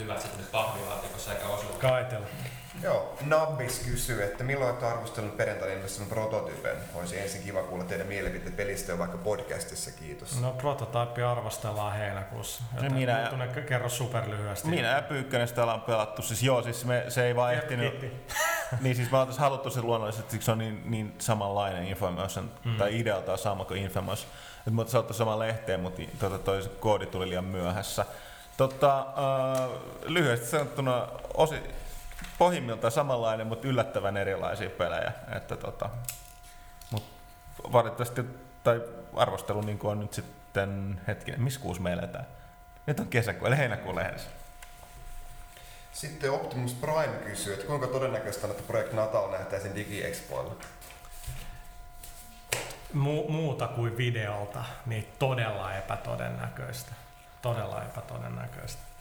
että se tuli pahvilaatikossa eikä osua. Kaitella. Joo, Nabbis kysyy, että milloin olette arvostellut perjantaina ilmestynyt prototyypen? Olisi ensin kiva kuulla teidän mielipiteet pelistä jo vaikka podcastissa, kiitos. No prototyyppi arvostellaan heinäkuussa. Joten minä ja, kerro superlyhyesti. Minä ja Pyykkönen sitä ollaan pelattu. Siis joo, siis me, se ei vaan ehtinyt. niin siis me oltaisiin haluttu sen luonnollisesti, että se on niin, niin samanlainen Infamous, mm. tai idealtaan sama kuin Infamous. Että me oltaisiin samaan lehteen, mutta tota, toi koodi tuli liian myöhässä. Tota, äh, lyhyesti sanottuna osi, pohjimmiltaan samanlainen, mutta yllättävän erilaisia pelejä. Että, tota, mut valitettavasti, tai arvostelu niin on nyt sitten, hetkinen, missä kuusi me eletään? Nyt on kesäkuu, eli heinäkuun lehdessä. Sitten Optimus Prime kysyy, että kuinka todennäköistä on, että Project Natal nähtäisiin DigiExpoilla? Mu- muuta kuin videolta, niin todella epätodennäköistä todella epätodennäköistä.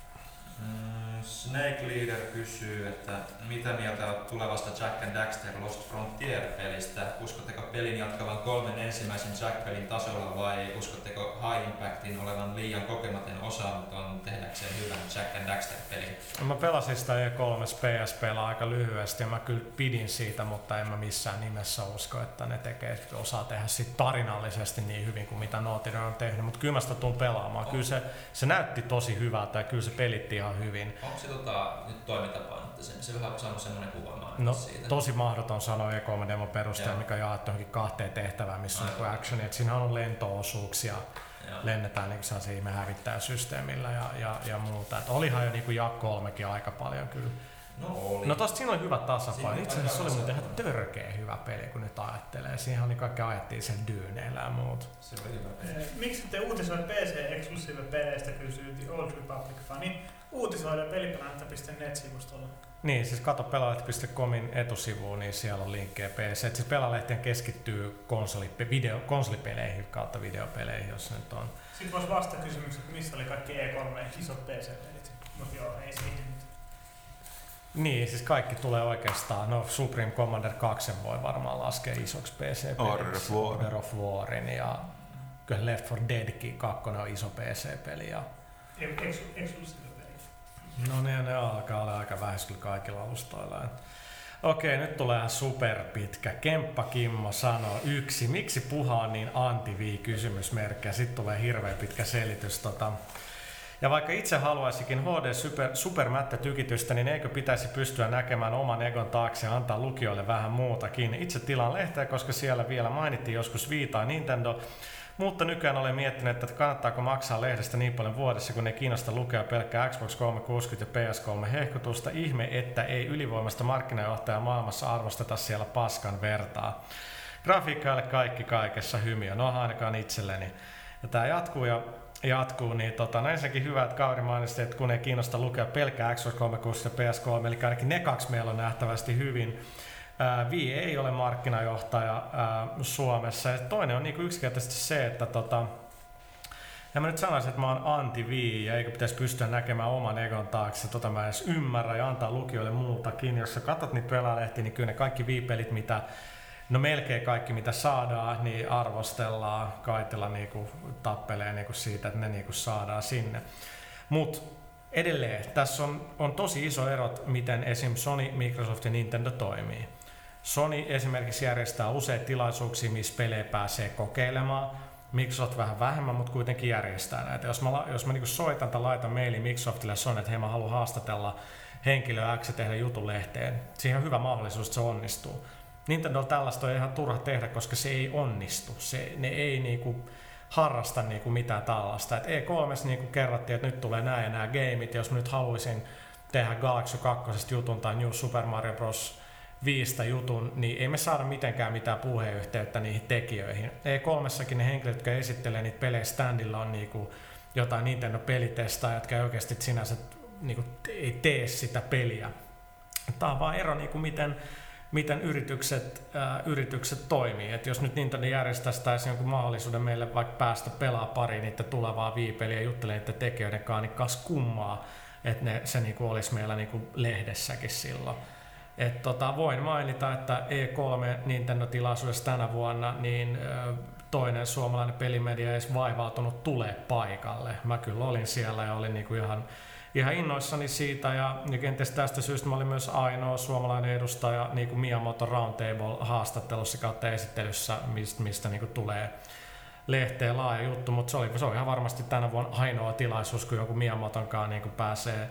Mm, Snake Leader kysyy, että mitä mieltä olet tulevasta Jack and Daxter Lost Frontier-pelistä? Uskotteko pelin jatkavan kolmen ensimmäisen Jack-pelin tasolla vai uskotteko High Impactin olevan liian kokematon osaamaton tehdäkseen hyvän Jack and Daxter-pelin? Mä pelasin sitä E3 PSPllä aika lyhyesti ja mä kyllä pidin siitä, mutta en mä missään nimessä usko, että ne tekee, osaa tehdä sit tarinallisesti niin hyvin kuin mitä Naughty on tehnyt, mutta kyllä mä sitä tuun pelaamaan. Kyllä se, se näytti tosi hyvältä ja kyllä se pelitti ihan hyvin. Onko se tota, nyt toimintapainotteisen? Se, se vähän saanut semmoinen kuva no, siitä. tosi mahdoton sanoa E3 Demo perusteella, mikä jaettu johonkin kahteen tehtävään, missä Aivan. on niin action, että siinä on lentoosuuksia. Joo. lennetään niin sellaisia ihme hävittäjäsysteemillä ja, ja, ja muuta. Et olihan jo niin kuin Jak 3 aika paljon kyllä. No, oli. no tosta siinä oli hyvä tasapaino. Itse asiassa se oli muuten ihan törkeä hyvä peli, kun nyt ajattelee. Siihen oli kaikki ajettiin sen dyyneillä ja muut. Se oli hyvä peli. Miksi te uutisoit PC-eksklusiive peleistä, kysyy The Old Republic-fani uutisoida pelipelanta.net-sivustolla. Niin, siis kato pelaajalehti.comin etusivuun, niin siellä on linkkejä PC. Siis pelaalehtiä keskittyy konsoli, video, konsolipeleihin kautta videopeleihin, jos nyt on. Sitten voisi vastata kysymykseen, että missä oli kaikki E3 isot PC-pelit. Mutta joo, ei siihen. Niin, siis kaikki tulee oikeastaan, no Supreme Commander 2 voi varmaan laskea isoksi of War. Order of Warin ja kyllä Left 4 Deadkin 2 on iso PC-peli. Ja... Exclusive No niin, ne alkaa olla aika vähäis kyllä kaikilla alustoilla. Okei, nyt tulee superpitkä. Kemppa Kimmo sanoo yksi. Miksi puha on niin anti kysymysmerkki ja sitten tulee hirveän pitkä selitys. Tota. Ja vaikka itse haluaisikin HD super, supermättä tykitystä, niin eikö pitäisi pystyä näkemään oman egon taakse ja antaa lukijoille vähän muutakin? Itse tilaan lehteä, koska siellä vielä mainittiin joskus Vita Nintendo, mutta nykyään olen miettinyt, että kannattaako maksaa lehdestä niin paljon vuodessa, kun ne kiinnosta lukea pelkkää Xbox 360 ja PS3 hehkutusta. Ihme, että ei ylivoimasta markkinajohtajaa maailmassa arvosteta siellä paskan vertaa. Grafiikka kaikki kaikessa hymiö, no ainakaan itselleni. Ja tämä jatkuu ja jatkuu, niin tota, no ensinnäkin hyvä, että Kauri mainitsi, että kun ei kiinnosta lukea pelkkää Xbox 360 ja PS3, eli ainakin ne kaksi meillä on nähtävästi hyvin Vi ei ole markkinajohtaja Suomessa. Ja toinen on niin yksinkertaisesti se, että tota, ja mä nyt sanoisin, että mä oon anti Wii ja eikö pitäisi pystyä näkemään oman egon taakse. Tota mä edes ymmärrän ja antaa lukijoille muutakin. Jos sä katsot niitä pelaalehtiä, niin kyllä ne kaikki Wii-pelit, mitä No melkein kaikki mitä saadaan, niin arvostellaan, kaitella niinku tappelee niinku siitä, että ne niinku saadaan sinne. Mutta edelleen, tässä on, on tosi iso erot, miten esim. Sony, Microsoft ja Nintendo toimii. Sony esimerkiksi järjestää useita tilaisuuksia, missä pelejä pääsee kokeilemaan. Microsoft vähän vähemmän, mutta kuitenkin järjestää näitä. Jos mä, jos mä niin soitan tai laitan maili Microsoftille Sony, että hei mä haluan haastatella henkilöä X tehdä jutun lehteen, siihen on hyvä mahdollisuus, että se onnistuu. Nintendo tällaista on ihan turha tehdä, koska se ei onnistu. Se, ne ei niinku harrasta niinku mitään tällaista. Et E3 niinku kerrottiin, että nyt tulee nämä ja nämä gameit, jos mä nyt haluaisin tehdä Galaxy 2 jutun tai New Super Mario Bros viistä jutun, niin ei me saada mitenkään mitään puheenyhteyttä niihin tekijöihin. E3 ne henkilöt, jotka esittelee niitä pelejä standilla, on niinku jotain Nintendo-pelitestaa, jotka ei oikeasti sinänsä niinku ei tee sitä peliä. Tämä on vaan ero, niinku miten, miten yritykset, ää, yritykset toimii. Et jos nyt Nintendo järjestäisi jonkun mahdollisuuden meille vaikka päästä pelaa pari niitä tulevaa viipeliä ja juttelee niiden tekijöiden kanssa, niin kas kummaa, että ne, se niinku olisi meillä niinku lehdessäkin silloin. Et tota, voin mainita, että E3 Nintendo-tilaisuudessa tänä vuonna niin toinen suomalainen pelimedia ei edes vaivautunut tulee paikalle. Mä kyllä olin siellä ja olin niinku ihan, ihan innoissani siitä ja, kenties tästä syystä mä olin myös ainoa suomalainen edustaja niin kuin Miyamoto Roundtable haastattelussa kautta esittelyssä, mistä, mistä niin kuin tulee lehteen laaja juttu, mutta se oli, se oli ihan varmasti tänä vuonna ainoa tilaisuus, kun joku Miyamotonkaan niin kuin pääsee,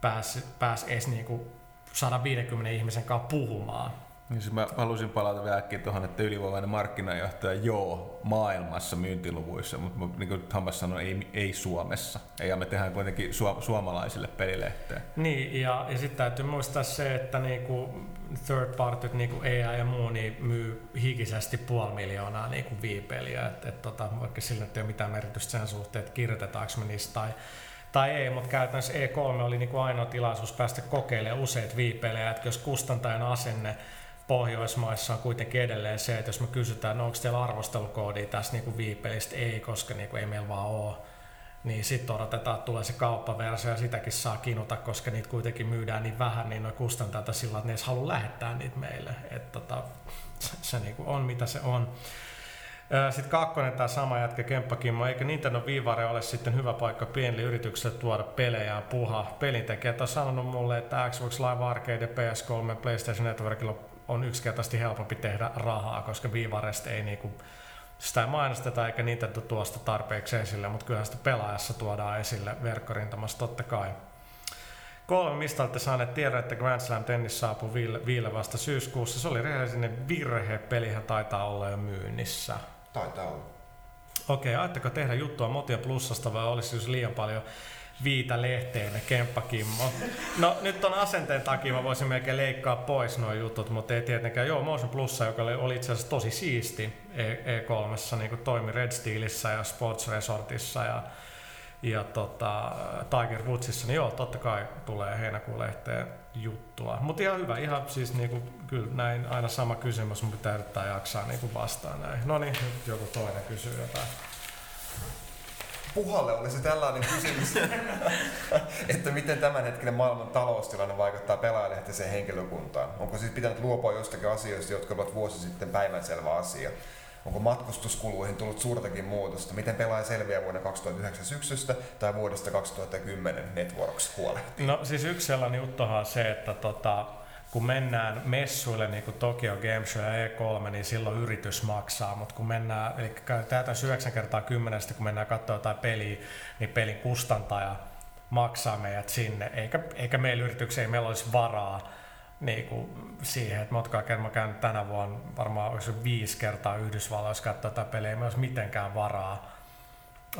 pääs, pääs edes niin kuin 150 ihmisen kanssa puhumaan. Niin siis mä halusin palata vielä äkkiä tuohon, että ylivoimainen markkinajohtaja joo maailmassa myyntiluvuissa, mutta niin kuin Thomas sanoi, ei, ei Suomessa. Ja me tehdään kuitenkin su- suomalaisille pelilehteen. Niin, ja, ja sitten täytyy muistaa se, että niinku third party, niinku AI ja muu, niin myy hikisesti puoli miljoonaa niinku viipeliä. Et, et tota, vaikka sillä ei ole mitään merkitystä sen suhteen, että kirjoitetaanko me niistä tai tai ei, mutta käytännössä E3 oli niin kuin ainoa tilaisuus päästä kokeilemaan viipelejä, että jos kustantajan asenne Pohjoismaissa on kuitenkin edelleen se, että jos me kysytään, no onko teillä arvostelukoodia tässä niin kuin viipelistä, ei, koska niin kuin ei meillä vaan ole. niin sitten odotetaan, että tulee se kauppaversio ja sitäkin saa kinuta, koska niitä kuitenkin myydään niin vähän, niin noin kustantajat sillä että ne edes halua lähettää niitä meille. Että tota, se, se niinku on mitä se on. Sitten kakkonen tämä sama jätkä Kemppakimmo, eikö Nintendo Vivare ole sitten hyvä paikka pienille yrityksille tuoda pelejä puha. Pelintekijät on sanonut mulle, että Xbox Live Arcade, PS3 PlayStation Networkilla on yksinkertaisesti helpompi tehdä rahaa, koska Vivaresta ei niinku, sitä ei mainosteta eikä Nintendo tuosta tarpeeksi esille, mutta kyllähän sitä pelaajassa tuodaan esille verkkorintamassa totta kai. Kolme, mistä olette saaneet tiedon, että Grand Slam Tennis saapuu viille vasta syyskuussa. Se oli rehellinen virhe, pelihän taitaa olla jo myynnissä. Taitaa olla. Okei, ajatteko tehdä juttua Motia Plussasta vai olisi jos liian paljon viitä lehteen Kimmo. No nyt on asenteen takia mä voisin melkein leikkaa pois nuo jutut, mutta ei tietenkään. Joo, Motion Plussa, joka oli itse asiassa tosi siisti E3, niin kuin toimi Red Steelissä ja Sports Resortissa ja ja tota, Tiger Woodsissa, niin joo, totta kai tulee heinäkuun lehteen juttua. Mutta ihan hyvä, ihan siis niinku, kyllä näin aina sama kysymys, mun pitää yrittää jaksaa niinku vastaan näin. No niin, nyt joku toinen kysyy jotain. Puhalle olisi tällainen kysymys, että miten tämänhetkinen maailman taloustilanne vaikuttaa pelaajalehtiseen henkilökuntaan. Onko siis pitänyt luopua jostakin asioista, jotka ovat vuosi sitten päivänselvä asia? Onko matkustuskuluihin tullut suurtakin muutosta? Miten pelaaja selviää vuonna 2009 syksystä tai vuodesta 2010 Networks huolehtii? No siis yksi sellainen juttuhan on se, että tota, kun mennään messuille niin kuin Tokyo Game Show ja E3, niin silloin yritys maksaa, mutta kun mennään, eli käytetään 9 kertaa 10, kun mennään katsoa jotain peliä, niin pelin kustantaja maksaa meidät sinne, eikä, eikä meillä yrityksiä, ei meillä olisi varaa niin kuin siihen, että monta kertaa mä käyn tänä vuonna varmaan olisi viisi kertaa Yhdysvalloissa katsoa tätä peliä, ei olisi mitenkään varaa,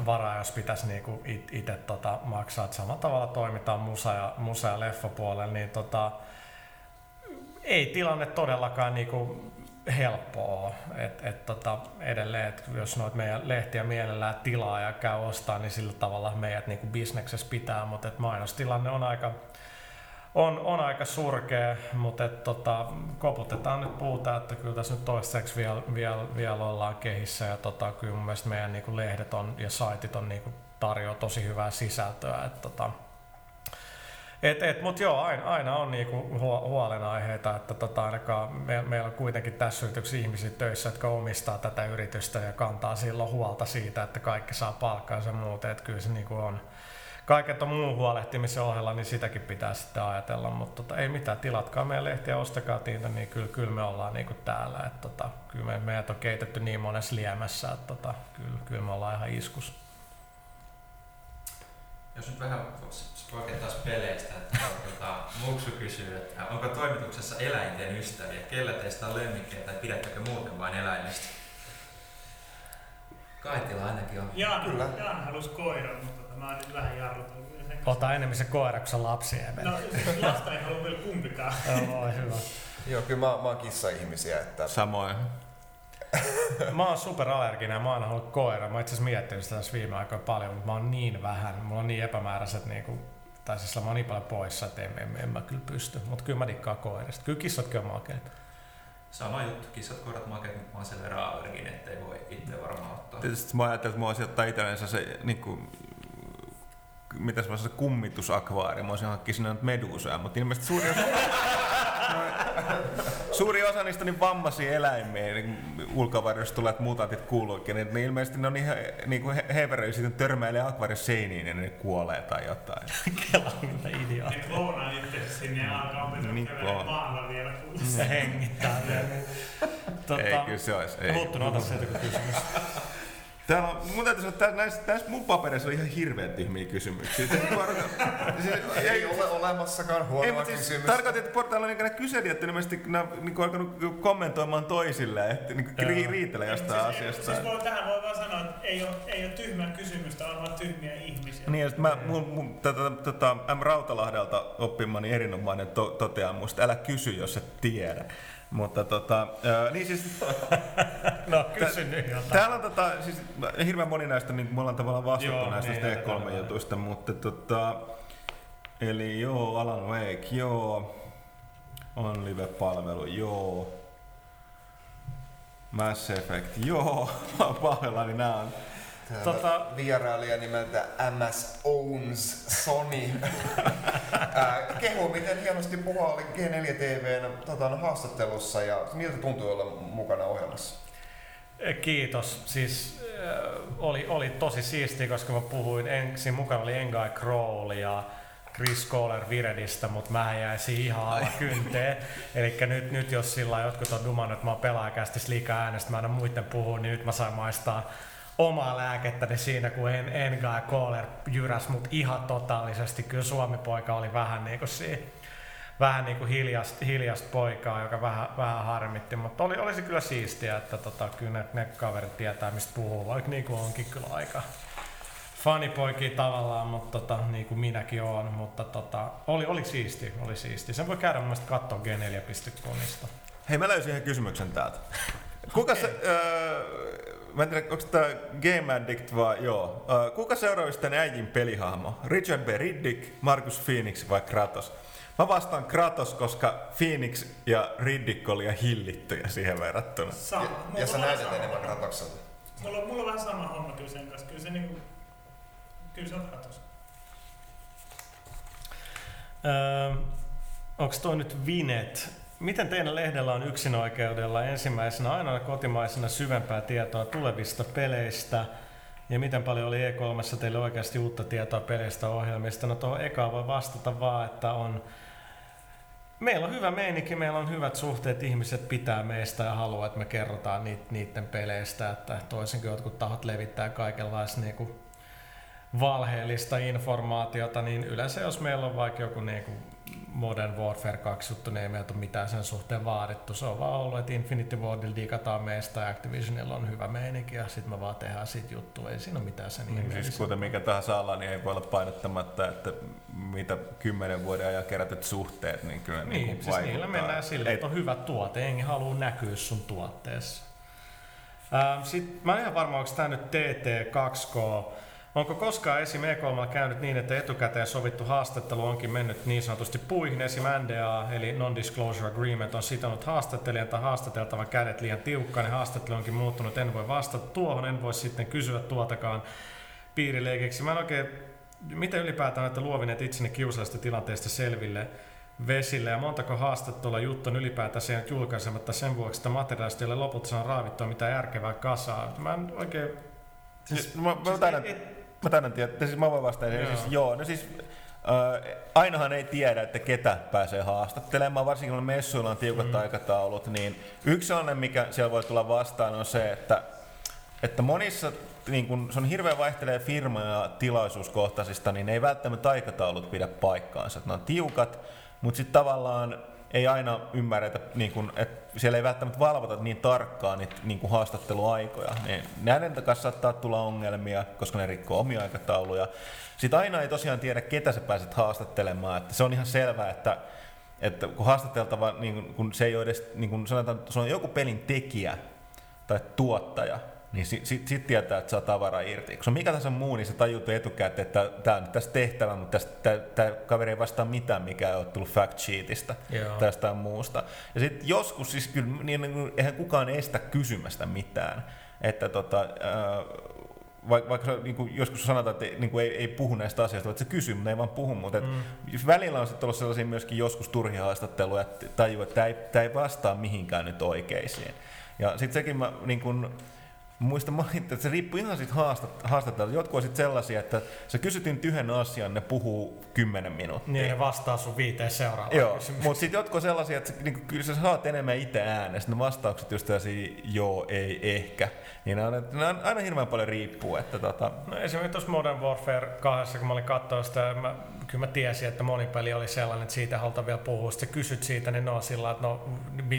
varaa jos pitäisi niinku itse tota maksaa. Että samalla tavalla toimitaan musa- ja, musa- ja leffapuolella, niin tota, ei tilanne todellakaan niinku helppoa. Et, et tota, edelleen, et jos noit meidän lehtiä mielellään tilaa ja käy ostaa, niin sillä tavalla meidät niinku bisneksessä pitää, mutta mainostilanne on aika, on, on aika surkea, mutta et, tota, koputetaan nyt puuta, että kyllä tässä nyt toistaiseksi vielä, vielä, vielä ollaan kehissä ja tota, kyllä mun mielestä meidän niinku lehdet on, ja saitit on niinku, tarjoaa tosi hyvää sisältöä. Et, tota, et, et, Mutta joo, aina, aina on niinku huolenaiheita, että tota, ainakaan me, meillä on kuitenkin tässä yrityksessä ihmisiä töissä, jotka omistaa tätä yritystä ja kantaa silloin huolta siitä, että kaikki saa palkkaansa muuten. Että kyllä se niinku on, kaiken muun huolehtimisen ohella, niin sitäkin pitää sitten ajatella, mutta tota, ei mitään, tilatkaa meidän lehtiä, ostakaa niitä, niin kyllä, kyllä me ollaan niin kuin täällä. Et, tota, kyllä me, meidät on keitetty niin monessa liemessä, että tota, kyllä, kyllä me ollaan ihan iskus. Jos nyt vähän taas peleistä, että tota, Muksu kysyy, että onko toimituksessa eläinten ystäviä? Kellä teistä on lemmikkejä tai pidättekö muuten vain eläimistä? Kaitila ainakin on. Jaan, Kyllä. Jaan halusi koiran, mutta mä oon nyt vähän jarrutellut. Ota enemmän se koira, kun se lapsi ei No siis lasta ei halua vielä kumpikaan. Joo, hyvä. Joo, kyllä mä, mä oon kissa-ihmisiä. Että... Samoin. mä oon superallerginen ja mä oon halunnut koira. Mä itse asiassa miettinyt sitä tässä viime aikoina paljon, mutta mä oon niin vähän. Mulla on niin epämääräiset niinku, tai siis mä oon niin paljon poissa, että en, en, en mä kyllä pysty. Mutta kyllä mä dikkaan koirista. Kyllä kissatkin on makeita. Sama juttu, kissat, koirat, makeet, mutta mä oon sen verran allerginen, ettei voi itse varmaan ottaa. Tietysti mä ajattelin, että mä voisin ottaa itsellensä se niin kuin, mitä se voisi kummitusakvaari, mä voisin hankkia sinne meduusoja, mutta ilmeisesti suuri osa, suuri osa niistä niin vammaisia eläimiä, niin ulkovarjosta tulee, että mutantit kuuluukin, niin, niin ilmeisesti ne on ihan niin kuin heveröi, sitten törmäilee akvaariossa seiniin ja ne kuolee tai jotain. Kela, mitä idiaa. Ne kloonaa itse sinne ja alkaa opetella niin maalla vielä. Se hengittää vielä. Tota, ei, kyllä se olisi. Ei. Muuttunut, ota sieltä kysymys. Täällä on, mun täytyy sanoa, että näissä, näissä mun papereissa on ihan hirveän tyhmiä kysymyksiä. Se, se, ei, ei ole olemassakaan huonoa siis kysymystä. Tarkoitin, että portailla niin ne kyselijät ilmeisesti nämä, niin kuin alkanut kommentoimaan toisilleen, että niin kuin riitelee jostain siis, asiasta. Siis voi, tähän voi vaan sanoa, että ei ole, ei ole tyhmää kysymystä, on vaan tyhmiä ihmisiä. Niin, että mä, mun, mun, tota, tota, M. Rautalahdelta oppimani erinomainen to, toteaa musta, älä kysy, jos et tiedä. Mutta tota, ää, niin siis... no, kysy nyt jotain. Täällä on tota, siis hirveän moni näistä, niin me ollaan tavallaan vastattu joo, näistä niin, T3-jutuista, mutta tota, eli joo, Alan Wake, joo, on live-palvelu, joo, Mass Effect, joo, pahoillani nämä on tota... vierailija nimeltä MS Owns Sony kehu, miten hienosti puhua oli G4 TVn tota, haastattelussa ja miltä tuntui olla mukana ohjelmassa? Kiitos. Siis äh, oli, oli tosi siistiä, koska mä puhuin, ensin mukana oli Engai Kroll ja Chris Kohler Viredistä, mutta mä jäisin ihan alla kynteen. Eli nyt, nyt jos sillä jotkut on dumannut, että mä oon pelaajakästi liikaa äänestä, mä en muiden puhua, niin nyt mä sain maistaa omaa lääkettäni siinä, kun en, Enga ja Kohler jyräs mut ihan totaalisesti. Kyllä Suomi-poika oli vähän niin kuin siinä vähän niin kuin hiljasta, hiljasta poikaa, joka vähän, vähän harmitti, mutta oli, olisi kyllä siistiä, että tota, kyllä ne, ne kaverit tietää, mistä puhuu, vaikka niin kuin onkin kyllä aika fanipoikia tavallaan, mutta tota, niin kuin minäkin olen, mutta tota, oli, oli siisti, oli siisti. Sen voi käydä mun mielestä katsoa G4.comista. Hei, mä löysin yhden kysymyksen täältä. Kuka okay. se, öö, mä en tiedä, onko tämä Game Addict vai joo. Öö, kuka seuraavista äijin pelihahmo? Richard B. Riddick, Marcus Phoenix vai Kratos? Mä vastaan Kratos, koska Phoenix ja Riddick oli hillittyjä siihen verrattuna. Sama. Ja, ja sä näytät enemmän Kratokselta. Mulla, mulla on vähän sama homma kyllä sen kanssa. Kyllä se niinku, kyllä se on Kratos. Öö, onko toi nyt Vinet? Miten teidän lehdellä on yksinoikeudella ensimmäisenä ainoana kotimaisena syvempää tietoa tulevista peleistä? Ja miten paljon oli E3 teille oikeasti uutta tietoa peleistä ohjelmista? No tuohon ekaan voi vastata vaan, että on Meillä on hyvä meininki, meillä on hyvät suhteet, ihmiset pitää meistä ja haluaa, että me kerrotaan niiden peleistä, että toisin kuin jotkut tahot levittää kaikenlaista niin kuin valheellista informaatiota, niin yleensä jos meillä on vaikka joku niin kuin Modern Warfare 2 juttu, niin ei meiltä ole mitään sen suhteen vaadittu. Se on vaan ollut, että Infinity Wardilla digataan meistä ja Activisionilla on hyvä meininki ja sitten me vaan tehdään siitä juttu. Ei siinä ole mitään sen niin, siis kuten mikä tahansa ala, niin ei voi olla painottamatta, että mitä kymmenen vuoden ajan kerätyt suhteet, niin kyllä niin, niin siis niillä mennään sille, että on hyvä tuote, enkä halua näkyä sun tuotteessa. Sitten mä en ihan varma, onko tämä nyt TT2K, Onko koskaan esim. E3 käynyt niin, että etukäteen sovittu haastattelu onkin mennyt niin sanotusti puihin? Esim. NDA eli Non-Disclosure Agreement on sitonut haastattelijan tai haastateltavan kädet liian tiukkaan ja haastattelu onkin muuttunut. En voi vastata tuohon, en voi sitten kysyä tuotakaan piirileikeksi. Mä en oikein, miten ylipäätään olette luovineet itsenne kiusallisesta tilanteesta selville? vesille ja montako haastattelua juttu on ylipäätään sen julkaisematta sen vuoksi, että materiaalista ei ole lopulta saanut raavittua mitään järkevää kasaa. Mä en oikein... Siis, mä, mä siis taidan, et, Mä taidan tietää, siis mä voin vastata. Joo. Siis, joo, no siis äh, ainahan ei tiedä, että ketä pääsee haastattelemaan, varsinkin kun messuilla on tiukat mm. aikataulut, niin yksi sellainen, mikä siellä voi tulla vastaan, on se, että, että monissa niin kun, se on hirveän vaihtelee firma- ja tilaisuuskohtaisista, niin ne ei välttämättä aikataulut pidä paikkaansa. Ne on tiukat, mutta sitten tavallaan ei aina ymmärretä, niin kun, että siellä ei välttämättä valvota niin tarkkaan niitä niin kuin haastatteluaikoja. Niin näiden kanssa saattaa tulla ongelmia, koska ne rikkoo omia aikatauluja. Sitten aina ei tosiaan tiedä, ketä sä pääset haastattelemaan. Että se on ihan selvää, että, että kun haastateltava, niin kun se ei ole edes, niin kun sanotaan, se on joku pelin tekijä tai tuottaja, niin sitten sit, sit tietää, että saa tavara irti. Kun se on mikä tahansa muu, niin se tajuut etukäteen, että tämä on nyt tässä tehtävä, mutta tämä kaveri ei vastaa mitään, mikä ei ole tullut fact sheetistä tai jostain muusta. Ja sitten joskus siis kyllä, niin, niin, eihän kukaan estä kysymästä mitään. Että tota, äh, vaikka, vaikka niin kuin joskus sanotaan, että niin kuin ei, ei puhu näistä asioista, että se kysyy, mutta ei vaan puhu. Mutta mm. välillä on sitten ollut sellaisia myöskin joskus turhia haastatteluja, että tajuu, että tämä ei, tämä ei vastaa mihinkään nyt oikeisiin. Ja sitten sekin mä, niin kuin, muista mainita, että se riippuu ihan siitä haastattelusta. Jotkut on sitten sellaisia, että sä kysyt nyt yhden asian, ne puhuu kymmenen minuuttia. Niin, ne vastaa sun viiteen seuraavaan Joo, mutta sitten jotkut on sellaisia, että niin kyllä sä saat enemmän itse äänestä. Ne vastaukset just tällaisia joo, ei, ehkä. Niin ne on, ne on aina hirveän paljon riippuu. Että tota... no, esimerkiksi tuossa Modern Warfare 2, kun mä olin katsoa sitä, mä, kyllä mä tiesin, että monipeli oli sellainen, että siitä halutaan vielä puhua. Sitten kysyt siitä, niin ne on sillä että no,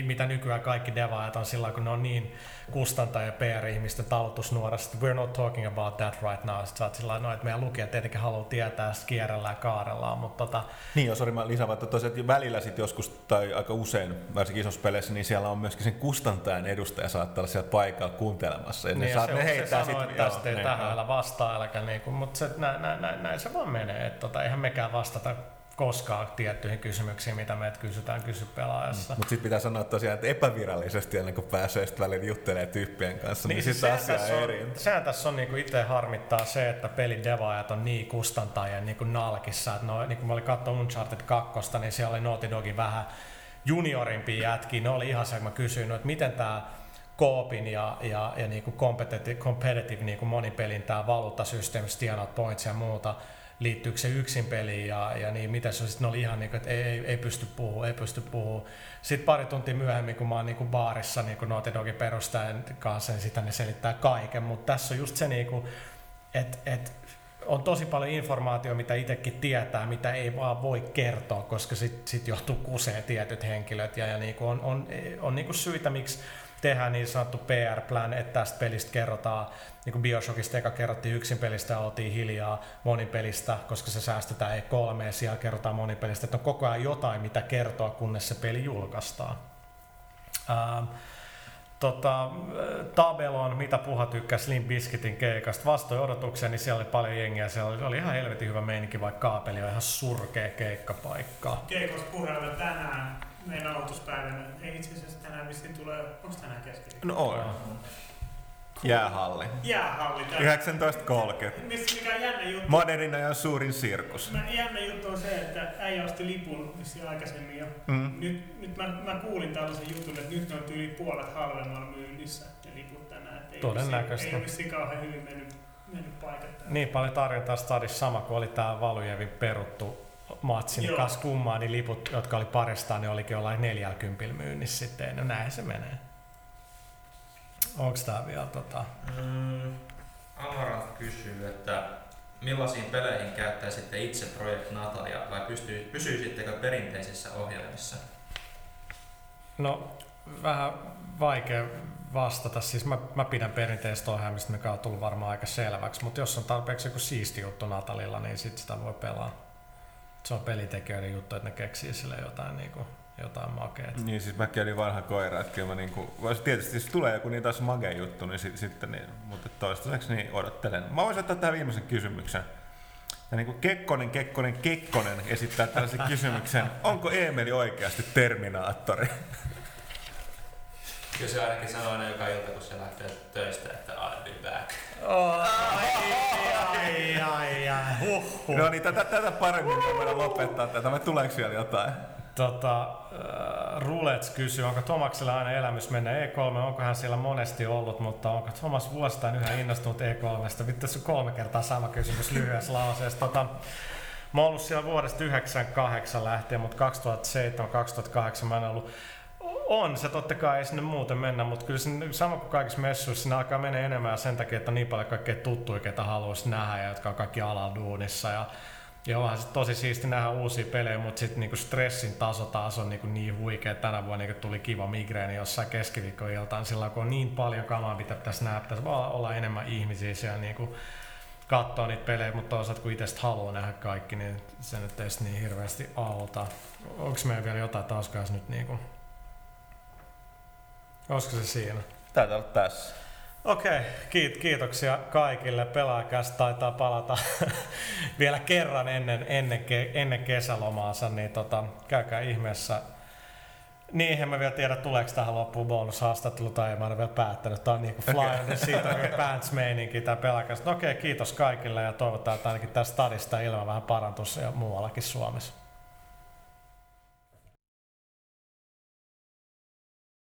mitä nykyään kaikki devaajat on sillä kun ne on niin kustantaja ja PR-ihmisten talutusnuorasta, we're not talking about that right now. Sitten sä oot sillä no, että meidän lukijat tietenkin haluaa tietää, kierrellään ja kaarellaan, mutta tota... Niin, jos mä lisään, että tosiaan välillä sit joskus, tai aika usein, varsinkin isossa peleissä, niin siellä on myöskin sen kustantajan edustaja saattaa olla siellä paikalla kuuntelemassa. Ja niin, ne, ja saa, se, ne heittää se sanoo, sit, että tähän älä vastaa, äläkä niinku, mutta se, näin, näin, näin, näin, se vaan menee, että tota, eihän mekään vastata koskaan tiettyihin kysymyksiin, mitä meitä kysytään kysy pelaajassa. Mm. Mutta sitten pitää sanoa tosiaan, että epävirallisesti ennen kuin pääsee sitten välillä juttelemaan tyyppien kanssa, niin, niin sitten asia on eri. Sehän tässä on niinku itse harmittaa se, että pelidevaajat on niin kustantajia niinku nalkissa. Että no, niin kun mä olin katsonut Uncharted 2, niin siellä oli Naughty Dogin vähän juniorimpia jätkiä. Ne oli ihan se, kun mä kysyin, no, että miten tämä koopin ja, ja, ja niinku competitive, competitive niinku monipelin tämä valuuttasysteemi, tienat points ja muuta, liittyykö se yksin peliin ja, ja niin, mitä se on, sitten oli ihan niin kuin, että ei, ei, ei pysty puhua, ei pysty puhua. Sitten pari tuntia myöhemmin, kun mä oon niin kuin baarissa niin kuin Naughty Dogin perustajan kanssa, niin sitä ne selittää kaiken, mutta tässä on just se, niin kuin, että, että on tosi paljon informaatiota, mitä itsekin tietää, mitä ei vaan voi kertoa, koska sitten sit johtuu kusee tietyt henkilöt ja, ja niin kuin on, on, on niin kuin syitä, miksi tehdään niin sanottu PR-plan, että tästä pelistä kerrotaan, niin kuin Bioshockista eka kerrottiin yksin pelistä oltiin hiljaa monipelistä, koska se säästetään E3 ja siellä kerrotaan monipelistä, että on koko ajan jotain, mitä kertoa, kunnes se peli julkaistaan. Ähm, tota, Tabelon, mitä puha tykkää Slim Biscuitin keikasta. Vastoin odotuksia, niin siellä oli paljon jengiä. Siellä oli, oli ihan helvetin hyvä meininki, vaikka kaapeli on ihan surkea keikkapaikka. Keikosta puheella tänään meidän aloituspäivänä. Ei itse asiassa tänään vissiin tulee, onko tänään keskiviikko? No on. Jäähalli. Jäähalli. 19.30. Missä mikä jännä juttu. Modernin ajan suurin sirkus. Mä, jännä juttu on se, että äijä osti lipun missä aikaisemmin jo. Mm. Nyt, nyt mä, mä, kuulin tällaisen jutun, että nyt ne on yli puolet halvemmalla myynnissä ne liput tänään. Ei Todennäköisesti. Ei ole vissiin kauhean hyvin mennyt, mennyt paikat. Niin paljon tarjontaa stadissa sama kuin oli tää Valujevin peruttu matsin Joo. kas kummaa, niin liput, jotka oli paristaan, niin olikin jollain 40 myynnissä sitten. No näin se menee. Onko tää vielä tota... Mm, kysyy, että millaisiin peleihin käyttäisitte itse Project Natalia vai pystyy, pysyisittekö perinteisissä ohjelmissa? No, vähän vaikea vastata. Siis mä, mä pidän perinteistä ohjelmista, mikä on tullut varmaan aika selväksi, mutta jos on tarpeeksi joku siisti juttu Natalilla, niin sit sitä voi pelaa. Se on pelitekijöiden juttu, että ne keksii sille jotain niin kuin jotain makeet. Niin, siis mäkin olin vanha koira, että kyllä mä niinku, tietysti jos tulee joku niin taas magea juttu, niin sit, sitten niin, mutta toistaiseksi niin odottelen. Mä voisin ottaa tähän viimeisen kysymyksen. Ja niin kuin Kekkonen, Kekkonen, Kekkonen esittää tällaisen kysymyksen, onko Eemeli oikeasti Terminaattori? Kyllä se ainakin sanoo aina joka ilta, kun se lähtee töistä, että I'll be back. Oh, ai, ai, ai, ai. No niin, tätä, tätä paremmin me lopettaa tätä. Me tuleeko vielä jotain? Tota, äh, Rulets kysyy, onko Tomaksella aina elämys mennä E3, onko hän siellä monesti ollut, mutta onko Thomas vuosittain yhä innostunut E3? Vittu, se kolme kertaa sama kysymys lyhyessä lauseessa. Tota, mä oon ollut siellä vuodesta 98 lähtien, mutta 2007-2008 mä en ollut on se totta kai, ei sinne muuten mennä, mutta kyllä sinne, sama kuin kaikissa messuissa, sinne alkaa mennä enemmän sen takia, että on niin paljon kaikkea tuttuja, ketä haluaisi nähdä ja jotka on kaikki alalla duunissa. Ja ja onhan se tosi siisti nähdä uusia pelejä, mutta sitten niinku stressin taso taas on niinku niin huikea. Tänä vuonna niinku tuli kiva migreeni jossain keskiviikkoiltaan, sillä kun on niin paljon kamaa, mitä pitäisi nähdä, pitäisi vaan olla enemmän ihmisiä siellä niinku katsoa niitä pelejä, mutta toisaalta kun itse haluaa nähdä kaikki, niin se nyt ei niin hirveästi auta. Onko meillä vielä jotain taas nyt niinku... Olisiko se siinä? Taitaa olla tässä. Okei, kiit, kiitoksia kaikille. Pelaajakäs taitaa palata vielä kerran ennen, ennen, ke, ennen kesälomaansa, niin tota, käykää ihmeessä. Niin, en mä vielä tiedä, tuleeko tähän loppuun bonushaastattelu tai en mä ole vielä päättänyt. Tämä on niinku fly okay. niin siitä on pants meininki tämä pelaajakäs. No okei, kiitos kaikille ja toivotaan, että ainakin tästä stadista ilma vähän parantus ja muuallakin Suomessa.